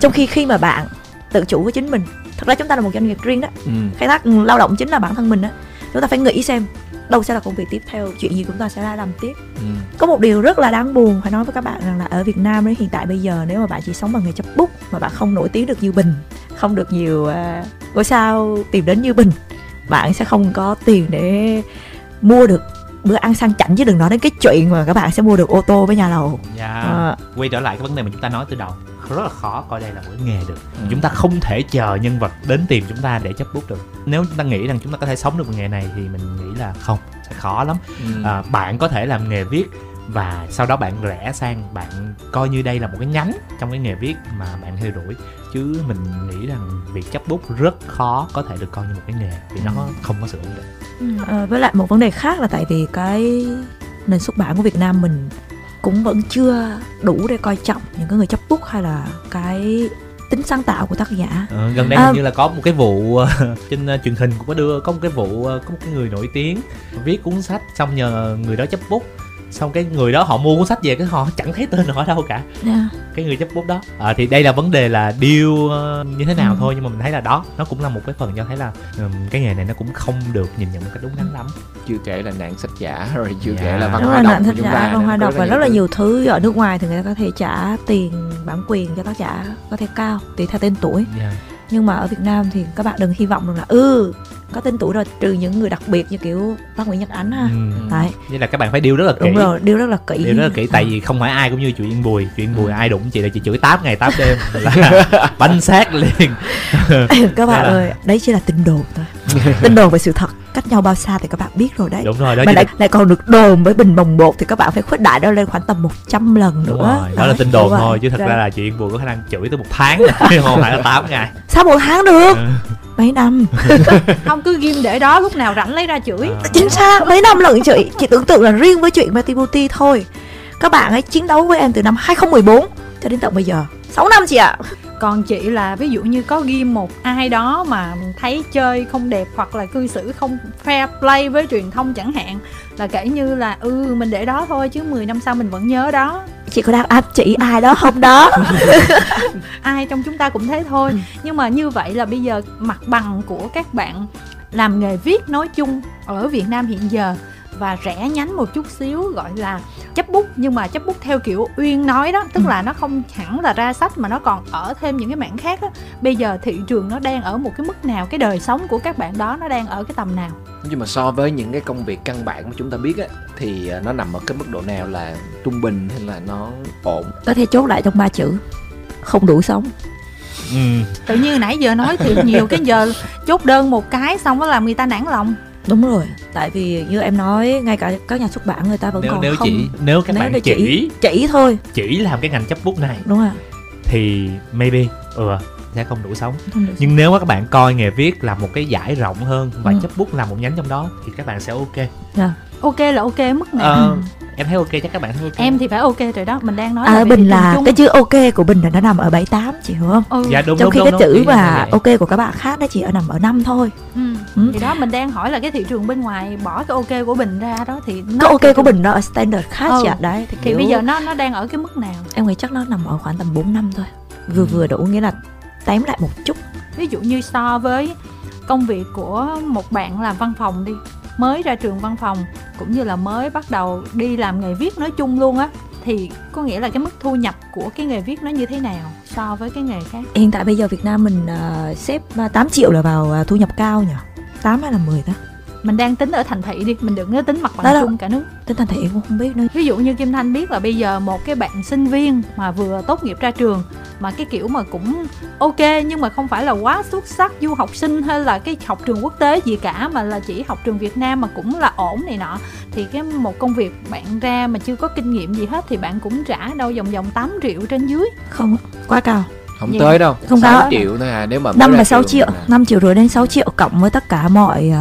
Speaker 2: trong khi khi mà bạn tự chủ với chính mình thật ra chúng ta là một doanh nghiệp riêng đó
Speaker 3: Ừ.
Speaker 2: khai thác lao động chính là bản thân mình đó chúng ta phải nghĩ xem đâu sẽ là công việc tiếp theo chuyện gì chúng ta sẽ ra làm tiếp
Speaker 3: Ừ.
Speaker 2: có một điều rất là đáng buồn phải nói với các bạn rằng là ở Việt Nam đến hiện tại bây giờ nếu mà bạn chỉ sống bằng nghề chấp bút mà bạn không nổi tiếng được như Bình không được nhiều uh, ngôi sao tìm đến như Bình bạn sẽ không có tiền để mua được bữa ăn sang chảnh chứ đừng nói đến cái chuyện mà các bạn sẽ mua được ô tô với nhà lầu
Speaker 1: Dạ.
Speaker 2: Ờ.
Speaker 1: quay trở lại cái vấn đề mà chúng ta nói từ đầu rất là khó coi đây là một nghề được
Speaker 3: Ừ.
Speaker 1: chúng ta không thể chờ nhân vật đến tìm chúng ta để chấp bút được nếu chúng ta nghĩ rằng chúng ta có thể sống được bằng nghề này thì mình nghĩ là không sẽ khó lắm
Speaker 3: Ừ.
Speaker 1: à, bạn có thể làm nghề viết và sau đó bạn rẽ sang bạn coi như đây là một cái nhánh trong cái nghề viết mà bạn theo đuổi. Chứ mình nghĩ rằng việc chấp bút rất khó có thể được coi như một cái nghề vì nó không có sự ổn định.
Speaker 2: Ờ, với lại một vấn đề khác là tại vì cái nền xuất bản của Việt Nam mình cũng vẫn chưa đủ để coi trọng những cái người chấp bút hay là cái tính sáng tạo của tác giả.
Speaker 1: Ờ, gần đây
Speaker 2: À.
Speaker 1: hình như là có một cái vụ ờ, trên ờ, truyền hình cũng có đưa có một cái vụ có một cái người nổi tiếng viết cuốn sách xong nhờ người đó chấp bút xong cái người đó họ mua cuốn sách về cái họ chẳng thấy tên họ ở đâu cả
Speaker 2: yeah.
Speaker 1: cái người chấp bút đó à, thì đây là vấn đề là deal ờ, như thế nào
Speaker 2: Ừ.
Speaker 1: thôi nhưng mà mình thấy là đó nó cũng là một cái phần cho thấy là ừm, cái nghề này nó cũng không được nhìn nhận một cách đúng đắn lắm
Speaker 3: chưa kể là nạn sách giả rồi chưa
Speaker 1: Dạ.
Speaker 3: kể là văn
Speaker 2: Đúng
Speaker 3: hóa
Speaker 2: là
Speaker 3: đọc của chúng
Speaker 2: giả
Speaker 3: ta
Speaker 2: văn hóa đọc và rất là nhiều thứ ở nước ngoài thì người ta có thể trả tiền bản quyền cho tác giả có thể cao tùy theo tên tuổi
Speaker 1: Dạ.
Speaker 2: nhưng mà ở Việt Nam thì các bạn đừng hy vọng rằng là ừ có tên tuổi rồi trừ những người đặc biệt như kiểu bác Nguyễn Nhật Ánh ha.
Speaker 1: Ừm.
Speaker 2: đấy.
Speaker 1: Vậy là các bạn phải deal rất là kỹ.
Speaker 2: đúng rồi điều rất là kỹ.
Speaker 1: Điều rất là kỹ tại vì không phải ai cũng như chuyện Bùi Chuyện Bùi ai đụng chị là chị chửi 8 ngày 8 đêm là bánh xác liền.
Speaker 2: Các bạn
Speaker 1: Dạ.
Speaker 2: ơi đấy chỉ là tin đồn thôi. Tin đồn về sự thật cách nhau bao xa thì các bạn biết rồi đấy.
Speaker 1: Đúng rồi đó
Speaker 2: mà lại,
Speaker 1: là,
Speaker 2: lại còn được đồn với bình bồng bột thì các bạn phải khuếch đại đó lên khoảng tầm 100 lần nữa.
Speaker 1: đúng rồi, đó là tin đồn
Speaker 2: rồi.
Speaker 1: thôi chứ thật
Speaker 2: Đấy.
Speaker 1: ra là chuyện Bùi có khả năng chửi tới một tháng không phải là 8 ngày.
Speaker 2: Sao một tháng được?
Speaker 1: Ừ.
Speaker 2: mấy năm.
Speaker 4: Không cứ ghim để đó lúc nào rảnh lấy ra chửi.
Speaker 1: Ờ.
Speaker 2: chính xác mấy năm lận chị chị tưởng tượng là riêng với chuyện Booty thôi. Các bạn ấy chiến đấu với em từ năm 2014 cho đến tận bây giờ. 6 năm chị ạ.
Speaker 4: Còn chị là ví dụ như có ghim một ai đó mà thấy chơi không đẹp hoặc là cư xử không fair play với truyền thông chẳng hạn là kể như là ừ mình để đó thôi chứ 10 năm sau mình vẫn nhớ đó
Speaker 2: chị có đang áp chỉ ai đó không đó?
Speaker 4: Ai trong chúng ta cũng thế thôi. Nhưng mà như vậy là bây giờ mặt bằng của các bạn làm nghề viết nói chung ở Việt Nam hiện giờ và rẽ nhánh một chút xíu gọi là chấp bút nhưng mà chấp bút theo kiểu uyên nói đó tức là nó không hẳn là ra sách mà nó còn ở thêm những cái mảng khác á. Bây giờ thị trường nó đang ở một cái mức nào cái đời sống của các bạn đó nó đang ở cái tầm nào?
Speaker 3: Nhưng mà so với những cái công việc căn bản mà chúng ta biết á thì à, nó nằm ở cái mức độ nào là trung bình hay là nó ổn?
Speaker 2: Có thể chốt lại trong ba chữ không đủ sống.
Speaker 1: Ừ.
Speaker 4: tự nhiên nãy giờ nói thì nhiều cái giờ chốt đơn một cái xong nó làm người ta nản lòng
Speaker 2: đúng rồi tại vì như em nói ngay cả các nhà xuất bản người ta vẫn
Speaker 1: nếu
Speaker 2: còn
Speaker 1: nếu
Speaker 2: không
Speaker 1: chỉ nếu các
Speaker 2: nếu
Speaker 1: bạn chỉ
Speaker 2: chỉ chỉ thôi.
Speaker 1: chỉ làm cái ngành chấp bút này
Speaker 2: đúng rồi
Speaker 1: thì maybe ừ sẽ không đủ sống.
Speaker 2: Không đủ
Speaker 1: nhưng nếu mà các bạn coi nghề viết là một cái giải rộng hơn và
Speaker 2: Ừ.
Speaker 1: chấp bút là một nhánh trong đó thì các bạn sẽ ok.
Speaker 4: Ok là ok mức nào
Speaker 1: Ờ, em thấy ok chắc các bạn thấy ok
Speaker 4: em thì phải ok rồi đó mình đang nói
Speaker 2: à,
Speaker 4: thị
Speaker 2: bình là
Speaker 4: chung.
Speaker 2: cái chữ ok của bình là nó nằm ở 78 chị hiểu không
Speaker 4: ừ.
Speaker 1: dạ đúng
Speaker 2: trong
Speaker 1: đúng
Speaker 2: khi
Speaker 1: đúng,
Speaker 2: cái
Speaker 1: đúng,
Speaker 2: chữ
Speaker 1: là
Speaker 2: mà ok của các bạn khác nó chỉ ở nằm ở năm thôi
Speaker 4: Ừ.
Speaker 2: Ừ.
Speaker 4: thì đó mình đang hỏi là cái thị trường bên ngoài bỏ cái ok của bình ra đó thì nó
Speaker 2: cái ok của bình nó ở standard khác
Speaker 4: Ừ.
Speaker 2: chị ạ đấy thì,
Speaker 4: thì
Speaker 2: kiểu,
Speaker 4: bây giờ nó nó đang ở cái mức nào
Speaker 2: em nghĩ chắc nó nằm ở khoảng tầm 4 năm thôi vừa vừa đủ nghĩa là tém lại một chút
Speaker 4: ví dụ như so với công việc của một bạn làm văn phòng đi mới ra trường văn phòng cũng như là mới bắt đầu đi làm nghề viết nói chung luôn á thì có nghĩa là cái mức thu nhập của cái nghề viết nó như thế nào so với cái nghề khác?
Speaker 2: Hiện tại bây giờ Việt Nam mình uh, xếp à, 8 triệu là vào uh, thu nhập cao nhỉ? 8 hay là 10 ta?
Speaker 4: Mình đang tính ở thành thị đi mình đừng có tính mặt bằng
Speaker 2: Đó
Speaker 4: chung cả nước.
Speaker 2: Tính thành thị cũng không biết nữa.
Speaker 4: Ví dụ như kim thanh biết là bây giờ một cái bạn sinh viên mà vừa tốt nghiệp ra trường mà cái kiểu mà cũng ok nhưng mà không phải là quá xuất sắc du học sinh hay là cái học trường quốc tế gì cả mà là chỉ học trường Việt Nam mà cũng là ổn này nọ. Thì cái một công việc bạn ra mà chưa có kinh nghiệm gì hết thì bạn cũng trả đâu vòng vòng 8 triệu trên dưới.
Speaker 2: Không quá cao
Speaker 3: không
Speaker 4: Vậy
Speaker 3: tới đâu.
Speaker 2: Không
Speaker 3: 6
Speaker 2: cao.
Speaker 3: triệu thôi à nếu mà mới
Speaker 2: 5
Speaker 3: ra
Speaker 2: và 6
Speaker 3: trường
Speaker 2: triệu. 5 triệu rưỡi đến 6 triệu cộng với tất cả mọi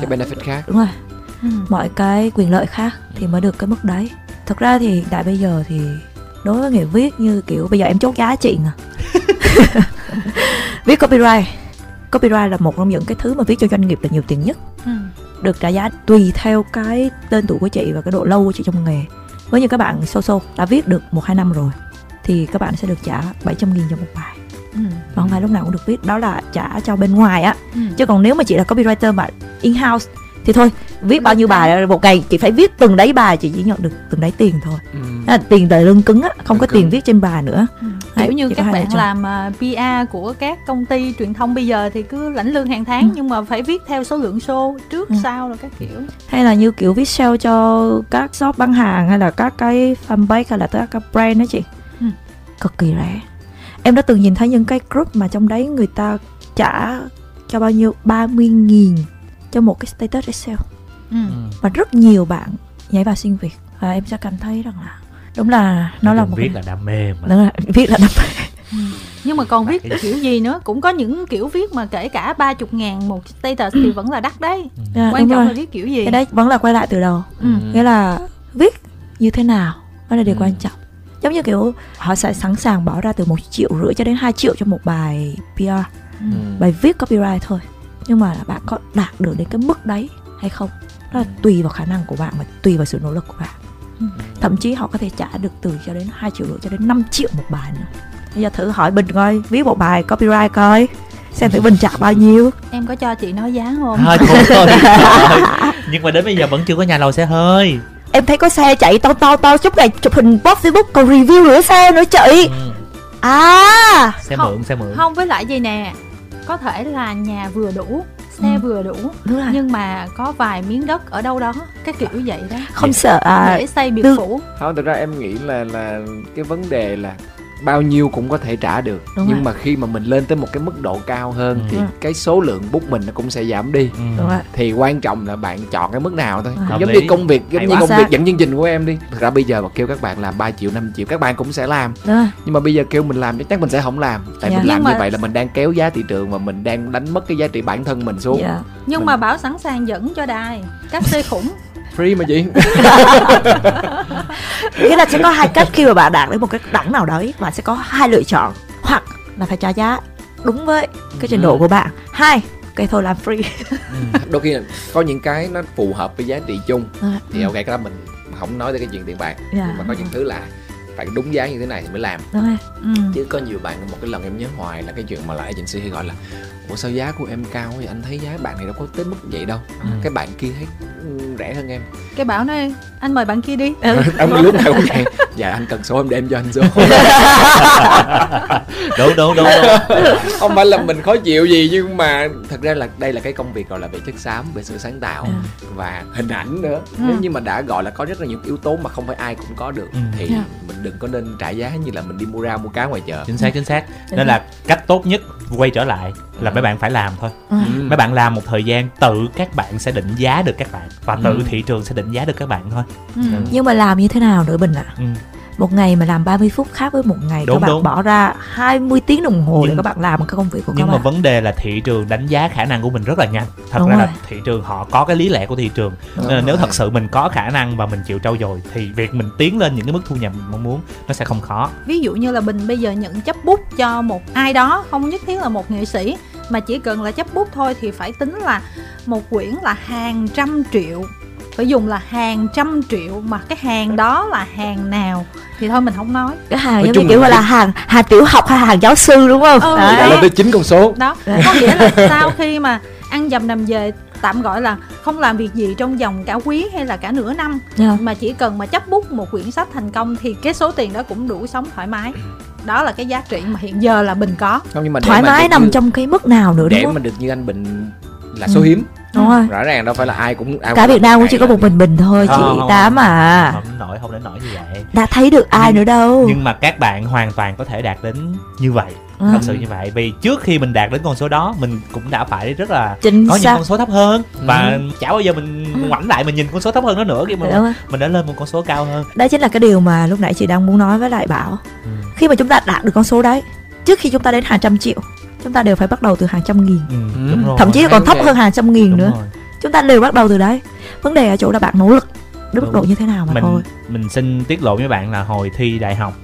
Speaker 3: cái
Speaker 2: uh,
Speaker 3: benefit khác.
Speaker 2: Đúng rồi.
Speaker 4: Ừ.
Speaker 2: mọi cái quyền lợi khác thì mới được cái mức đấy. Thực ra thì hiện tại bây giờ thì đối với nghề viết như kiểu bây giờ em chốt giá chị à viết copyright. Copyright là một trong những cái thứ mà viết cho doanh nghiệp là nhiều tiền nhất.
Speaker 4: Ừ.
Speaker 2: được trả giá tùy theo cái tên tuổi của chị và cái độ lâu của chị trong nghề. Với như các bạn sâu sâu đã viết được một hai năm rồi thì các bạn sẽ được trả 700 nghìn cho một bài
Speaker 4: Ừ.
Speaker 2: và không phải lúc nào cũng được viết đó là trả cho bên ngoài á
Speaker 4: Ừ.
Speaker 2: chứ còn nếu mà chị là copywriter mà in house thì thôi viết bao nhiêu bài một ngày chị phải viết từng đấy bài chị chỉ nhận được từng đấy tiền thôi
Speaker 3: Ừ.
Speaker 2: Đó là tiền đời lương cứng á không có
Speaker 3: Lương cứng.
Speaker 2: tiền viết trên bài nữa
Speaker 4: Ừ.
Speaker 2: Đấy,
Speaker 4: kiểu như
Speaker 2: có
Speaker 4: các bạn làm à, PR của các công ty truyền thông bây giờ thì cứ lãnh lương hàng tháng
Speaker 2: Ừ.
Speaker 4: nhưng mà phải viết theo số lượng show trước
Speaker 2: Ừ.
Speaker 4: sau rồi các kiểu
Speaker 2: hay là như kiểu viết sale cho các shop bán hàng hay là các cái fanpage hay là các cái brand đó chị
Speaker 4: Ừ.
Speaker 2: cực kỳ rẻ em đã từng nhìn thấy những cái group mà trong đấy người ta trả cho bao nhiêu 30 nghìn cho một cái status Excel
Speaker 4: ừ.
Speaker 1: Ừ.
Speaker 2: và rất nhiều bạn nhảy vào xin việc và em sẽ cảm thấy rằng là đúng là nó là một
Speaker 1: viết
Speaker 2: cái
Speaker 1: là đam mê mà
Speaker 2: đúng là viết là đam mê
Speaker 4: nhưng mà còn viết
Speaker 1: Phải.
Speaker 4: kiểu gì nữa cũng có những kiểu viết mà kể cả 30 ngàn một status thì vẫn là đắt đấy
Speaker 2: À,
Speaker 4: quan trọng
Speaker 2: rồi.
Speaker 4: là viết kiểu gì
Speaker 2: cái đấy vẫn là quay lại từ đầu
Speaker 4: ừ.
Speaker 2: nghĩa là viết như thế nào đó là điều
Speaker 1: Ừ.
Speaker 2: quan trọng giống như kiểu họ sẽ sẵn sàng bỏ ra từ một triệu rưỡi cho đến 2 triệu cho một bài PR.
Speaker 3: Ừ.
Speaker 2: bài viết copyright thôi. Nhưng mà bạn có đạt được đến cái mức đấy hay không? Đó là tùy vào khả năng của bạn và tùy vào sự nỗ lực của bạn.
Speaker 4: Ừ.
Speaker 2: thậm chí họ có thể trả được từ cho đến 2 triệu rưỡi cho đến 5 triệu một bài nữa. Bây giờ thử hỏi bình coi viết một bài copyright coi xem thử bình trả bao nhiêu.
Speaker 4: Em có cho chị nói giá không?
Speaker 1: Thôi thôi thôi thôi. nhưng mà đến bây giờ vẫn chưa có nhà lầu xe hơi
Speaker 2: em thấy có xe chạy to to to suốt ngày chụp hình post facebook còn review nữa xe nữa chị
Speaker 1: ừ.
Speaker 2: à
Speaker 1: xe
Speaker 4: Không.
Speaker 1: mượn xe mượn
Speaker 4: không với lại gì nè có thể là nhà vừa đủ xe
Speaker 2: Ừ.
Speaker 4: vừa đủ
Speaker 2: đúng rồi
Speaker 4: nhưng mà có vài miếng đất ở đâu đó cái kiểu vậy đó
Speaker 2: không sợ à,
Speaker 4: để xây biệt
Speaker 2: được.
Speaker 4: phủ
Speaker 3: không thực ra em nghĩ là là cái vấn đề là bao nhiêu cũng có thể trả được
Speaker 2: Đúng
Speaker 3: nhưng
Speaker 2: rồi.
Speaker 3: mà khi mà mình lên tới một cái mức độ cao hơn
Speaker 1: Ừ.
Speaker 3: thì cái số lượng bút mình nó cũng sẽ giảm đi
Speaker 1: ừ.
Speaker 2: đúng rồi
Speaker 3: thì quan trọng là bạn chọn cái mức nào thôi cũng giống
Speaker 1: lý.
Speaker 3: như công việc giống
Speaker 1: Hay
Speaker 3: như công
Speaker 2: Xác.
Speaker 3: việc dẫn chương trình của em đi thực ra bây giờ mà kêu các bạn làm 3 triệu 5 triệu các bạn cũng sẽ làm
Speaker 2: đúng rồi
Speaker 3: nhưng mà bây giờ kêu mình làm chắc chắn mình sẽ không làm tại
Speaker 2: Dạ.
Speaker 3: mình làm
Speaker 4: Nhưng
Speaker 3: như
Speaker 4: mà-
Speaker 3: vậy là mình đang kéo giá thị trường và mình đang đánh mất cái giá trị bản thân mình xuống
Speaker 2: dạ.
Speaker 4: nhưng
Speaker 3: Mình-
Speaker 4: mà bảo sẵn sàng dẫn cho đài các xe khủng
Speaker 3: free mà chị.
Speaker 2: Nghĩa là sẽ có hai cách khi mà bạn đạt đến một cái đẳng nào đấy bạn sẽ có hai lựa chọn. Hoặc là phải trả giá đúng với cái trình độ của bạn. Hai cái thôi làm free.
Speaker 3: Đôi khi có những cái nó phù hợp với giá trị chung.
Speaker 2: À,
Speaker 3: thì ok cái đó mình không nói tới cái chuyện tiền bạc.
Speaker 2: Dạ.
Speaker 3: nhưng mà có những thứ là phải đúng giá như thế này thì mới làm.
Speaker 2: Đúng rồi.
Speaker 4: Ừ.
Speaker 3: chứ có nhiều bạn một cái lần em nhớ hoài là cái chuyện mà lại agency hay gọi là ủa sao giá của em cao vậy anh thấy giá bạn này đâu có tới mức vậy đâu
Speaker 1: Ừ.
Speaker 3: cái bạn kia thấy ừ, rẻ hơn em
Speaker 4: cái bảo nói anh mời bạn kia đi
Speaker 3: ông lúc nào cũng vậy dạ anh cần số em để em cho anh số
Speaker 1: đúng đúng đúng, đúng.
Speaker 3: không phải là mình khó chịu gì nhưng mà thật ra là đây là cái công việc gọi là về chất xám về sự sáng tạo
Speaker 2: À.
Speaker 3: và hình ảnh nữa
Speaker 4: Ừ.
Speaker 3: nếu như mà đã gọi là có rất là nhiều yếu tố mà không phải ai cũng có được
Speaker 1: Ừ.
Speaker 3: thì
Speaker 2: Dạ.
Speaker 3: mình đừng có nên trả giá như là mình đi mua rau mua cá ngoài chợ
Speaker 1: chính xác chính xác
Speaker 2: Đúng
Speaker 1: nên là cách tốt nhất quay trở lại là mấy bạn phải làm thôi
Speaker 2: Ừ.
Speaker 3: Ừ.
Speaker 1: mấy bạn làm một thời gian tự các bạn sẽ định giá được các bạn và tự
Speaker 3: Ừ.
Speaker 1: thị trường sẽ định giá được các bạn thôi
Speaker 4: ừ.
Speaker 2: nhưng mà làm như thế nào nữa bình ạ
Speaker 1: ừ.
Speaker 2: Một ngày mà làm 30 phút khác với một ngày
Speaker 1: Đúng,
Speaker 2: các bạn
Speaker 1: đúng.
Speaker 2: bỏ ra 20 tiếng đồng hồ để
Speaker 1: Nhưng-
Speaker 2: các bạn làm cái công việc của các
Speaker 1: nhưng mà
Speaker 2: bạn.
Speaker 1: vấn đề là thị trường đánh giá khả năng của mình rất là nhanh. Thật
Speaker 2: Đúng
Speaker 1: ra
Speaker 2: rồi.
Speaker 1: là thị trường họ có cái lý lẽ của thị trường.
Speaker 2: Đúng
Speaker 1: nên là nếu thật sự mình có khả năng và mình chịu trau dồi thì việc mình tiến lên những cái mức thu nhập mình mong muốn nó sẽ không khó.
Speaker 4: Ví dụ như là bình bây giờ nhận chấp bút cho một ai đó không nhất thiết là một nghệ sĩ mà chỉ cần là chấp bút thôi thì phải tính là một quyển là hàng trăm triệu phải dùng là hàng trăm triệu mà cái hàng đó là hàng nào thì thôi mình không nói.
Speaker 2: Cái hàng giống như kiểu
Speaker 3: là
Speaker 2: là hàng hàng tiểu học hay hàng giáo sư đúng không?
Speaker 4: Ừ,
Speaker 3: đã lên tới chín con số.
Speaker 4: Đó có nghĩa là sau khi mà ăn dầm nằm về tạm gọi là không làm việc gì trong vòng cả quý hay là cả nửa năm
Speaker 2: Dạ.
Speaker 4: mà chỉ cần mà chấp bút một quyển sách thành công thì cái số tiền đó cũng đủ sống thoải mái. Đó là cái giá trị mà hiện giờ là bình có.
Speaker 3: Không nhưng mà
Speaker 2: thoải
Speaker 3: mà
Speaker 2: mái nằm
Speaker 3: như-
Speaker 2: trong cái mức nào nữa đúng
Speaker 3: để
Speaker 2: không?
Speaker 3: mà được như anh bình là
Speaker 2: Ừ.
Speaker 3: số hiếm
Speaker 2: đúng rồi
Speaker 3: rõ ràng đâu phải là ai cũng ai
Speaker 2: cả
Speaker 3: cũng
Speaker 2: Việt Nam cũng chỉ có một mình bình thôi
Speaker 1: Không,
Speaker 2: chị
Speaker 1: không,
Speaker 2: tám
Speaker 1: không.
Speaker 2: à
Speaker 1: không đến nổi không đến nổi như vậy
Speaker 2: đã thấy được ai nữa đâu
Speaker 1: nhưng mà các bạn hoàn toàn có thể đạt đến như vậy
Speaker 2: Ừ.
Speaker 1: thật sự như vậy vì trước khi mình đạt đến con số đó mình cũng đã phải rất là
Speaker 2: chính
Speaker 1: có những
Speaker 2: xác
Speaker 1: con số thấp hơn và
Speaker 3: Ừ.
Speaker 1: chả bao giờ mình
Speaker 2: Ừ.
Speaker 1: ngoảnh lại mình nhìn con số thấp hơn đó nữa khi mà
Speaker 2: đúng
Speaker 1: mình đã lên một con số cao hơn
Speaker 2: đó chính là cái điều mà lúc nãy chị đang muốn nói với lại bảo
Speaker 1: Ừ.
Speaker 2: khi mà chúng ta đạt được con số đấy trước khi chúng ta đến hàng trăm triệu chúng ta đều phải bắt đầu từ hàng trăm nghìn.
Speaker 1: Ừ,
Speaker 3: Ừ.
Speaker 1: rồi.
Speaker 2: Thậm chí còn thấp hơn hàng trăm nghìn
Speaker 1: đúng
Speaker 2: nữa.
Speaker 1: rồi.
Speaker 2: chúng ta đều bắt đầu từ đấy. Vấn đề ở chỗ là bạn nỗ lực đến mức độ như thế nào mà
Speaker 1: mình
Speaker 2: thôi.
Speaker 1: mình xin tiết lộ với bạn là hồi thi đại học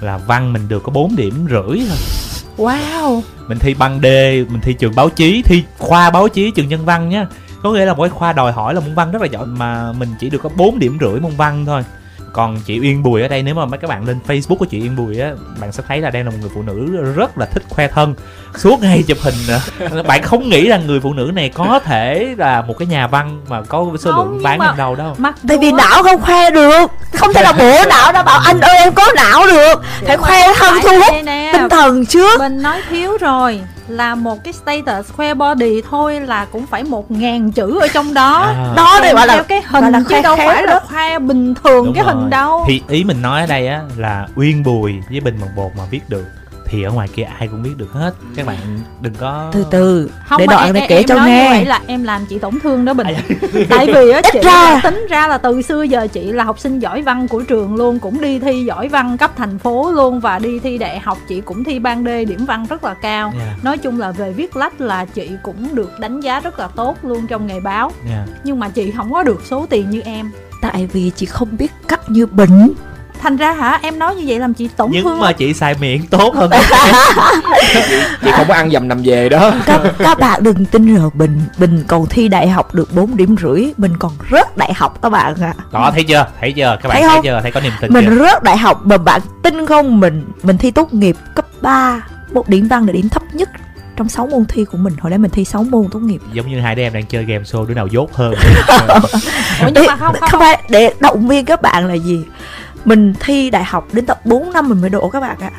Speaker 1: là văn mình được có 4 điểm rưỡi thôi.
Speaker 4: Wow.
Speaker 1: Mình thi băng D mình thi trường báo chí thi khoa báo chí trường nhân văn nhá. Có nghĩa là cái khoa đòi hỏi là môn văn rất là giỏi mà mình chỉ được có 4 điểm rưỡi môn văn thôi còn chị Uyên Bùi ở đây nếu mà mấy các bạn lên Facebook của chị Uyên Bùi á bạn sẽ thấy là đây là một người phụ nữ rất là thích khoe thân. Suốt ngày chụp hình nữa. bạn không nghĩ rằng người phụ nữ này có thể là một cái nhà văn mà có số
Speaker 4: Không,
Speaker 1: lượng bán
Speaker 4: mà-
Speaker 1: hàng đầu đâu.
Speaker 4: mặc
Speaker 2: tại vì não không khoe được. Không thể nào bổ não đã bảo anh ơi em có não được. Phải khoe thân thu hút tinh thần trước.
Speaker 4: Mình nói thiếu rồi là một cái status khoe body thôi là cũng phải một ngàn chữ ở trong đó
Speaker 1: À.
Speaker 2: đó đây gọi
Speaker 4: theo
Speaker 2: là
Speaker 4: cái hình
Speaker 2: là
Speaker 4: chứ đâu phải là
Speaker 2: đó.
Speaker 4: khoe bình thường
Speaker 1: Đúng
Speaker 4: cái
Speaker 1: rồi.
Speaker 4: hình đâu
Speaker 1: thì ý mình nói ở đây á là Uyên Bùi với Bình Bằng Bột mà viết được thì ở ngoài kia ai cũng biết được hết. Các bạn đừng có
Speaker 2: từ từ
Speaker 4: không
Speaker 2: để đoạn này kể
Speaker 4: em
Speaker 2: cho
Speaker 4: nói như
Speaker 2: nghe
Speaker 4: vậy là em làm chị tổn thương đó bình. Tại vì á chị
Speaker 2: ra.
Speaker 4: tính ra là từ xưa giờ chị là học sinh giỏi văn của trường luôn cũng đi thi giỏi văn cấp thành phố luôn và đi thi đại học chị cũng thi ban D điểm văn rất là cao.
Speaker 1: Dạ,
Speaker 4: nói chung là về viết lách là chị cũng được đánh giá rất là tốt luôn trong nghề báo.
Speaker 1: Dạ.
Speaker 4: nhưng mà chị không có được số tiền như em.
Speaker 2: Tại vì chị không biết cách như bệnh
Speaker 4: thành ra hả? Em nói như vậy làm chị tổn thương
Speaker 1: nhưng mà chị xài miệng tốt hơn
Speaker 3: chị không có ăn dầm nằm về đó.
Speaker 2: Các các bạn đừng tin rồi bình. Bình còn thi đại học được 4 điểm rưỡi. Mình còn rớt đại học các bạn ạ.
Speaker 1: Đó thấy chưa? Thấy chưa? Các bạn
Speaker 2: Thấy
Speaker 1: thấy,
Speaker 2: không?
Speaker 1: chưa? Thấy có niềm tin
Speaker 2: mình
Speaker 1: chưa?
Speaker 2: rớt đại học mà bạn tin không? Mình mình thi tốt nghiệp cấp 3 một điểm văn là điểm thấp nhất trong 6 môn thi của mình. Hồi đấy mình thi 6 môn tốt nghiệp.
Speaker 1: Giống như hai đứa em đang chơi game show đứa nào dốt hơn.
Speaker 4: Ủa, nhưng mà không không,
Speaker 2: không phải để động viên các bạn là gì mình thi đại học đến tận 4 năm mình mới đỗ các bạn ạ.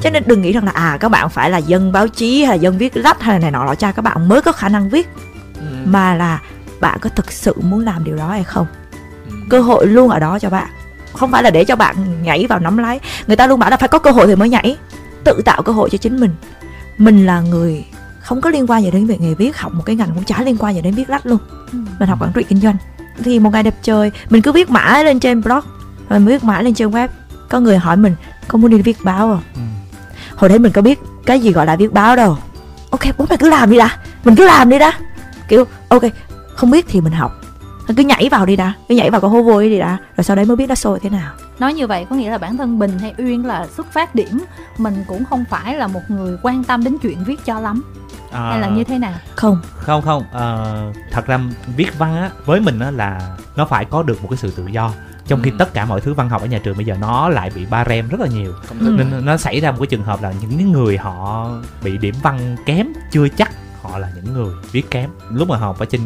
Speaker 2: Cho nên đừng nghĩ rằng là à các bạn phải là dân báo chí hay là dân viết lách hay là này nọ lọ cha các bạn mới có khả năng viết. Mà là bạn có thực sự muốn làm điều đó hay không? Cơ hội luôn ở đó cho bạn. Không phải là để cho bạn nhảy vào nắm lái. Người ta luôn bảo là phải có cơ hội thì mới nhảy. Tự tạo cơ hội cho chính mình. Mình là người không có liên quan gì đến việc nghề viết học một cái ngành cũng chả liên quan gì đến viết lách luôn.
Speaker 4: Ừ.
Speaker 2: mình học quản trị kinh doanh. Thì một ngày đẹp trời mình cứ viết mãi lên trên blog mình viết mãi lên trên web. Có người hỏi mình có muốn đi viết báo không?
Speaker 1: Ừ.
Speaker 2: hồi đấy mình có biết cái gì gọi là viết báo đâu. Ok bố mày cứ làm đi đã. Mình cứ làm đi đã. Kiểu ok không biết thì mình học. Cứ nhảy vào đi đã. Cứ nhảy vào cái hố vôi đi đã. Rồi sau đấy mới biết nó sôi thế nào.
Speaker 4: Nói như vậy có nghĩa là bản thân bình hay uyên là xuất phát điểm mình cũng không phải là một người quan tâm đến chuyện viết cho lắm.
Speaker 1: À,
Speaker 4: hay là như thế nào?
Speaker 2: Không.
Speaker 1: Không không. Ờ, thật ra viết văn á với mình á là nó phải có được một cái sự tự do trong khi
Speaker 3: Ừ.
Speaker 1: tất cả mọi thứ văn học ở nhà trường bây giờ nó lại bị ba rem rất là nhiều. Nên nó xảy ra một cái trường hợp là những người họ bị điểm văn kém chưa chắc họ là những người viết kém. Lúc mà học ở trên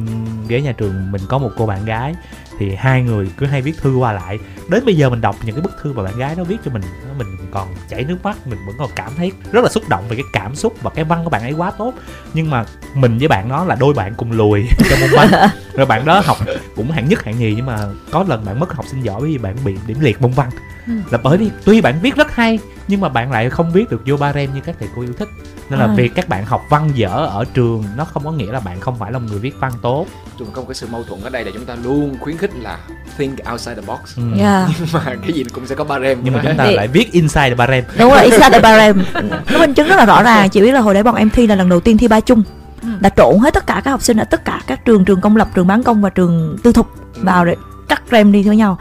Speaker 1: ghế nhà trường mình có một cô bạn gái thì hai người cứ hay viết thư qua lại. Đến bây giờ mình đọc những cái bức thư mà bạn gái nó viết cho mình mình còn chảy nước mắt, mình vẫn còn cảm thấy rất là xúc động về cái cảm xúc và cái văn của bạn ấy quá tốt. Nhưng mà mình với bạn đó là đôi bạn cùng lùi trong môn văn rồi bạn đó học cũng hạng nhất, hạng nhì nhưng mà có lần bạn mất học sinh giỏi vì bạn bị điểm liệt môn văn.
Speaker 4: Ừ.
Speaker 1: là bởi vì tuy bạn viết rất hay nhưng mà bạn lại không viết được vô ba rem như các thầy cô yêu thích nên là
Speaker 2: À.
Speaker 1: việc các bạn học văn dở ở trường nó không có nghĩa là bạn không phải là một người viết văn tốt
Speaker 3: chúng có một cái sự mâu thuẫn ở đây là chúng ta luôn khuyến khích là think outside the box
Speaker 1: ừ.
Speaker 2: yeah.
Speaker 3: nhưng mà cái gì cũng sẽ có ba rem
Speaker 1: nhưng mà chúng ta
Speaker 2: Thì-
Speaker 1: lại viết inside ba rem
Speaker 2: đúng rồi inside the barem nó minh chứng rất là rõ ràng chị biết là hồi đấy bọn em thi là lần đầu tiên thi ba chung
Speaker 4: Ừ.
Speaker 2: đã trộn hết tất cả các học sinh ở tất cả các trường trường công lập trường bán công và trường tư thục vào để cắt rem đi với nhau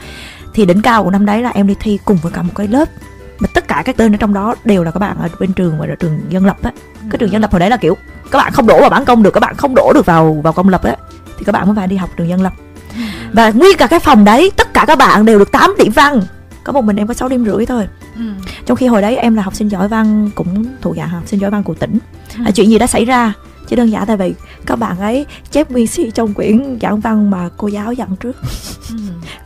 Speaker 2: thì đỉnh cao của năm đấy là em đi thi cùng với cả một cái lớp mà tất cả các tên ở trong đó đều là các bạn ở bên trường và là trường dân lập á. Cái trường dân lập hồi đấy là kiểu các bạn không đổ vào bán công được các bạn không đổ được vào vào công lập á thì các bạn mới phải đi học trường dân lập. Và nguyên cả cái phòng đấy tất cả các bạn đều được 8 điểm văn. Có một mình em có 6 điểm rưỡi thôi.
Speaker 4: Ừ.
Speaker 2: trong khi hồi đấy em là học sinh giỏi văn cũng thuộc dạng học sinh giỏi văn của tỉnh.
Speaker 4: Ừ.
Speaker 2: à, chuyện gì đã xảy ra chỉ đơn giản tại vì các bạn ấy chép nguyên si trong quyển giảng văn mà cô giáo dặn trước
Speaker 4: Ừ.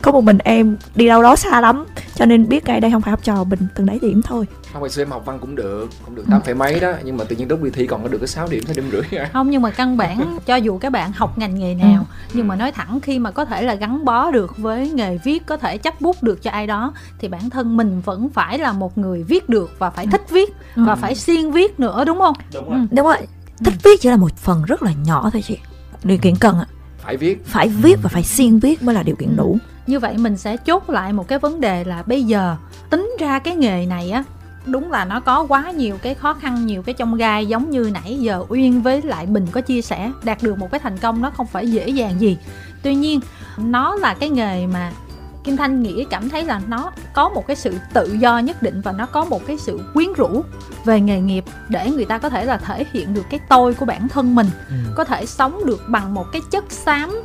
Speaker 2: có một mình em đi đâu đó xa lắm cho nên biết ngay đây không phải học trò mình từng đấy điểm thôi
Speaker 3: không ngày xưa em học văn cũng được cũng được tám phẩy mấy đó nhưng mà tự nhiên lúc đi thi còn có được cái 6 điểm sáu điểm rưỡi à.
Speaker 4: không nhưng mà căn bản cho dù các bạn học ngành nghề nào nhưng mà nói thẳng khi mà có thể là gắn bó được với nghề viết có thể chấp bút được cho ai đó thì bản thân mình vẫn phải là một người viết được và phải thích viết và phải siêng viết nữa đúng không
Speaker 1: đúng
Speaker 4: rồi.
Speaker 2: đúng rồi thích viết chỉ là một phần rất là nhỏ thôi chị. Điều kiện cần ạ.
Speaker 3: Phải viết.
Speaker 2: Phải viết và phải siêng viết mới là điều kiện đủ.
Speaker 4: Như vậy mình sẽ chốt lại một cái vấn đề là bây giờ tính ra cái nghề này á đúng là nó có quá nhiều cái khó khăn nhiều cái trong gai giống như nãy giờ uyên với lại bình có chia sẻ đạt được một cái thành công nó không phải dễ dàng gì. Tuy nhiên nó là cái nghề mà Kim Thanh nghĩ cảm thấy là nó có một cái sự tự do nhất định và nó có một cái sự quyến rũ về nghề nghiệp để người ta có thể là thể hiện được cái tôi của bản thân mình
Speaker 1: Ừ.
Speaker 4: có thể sống được bằng một cái chất xám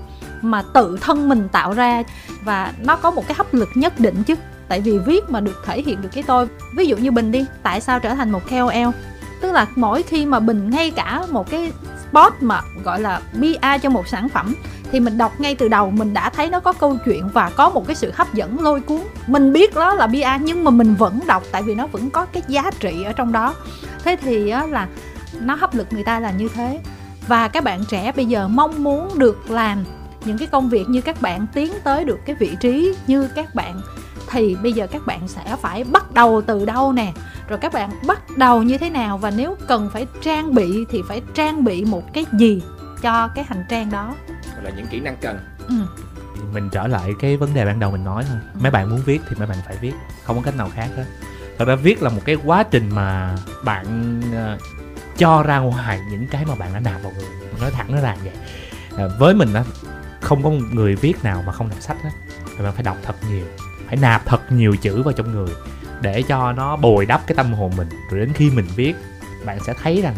Speaker 4: mà tự thân mình tạo ra. Và nó có một cái hấp lực nhất định chứ tại vì viết mà được thể hiện được cái tôi. Ví dụ như bình đi tại sao trở thành một KOL tức là mỗi khi mà bình ngay cả một cái chatbot mà gọi là PR cho một sản phẩm, thì mình đọc ngay từ đầu mình đã thấy nó có câu chuyện và có một cái sự hấp dẫn lôi cuốn. Mình biết đó là PR nhưng mà mình vẫn đọc tại vì nó vẫn có cái giá trị ở trong đó. Thế thì là nó hấp lực người ta là như thế. Và các bạn trẻ bây giờ mong muốn được làm những cái công việc như các bạn tiến tới được cái vị trí như các bạn, thì bây giờ các bạn sẽ phải bắt đầu từ đâu nè? Rồi các bạn bắt đầu như thế nào và nếu cần phải trang bị thì phải trang bị một cái gì cho cái hành trang đó?
Speaker 3: Gọi là những kỹ năng cần.
Speaker 4: Ừ.
Speaker 1: mình trở lại cái vấn đề ban đầu mình nói thôi. Mấy bạn muốn viết thì mấy bạn phải viết không có cách nào khác hết. Thật ra viết là một cái quá trình mà bạn ờ, cho ra ngoài những cái mà bạn đã nạp vào người. Nói thẳng nó là vậy. Ờ, với mình á không có một người viết nào mà không đọc sách hết. Thì bạn phải đọc thật nhiều phải nạp thật nhiều chữ vào trong người để cho nó bồi đắp cái tâm hồn mình. Rồi đến khi mình viết bạn sẽ thấy rằng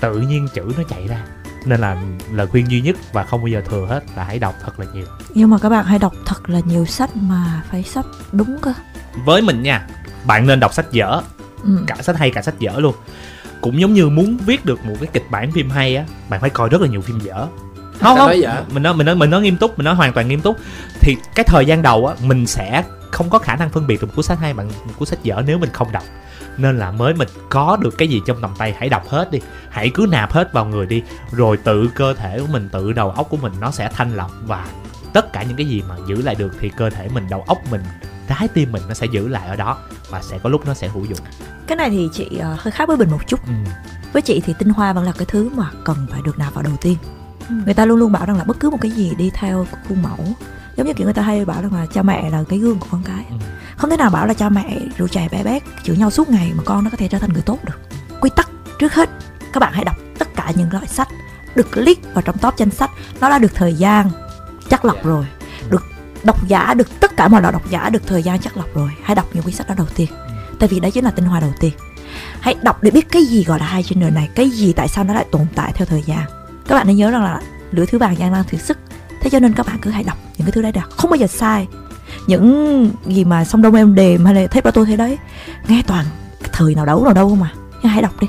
Speaker 1: tự nhiên chữ nó chạy ra. Nên là lời khuyên duy nhất và không bao giờ thừa hết là hãy đọc thật là nhiều.
Speaker 2: Nhưng mà các bạn hãy đọc thật là nhiều sách mà phải sách đúng cơ.
Speaker 1: Với mình nha bạn nên đọc sách dở.
Speaker 2: Ừ.
Speaker 1: cả sách hay cả sách dở luôn. Cũng giống như muốn viết được một cái kịch bản phim hay á bạn phải coi rất là nhiều phim dở không không. mình nói mình nói mình nói nghiêm túc mình nói hoàn toàn nghiêm túc. Thì cái thời gian đầu á mình sẽ không có khả năng phân biệt được một cuốn sách hay bằng một cuốn sách dở nếu mình không đọc. Nên là mới mình có được cái gì trong tầm tay hãy đọc hết đi. Hãy cứ nạp hết vào người đi. Rồi tự cơ thể của mình tự đầu óc của mình nó sẽ thanh lọc và tất cả những cái gì mà giữ lại được thì cơ thể mình đầu óc mình trái tim mình nó sẽ giữ lại ở đó và sẽ có lúc nó sẽ hữu dụng.
Speaker 2: Cái này thì chị ờ, hơi khác với bình một chút.
Speaker 1: Ừ.
Speaker 2: với chị thì tinh hoa vẫn là cái thứ mà cần phải được nạp vào đầu tiên. Người ta luôn luôn bảo rằng là bất cứ một cái gì đi theo khuôn mẫu giống như kiểu người ta hay bảo rằng là cha mẹ là cái gương của con cái.
Speaker 1: Ừ.
Speaker 2: không thể nào bảo là cha mẹ rượu chè bé bét chửi nhau suốt ngày mà con nó có thể trở thành người tốt được. Quy tắc trước hết các bạn hãy đọc tất cả những loại sách được click vào trong top danh sách. Nó đã được thời gian chắc lọc
Speaker 3: Dạ.
Speaker 2: rồi được độc giả được tất cả mọi loại độc giả được thời gian chắc lọc rồi. Hãy đọc những quyển sách đó đầu tiên tại vì đấy chính là tinh hoa đầu tiên. Hãy đọc để biết cái gì gọi là hay trên đời này cái gì tại sao nó lại tồn tại theo thời gian các bạn hãy nhớ rằng là lửa thứ vàng đang đang thử sức. Thế cho nên các bạn cứ hãy đọc những cái thứ đấy được. Không bao giờ sai. Những gì mà sông đông em đềm hay là thấy bao tôi thế đấy, nghe toàn thời nào đấu nào đâu mà. Nhưng hãy đọc đi.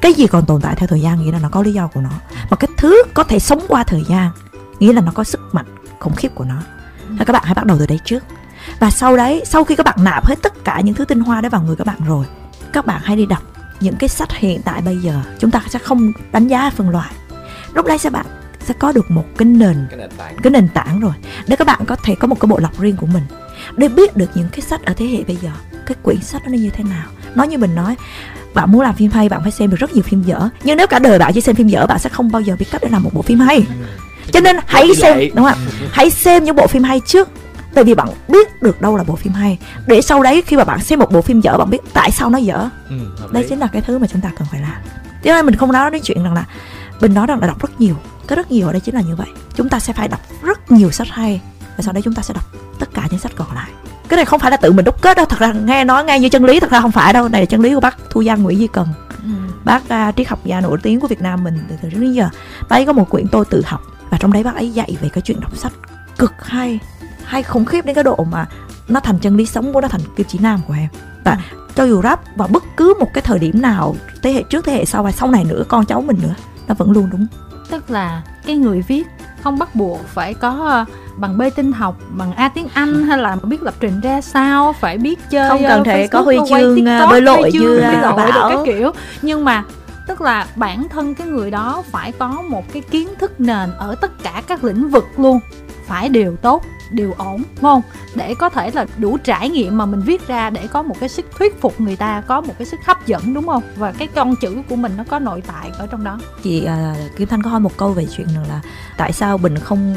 Speaker 2: Cái gì còn tồn tại theo thời gian nghĩa là nó có lý do của nó. Mà cái thứ có thể sống qua thời gian nghĩa là nó có sức mạnh khủng khiếp của nó. Thế các bạn hãy bắt đầu từ đấy trước. Và sau đấy, sau khi các bạn nạp hết tất cả những thứ tinh hoa đấy vào người các bạn rồi, các bạn hãy đi đọc những cái sách hiện tại bây giờ. Chúng ta sẽ không đánh giá phân loại lúc đấy sẽ bạn? Sẽ có được một cái nền
Speaker 3: cái nền tảng.
Speaker 2: cái nền tảng rồi. Để các bạn có thể có một cái bộ lọc riêng của mình. Để biết được những cái sách ở thế hệ bây giờ cái quyển sách nó như thế nào. Nói như mình nói bạn muốn làm phim hay bạn phải xem được rất nhiều phim dở. Nhưng nếu cả đời bạn chỉ xem phim dở bạn sẽ không bao giờ biết cách để làm một bộ phim hay. Cho nên hãy xem đúng không ạ? Hãy xem những bộ phim hay trước. Tại vì bạn biết được đâu là bộ phim hay. Để sau đấy khi mà bạn xem một bộ phim dở bạn biết tại sao nó dở.
Speaker 1: Ừ,
Speaker 2: đây chính là cái thứ mà chúng ta cần phải làm. Cho nên mình không nói đến chuyện rằng là mình nói rằng là đọc rất nhiều. Cái rất nhiều ở đây chính là như vậy. Chúng ta sẽ phải đọc rất nhiều sách hay và sau đấy chúng ta sẽ đọc tất cả những sách còn lại. Cái này không phải là tự mình đúc kết đâu. Thật ra nghe nói nghe như chân lý thật ra không phải đâu. Này là chân lý của bác thu giang nguyễn di cần.
Speaker 4: Ừ.
Speaker 2: bác uh, triết học gia nổi tiếng của việt nam mình từ từ trước đến giờ. Bác ấy có một quyển tôi tự học và trong đấy bác ấy dạy về cái chuyện đọc sách cực hay hay khủng khiếp đến cái độ mà nó thành chân lý sống của nó thành kim chỉ nam của em. Và cho dù rap vào bất cứ một cái thời điểm nào thế hệ trước thế hệ sau và sau này nữa con cháu mình nữa nó vẫn luôn đúng
Speaker 4: tức là cái người viết không bắt buộc phải có ờ, bằng B tin học bằng A tiếng Anh hay là biết lập trình ra sao phải biết chơi
Speaker 2: Không
Speaker 4: ờ,
Speaker 2: cần thể có huy chương, ờ, bơi lội như, ờ, Bảo.
Speaker 4: các kiểu. Nhưng mà tức là bản thân cái người đó phải có một cái kiến thức nền ở tất cả các lĩnh vực luôn phải đều tốt đều ổn đúng không để có thể là đủ trải nghiệm mà mình viết ra để có một cái sức thuyết phục người ta có một cái sức hấp dẫn đúng không và cái con chữ của mình nó có nội tại ở trong đó
Speaker 2: chị à, kim thanh có hỏi một câu về chuyện rằng là tại sao bình không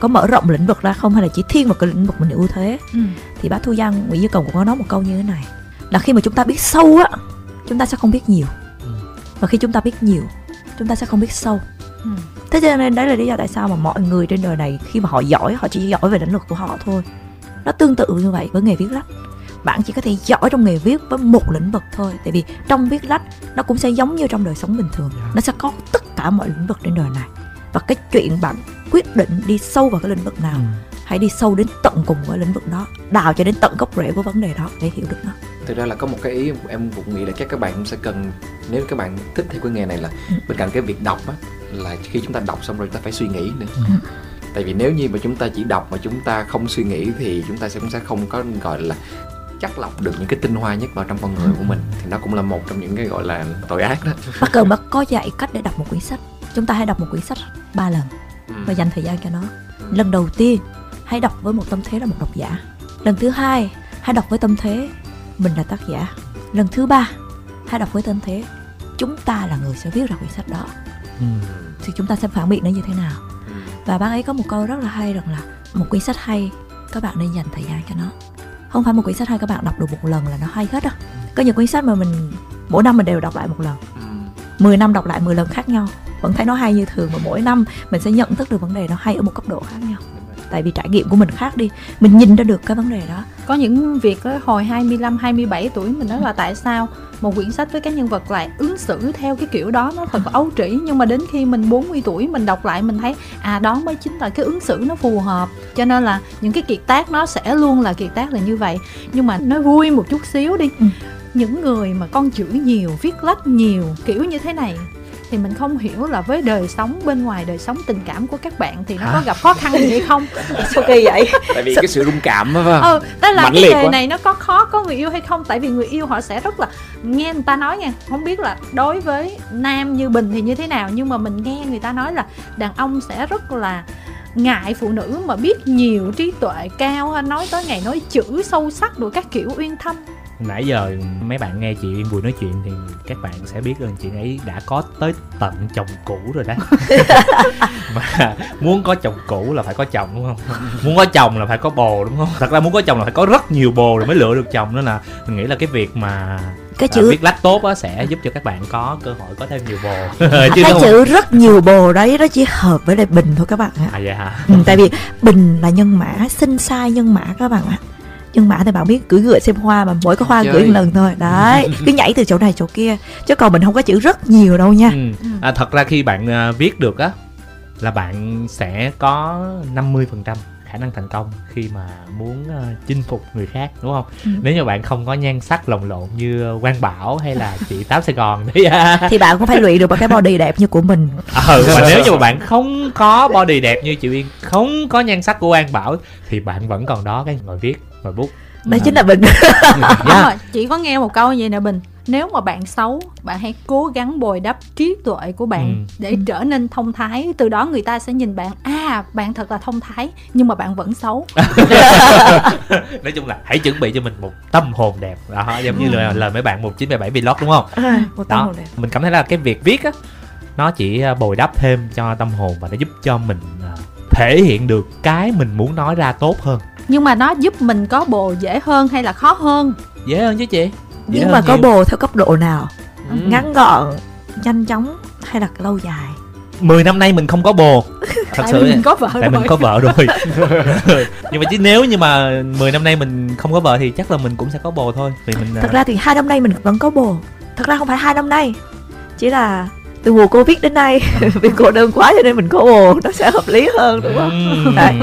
Speaker 2: có mở rộng lĩnh vực ra không hay là chỉ thiên vào cái lĩnh vực mình ưu thế
Speaker 4: ừ.
Speaker 2: thì bác thu giang nguyễn duy cầu cũng có nói một câu như thế này là khi mà chúng ta biết sâu á chúng ta sẽ không biết nhiều
Speaker 1: Ừ.
Speaker 2: và khi chúng ta biết nhiều chúng ta sẽ không biết sâu
Speaker 4: Ừ.
Speaker 2: thế cho nên đấy là lý do tại sao mà mọi người trên đời này khi mà họ giỏi họ chỉ giỏi về lĩnh vực của họ thôi. Nó tương tự như vậy với nghề viết lách. Bạn chỉ có thể giỏi trong nghề viết với một lĩnh vực thôi. Tại vì trong viết lách nó cũng sẽ giống như trong đời sống bình thường. Nó sẽ có tất cả mọi lĩnh vực trên đời này. Và cái chuyện bạn quyết định đi sâu vào cái lĩnh vực nào
Speaker 1: Ừ.
Speaker 2: hãy đi sâu đến tận cùng của lĩnh vực đó đào cho đến tận gốc rễ của vấn đề đó để hiểu được nó.
Speaker 3: Thực ra là có một cái ý em cũng nghĩ là chắc các bạn cũng sẽ cần nếu các bạn thích theo cái nghề này là
Speaker 2: Ừ.
Speaker 3: bên cạnh cái việc đọc á là khi chúng ta đọc xong rồi chúng ta phải suy nghĩ nữa.
Speaker 2: Ừ.
Speaker 3: tại vì nếu như mà chúng ta chỉ đọc mà chúng ta không suy nghĩ thì chúng ta sẽ cũng sẽ không có gọi là chắc lọc được những cái tinh hoa nhất vào trong con người của mình. Thì nó cũng là một trong những cái gọi là tội ác đó.
Speaker 2: Mắc cờ Mắc có dạy cách để đọc một quyển sách. Chúng ta hãy đọc một quyển sách ba lần
Speaker 3: Ừ.
Speaker 2: và dành thời gian cho nó. Lần đầu tiên hãy đọc với một tâm thế là một độc giả. Lần thứ hai hãy đọc với tâm thế mình là tác giả. Lần thứ ba hãy đọc với tâm thế chúng ta là người sẽ viết ra quyển sách đó
Speaker 1: Ừ.
Speaker 2: thì chúng ta sẽ phản biện nó như thế nào?
Speaker 3: Ừ.
Speaker 2: và bác ấy có một câu rất là hay rằng là một quyển sách hay các bạn nên dành thời gian cho nó. Không phải một quyển sách hay các bạn đọc được một lần là nó hay hết đâu có những quyển sách mà mình mỗi năm mình đều đọc lại một lần.
Speaker 3: Ừ.
Speaker 2: 10 năm đọc lại 10 lần khác nhau. Vẫn thấy nó hay như thường và mỗi năm mình sẽ nhận thức được vấn đề nó hay ở một cấp độ khác nhau. Tại vì trải nghiệm của mình khác đi. Mình nhìn ra được cái vấn đề đó
Speaker 4: có những việc á, hồi 25 27 tuổi mình nói là tại sao một quyển sách với các nhân vật lại ứng xử theo cái kiểu đó nó thật là ấu trĩ. Nhưng mà đến khi mình 40 tuổi mình đọc lại mình thấy à đó mới chính là cái ứng xử nó phù hợp. Cho nên là những cái kiệt tác nó sẽ luôn là kiệt tác là như vậy. Nhưng mà nói vui một chút xíu đi.
Speaker 2: Ừ.
Speaker 4: những người mà con chữ nhiều viết lách nhiều kiểu như thế này thì mình không hiểu là với đời sống bên ngoài đời sống tình cảm của các bạn thì nó có gặp khó khăn gì hay không?
Speaker 2: Sao kỳ vậy?
Speaker 3: Tại vì cái sự rung cảm đó phải không?
Speaker 4: Ừ đó là cái nghề này nó có khó có người yêu hay không? Tại vì người yêu họ sẽ rất là nghe người ta nói nha. Không biết là đối với nam như bình thì như thế nào nhưng mà mình nghe người ta nói là đàn ông sẽ rất là ngại phụ nữ mà biết nhiều trí tuệ cao nói tới ngày nói chữ sâu sắc rồi các kiểu uyên thâm
Speaker 1: nãy giờ mấy bạn nghe chị Yên Bùi nói chuyện thì các bạn sẽ biết rằng chị ấy đã có tới tận chồng cũ rồi đó. Mà muốn có chồng cũ là phải có chồng đúng không? Muốn có chồng là phải có bồ đúng không? Thật ra muốn có chồng là phải có rất nhiều bồ rồi mới lựa được chồng nên là mình nghĩ là cái việc mà
Speaker 2: cái
Speaker 1: à,
Speaker 2: chữ
Speaker 1: viết lách tốt á sẽ giúp cho các bạn có cơ hội có thêm nhiều bồ. Chứ
Speaker 2: cái
Speaker 1: không?
Speaker 2: chữ rất nhiều bồ đấy nó chỉ hợp với lại bình thôi các bạn ạ.
Speaker 1: À vậy hả?
Speaker 2: Ừ, tại vì bình là nhân mã sinh sai nhân mã các bạn ạ nhân mã thì bạn biết cưỡi ngựa xem hoa mà mỗi cái hoa
Speaker 3: Chơi.
Speaker 2: cưỡi một lần thôi đấy cứ nhảy từ chỗ này chỗ kia chứ còn mình không có chữ rất nhiều đâu nha
Speaker 1: ừ. à, thật ra khi bạn à, viết được á là bạn sẽ có 50% khả năng thành công khi mà muốn à, chinh phục người khác đúng không
Speaker 2: Ừ.
Speaker 1: nếu như bạn không có nhan sắc lồng lộn như Quang Bảo hay là chị Tám Sài Gòn đấy à.
Speaker 2: thì bạn cũng phải luyện được một cái body đẹp như của mình
Speaker 1: ừ mà nếu như mà bạn không có body đẹp như chị Uyên không có nhan sắc của Quang Bảo thì bạn vẫn còn đó cái ngồi viết ngồi bút.
Speaker 2: Đó chính là bình.
Speaker 1: Yeah.
Speaker 4: Đúng rồi, chị có nghe một câu như vậy nè Bình. Nếu mà bạn xấu, bạn hãy cố gắng bồi đắp trí tuệ của bạn
Speaker 1: Ừ.
Speaker 4: Để trở nên thông thái. Từ đó người ta sẽ nhìn bạn À, bạn thật là thông thái Nhưng mà bạn vẫn xấu.
Speaker 1: Nói chung là hãy chuẩn bị cho mình một tâm hồn đẹp. Đó giống như lời, lời mấy bạn 1977 vlog đúng không?
Speaker 2: À, một tâm
Speaker 1: đó
Speaker 2: hồn đẹp.
Speaker 1: mình cảm thấy là cái việc viết á nó chỉ à, bồi đắp thêm cho tâm hồn và nó giúp cho mình à, thể hiện được cái mình muốn nói ra tốt hơn
Speaker 4: Nhưng mà nó giúp mình có bồ dễ hơn hay là khó hơn?
Speaker 1: Dễ hơn chứ chị. Dễ
Speaker 2: nhưng mà có
Speaker 1: nhiều.
Speaker 2: bồ theo cấp độ nào?
Speaker 3: Ừ.
Speaker 2: ngắn gọn nhanh chóng hay là lâu dài?
Speaker 1: 10 năm nay mình không có bồ. Thật
Speaker 4: Tại
Speaker 1: sự
Speaker 4: mình có vợ
Speaker 1: tại
Speaker 4: rồi.
Speaker 1: mình có vợ rồi. Nhưng mà chứ nếu như mà 10 năm nay mình không có vợ thì chắc là mình cũng sẽ có bồ thôi. Vì mình à,
Speaker 2: thật ra thì hai năm nay mình vẫn có bồ. Thật ra không phải hai năm nay. Chỉ là từ mùa covid đến nay. Vì cô đơn quá cho nên mình có bồ. Nó sẽ hợp lý hơn đúng không?
Speaker 1: Ừm,
Speaker 2: Đấy.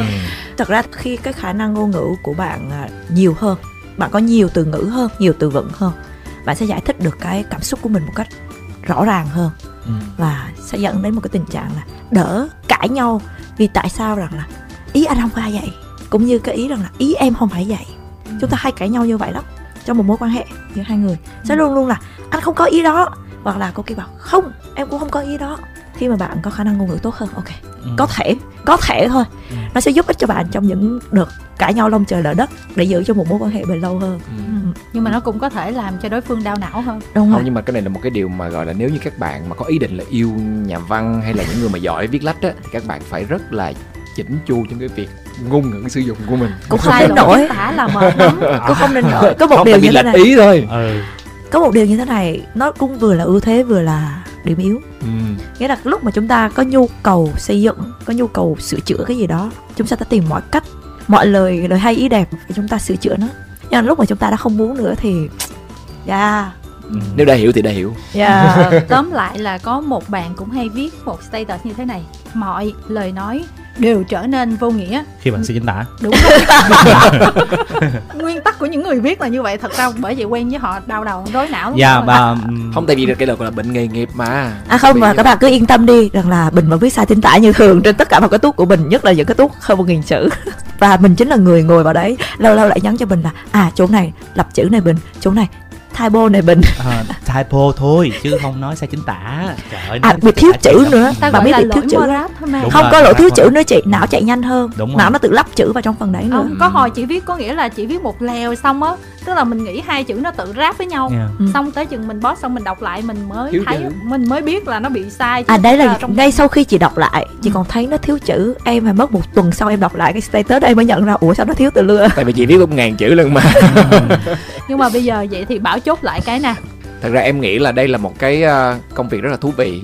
Speaker 2: Thật ra khi cái khả năng ngôn ngữ của bạn à, nhiều hơn bạn có nhiều từ ngữ hơn nhiều từ vựng hơn bạn sẽ giải thích được cái cảm xúc của mình một cách rõ ràng hơn.
Speaker 1: Ừm.
Speaker 2: và sẽ dẫn đến một cái tình trạng là đỡ cãi nhau vì tại sao rằng là ý anh không phải vậy cũng như cái ý rằng là ý em không phải vậy. Chúng ta hay cãi nhau như vậy lắm trong một mối quan hệ giữa hai người sẽ luôn luôn là anh không có ý đó hoặc là cô kia bảo không em cũng không có ý đó khi mà bạn có khả năng ngôn ngữ tốt hơn ok.
Speaker 1: Ừm.
Speaker 2: có thể có thể thôi.
Speaker 1: Ừ.
Speaker 2: nó sẽ giúp ích cho bạn trong những đợt cãi nhau lông trời lở đất để giữ cho một mối quan hệ bền lâu hơn.
Speaker 3: Ừ.
Speaker 2: Ừ,
Speaker 4: Nhưng mà nó cũng có thể làm cho đối phương đau não hơn.
Speaker 2: Đúng
Speaker 3: không
Speaker 2: không
Speaker 3: nhưng mà cái này là một cái điều mà gọi là nếu như các bạn mà có ý định là yêu nhà văn hay là những người mà giỏi viết lách á thì các bạn phải rất là chỉnh chu trong cái việc ngôn ngữ sử dụng của mình.
Speaker 2: Cũng không nổi
Speaker 4: viết tả là mệt lắm.
Speaker 2: Cũng không đến nổi có một
Speaker 3: không
Speaker 2: điều như thế này.
Speaker 3: ý thôi.
Speaker 1: Ừ.
Speaker 2: Có một điều như thế này nó cũng vừa là ưu thế vừa là điểm yếu.
Speaker 3: Ừ.
Speaker 2: nghĩa là lúc mà chúng ta có nhu cầu xây dựng có nhu cầu sửa chữa cái gì đó chúng ta sẽ tìm mọi cách mọi lời lời hay ý đẹp thì chúng ta sửa chữa nó. Nhưng mà lúc mà chúng ta đã không muốn nữa thì yeah
Speaker 1: Ừ.
Speaker 3: nếu đã hiểu thì đã hiểu.
Speaker 2: Yeah
Speaker 4: Ờ, tóm lại là có một bạn cũng hay viết một status như thế này. Mọi lời nói đều trở nên vô nghĩa.
Speaker 1: Khi bạn sẽ chính tả.
Speaker 4: Đúng rồi. Nguyên tắc của những người viết là như vậy thật ra bởi vậy quen với họ đau đầu rối não.
Speaker 1: Dạ và ừm,
Speaker 3: không tại vì cái đó gọi là bệnh nghề nghiệp mà.
Speaker 2: À không
Speaker 3: Bị-
Speaker 2: mà các bạn cứ yên tâm đi rằng là Bình vẫn viết sai chính tả như thường trên tất cả mọi cái tuốt của Bình nhất là những cái tuốt hơn một nghìn chữ. Và mình chính là người ngồi vào đấy lâu lâu lại nhắn cho Bình là à chỗ này lập chữ này Bình chỗ này typo này Bình.
Speaker 1: À, typo thôi chứ không nói sai chính tả. Trời ơi
Speaker 2: à bị thiếu chữ nữa.
Speaker 4: ta
Speaker 2: bạn
Speaker 4: gọi
Speaker 2: biết
Speaker 4: là
Speaker 2: bị
Speaker 4: lỗi
Speaker 2: thiếu chữ
Speaker 4: mà.
Speaker 2: Không
Speaker 1: rồi,
Speaker 2: có lỗi thiếu chữ nữa chị. Não chạy nhanh hơn. Não nó tự lắp chữ vào trong phần đấy nữa.
Speaker 4: Có hồi chị viết có nghĩa là chị viết một lèo xong á tức là mình nghĩ hai chữ nó tự ráp với nhau.
Speaker 1: Yeah.
Speaker 2: Ừ.
Speaker 4: xong tới chừng mình bót xong mình đọc lại mình mới
Speaker 3: Thiếu
Speaker 4: thấy
Speaker 3: chữ.
Speaker 4: mình mới biết là nó bị sai chứ
Speaker 2: à đấy là
Speaker 4: trong
Speaker 2: ngay sau khi chị đọc lại chị còn thấy nó thiếu chữ. Em phải mất một tuần sau em đọc lại cái status đó em mới nhận ra ủa sao nó thiếu từ lưa
Speaker 3: tại vì chị viết một ngàn chữ lần mà.
Speaker 4: Nhưng mà bây giờ vậy thì bảo chốt lại cái nè.
Speaker 3: Thật ra em nghĩ là đây là một cái ờ, công việc rất là thú vị.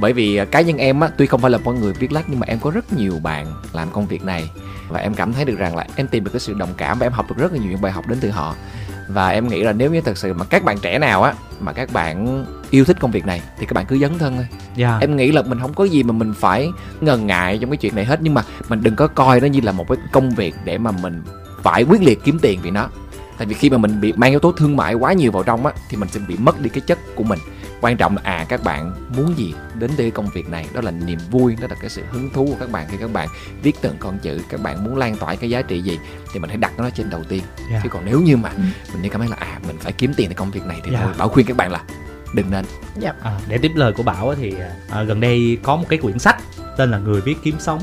Speaker 3: Bởi vì ờ, cá nhân em á tuy không phải là một người viết lách nhưng mà em có rất nhiều bạn làm công việc này và em cảm thấy được rằng là em tìm được cái sự đồng cảm và em học được rất là nhiều những bài học đến từ họ. Và em nghĩ là nếu như thật sự mà các bạn trẻ nào á mà các bạn yêu thích công việc này thì các bạn cứ dấn thân thôi.
Speaker 1: Dạ.
Speaker 3: em nghĩ là mình không có gì mà mình phải ngần ngại trong cái chuyện này hết nhưng mà mình đừng có coi nó như là một cái công việc để mà mình phải quyết liệt kiếm tiền vì nó. Tại vì khi mà mình bị mang yếu tố thương mại quá nhiều vào trong á thì mình sẽ bị mất đi cái chất của mình quan trọng là à các bạn muốn gì đến từ công việc này đó là niềm vui đó là cái sự hứng thú của các bạn khi các bạn viết từng con chữ các bạn muốn lan tỏa cái giá trị gì thì mình hãy đặt nó trên đầu tiên
Speaker 1: Dạ.
Speaker 3: chứ còn nếu như mà
Speaker 2: Ừ.
Speaker 3: mình đi cảm thấy là à mình phải kiếm tiền từ công việc này thì
Speaker 1: Dạ.
Speaker 3: thôi bảo khuyên các bạn là đừng nên
Speaker 1: À, để tiếp lời của Bảo á thì à, gần đây có một cái quyển sách tên là Người viết kiếm sống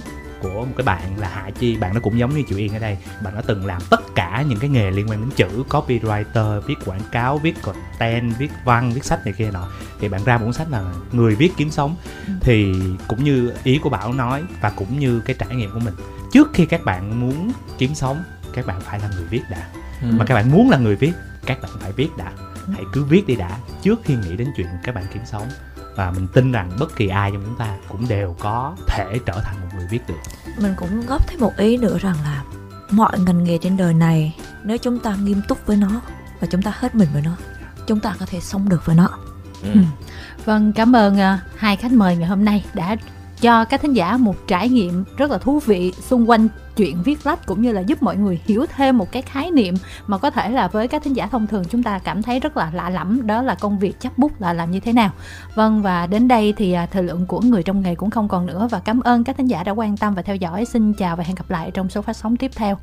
Speaker 1: của một cái bạn là Hạ Chi. Bạn nó cũng giống như chị Yên ở đây. Bạn đã từng làm tất cả những cái nghề liên quan đến chữ copywriter viết quảng cáo viết content viết văn viết sách này kia nọ. Thì bạn ra một cuốn sách là Người viết kiếm sống. Thì cũng như ý của Bảo nói và cũng như cái trải nghiệm của mình trước khi các bạn muốn kiếm sống các bạn phải là người viết đã. Mà các bạn muốn là người viết các bạn phải viết đã. Hãy cứ viết đi đã trước khi nghĩ đến chuyện các bạn kiếm sống và mình tin rằng bất kỳ ai trong chúng ta cũng đều có thể trở thành một người viết được
Speaker 2: mình cũng góp thêm một ý nữa rằng là mọi ngành nghề trên đời này nếu chúng ta nghiêm túc với nó và chúng ta hết mình với nó chúng ta có thể sống được với nó
Speaker 3: Ừ.
Speaker 4: Vâng, cảm ơn à, hai khách mời ngày hôm nay đã cho các thính giả một trải nghiệm rất là thú vị xung quanh chuyện viết lách cũng như là giúp mọi người hiểu thêm một cái khái niệm mà có thể là với các thính giả thông thường chúng ta cảm thấy rất là lạ lẫm, đó là công việc chấp bút là làm như thế nào. Vâng và đến đây thì à, thời lượng của người trong nghề cũng không còn nữa và cảm ơn các thính giả đã quan tâm và theo dõi. Xin chào và hẹn gặp lại trong số phát sóng tiếp theo.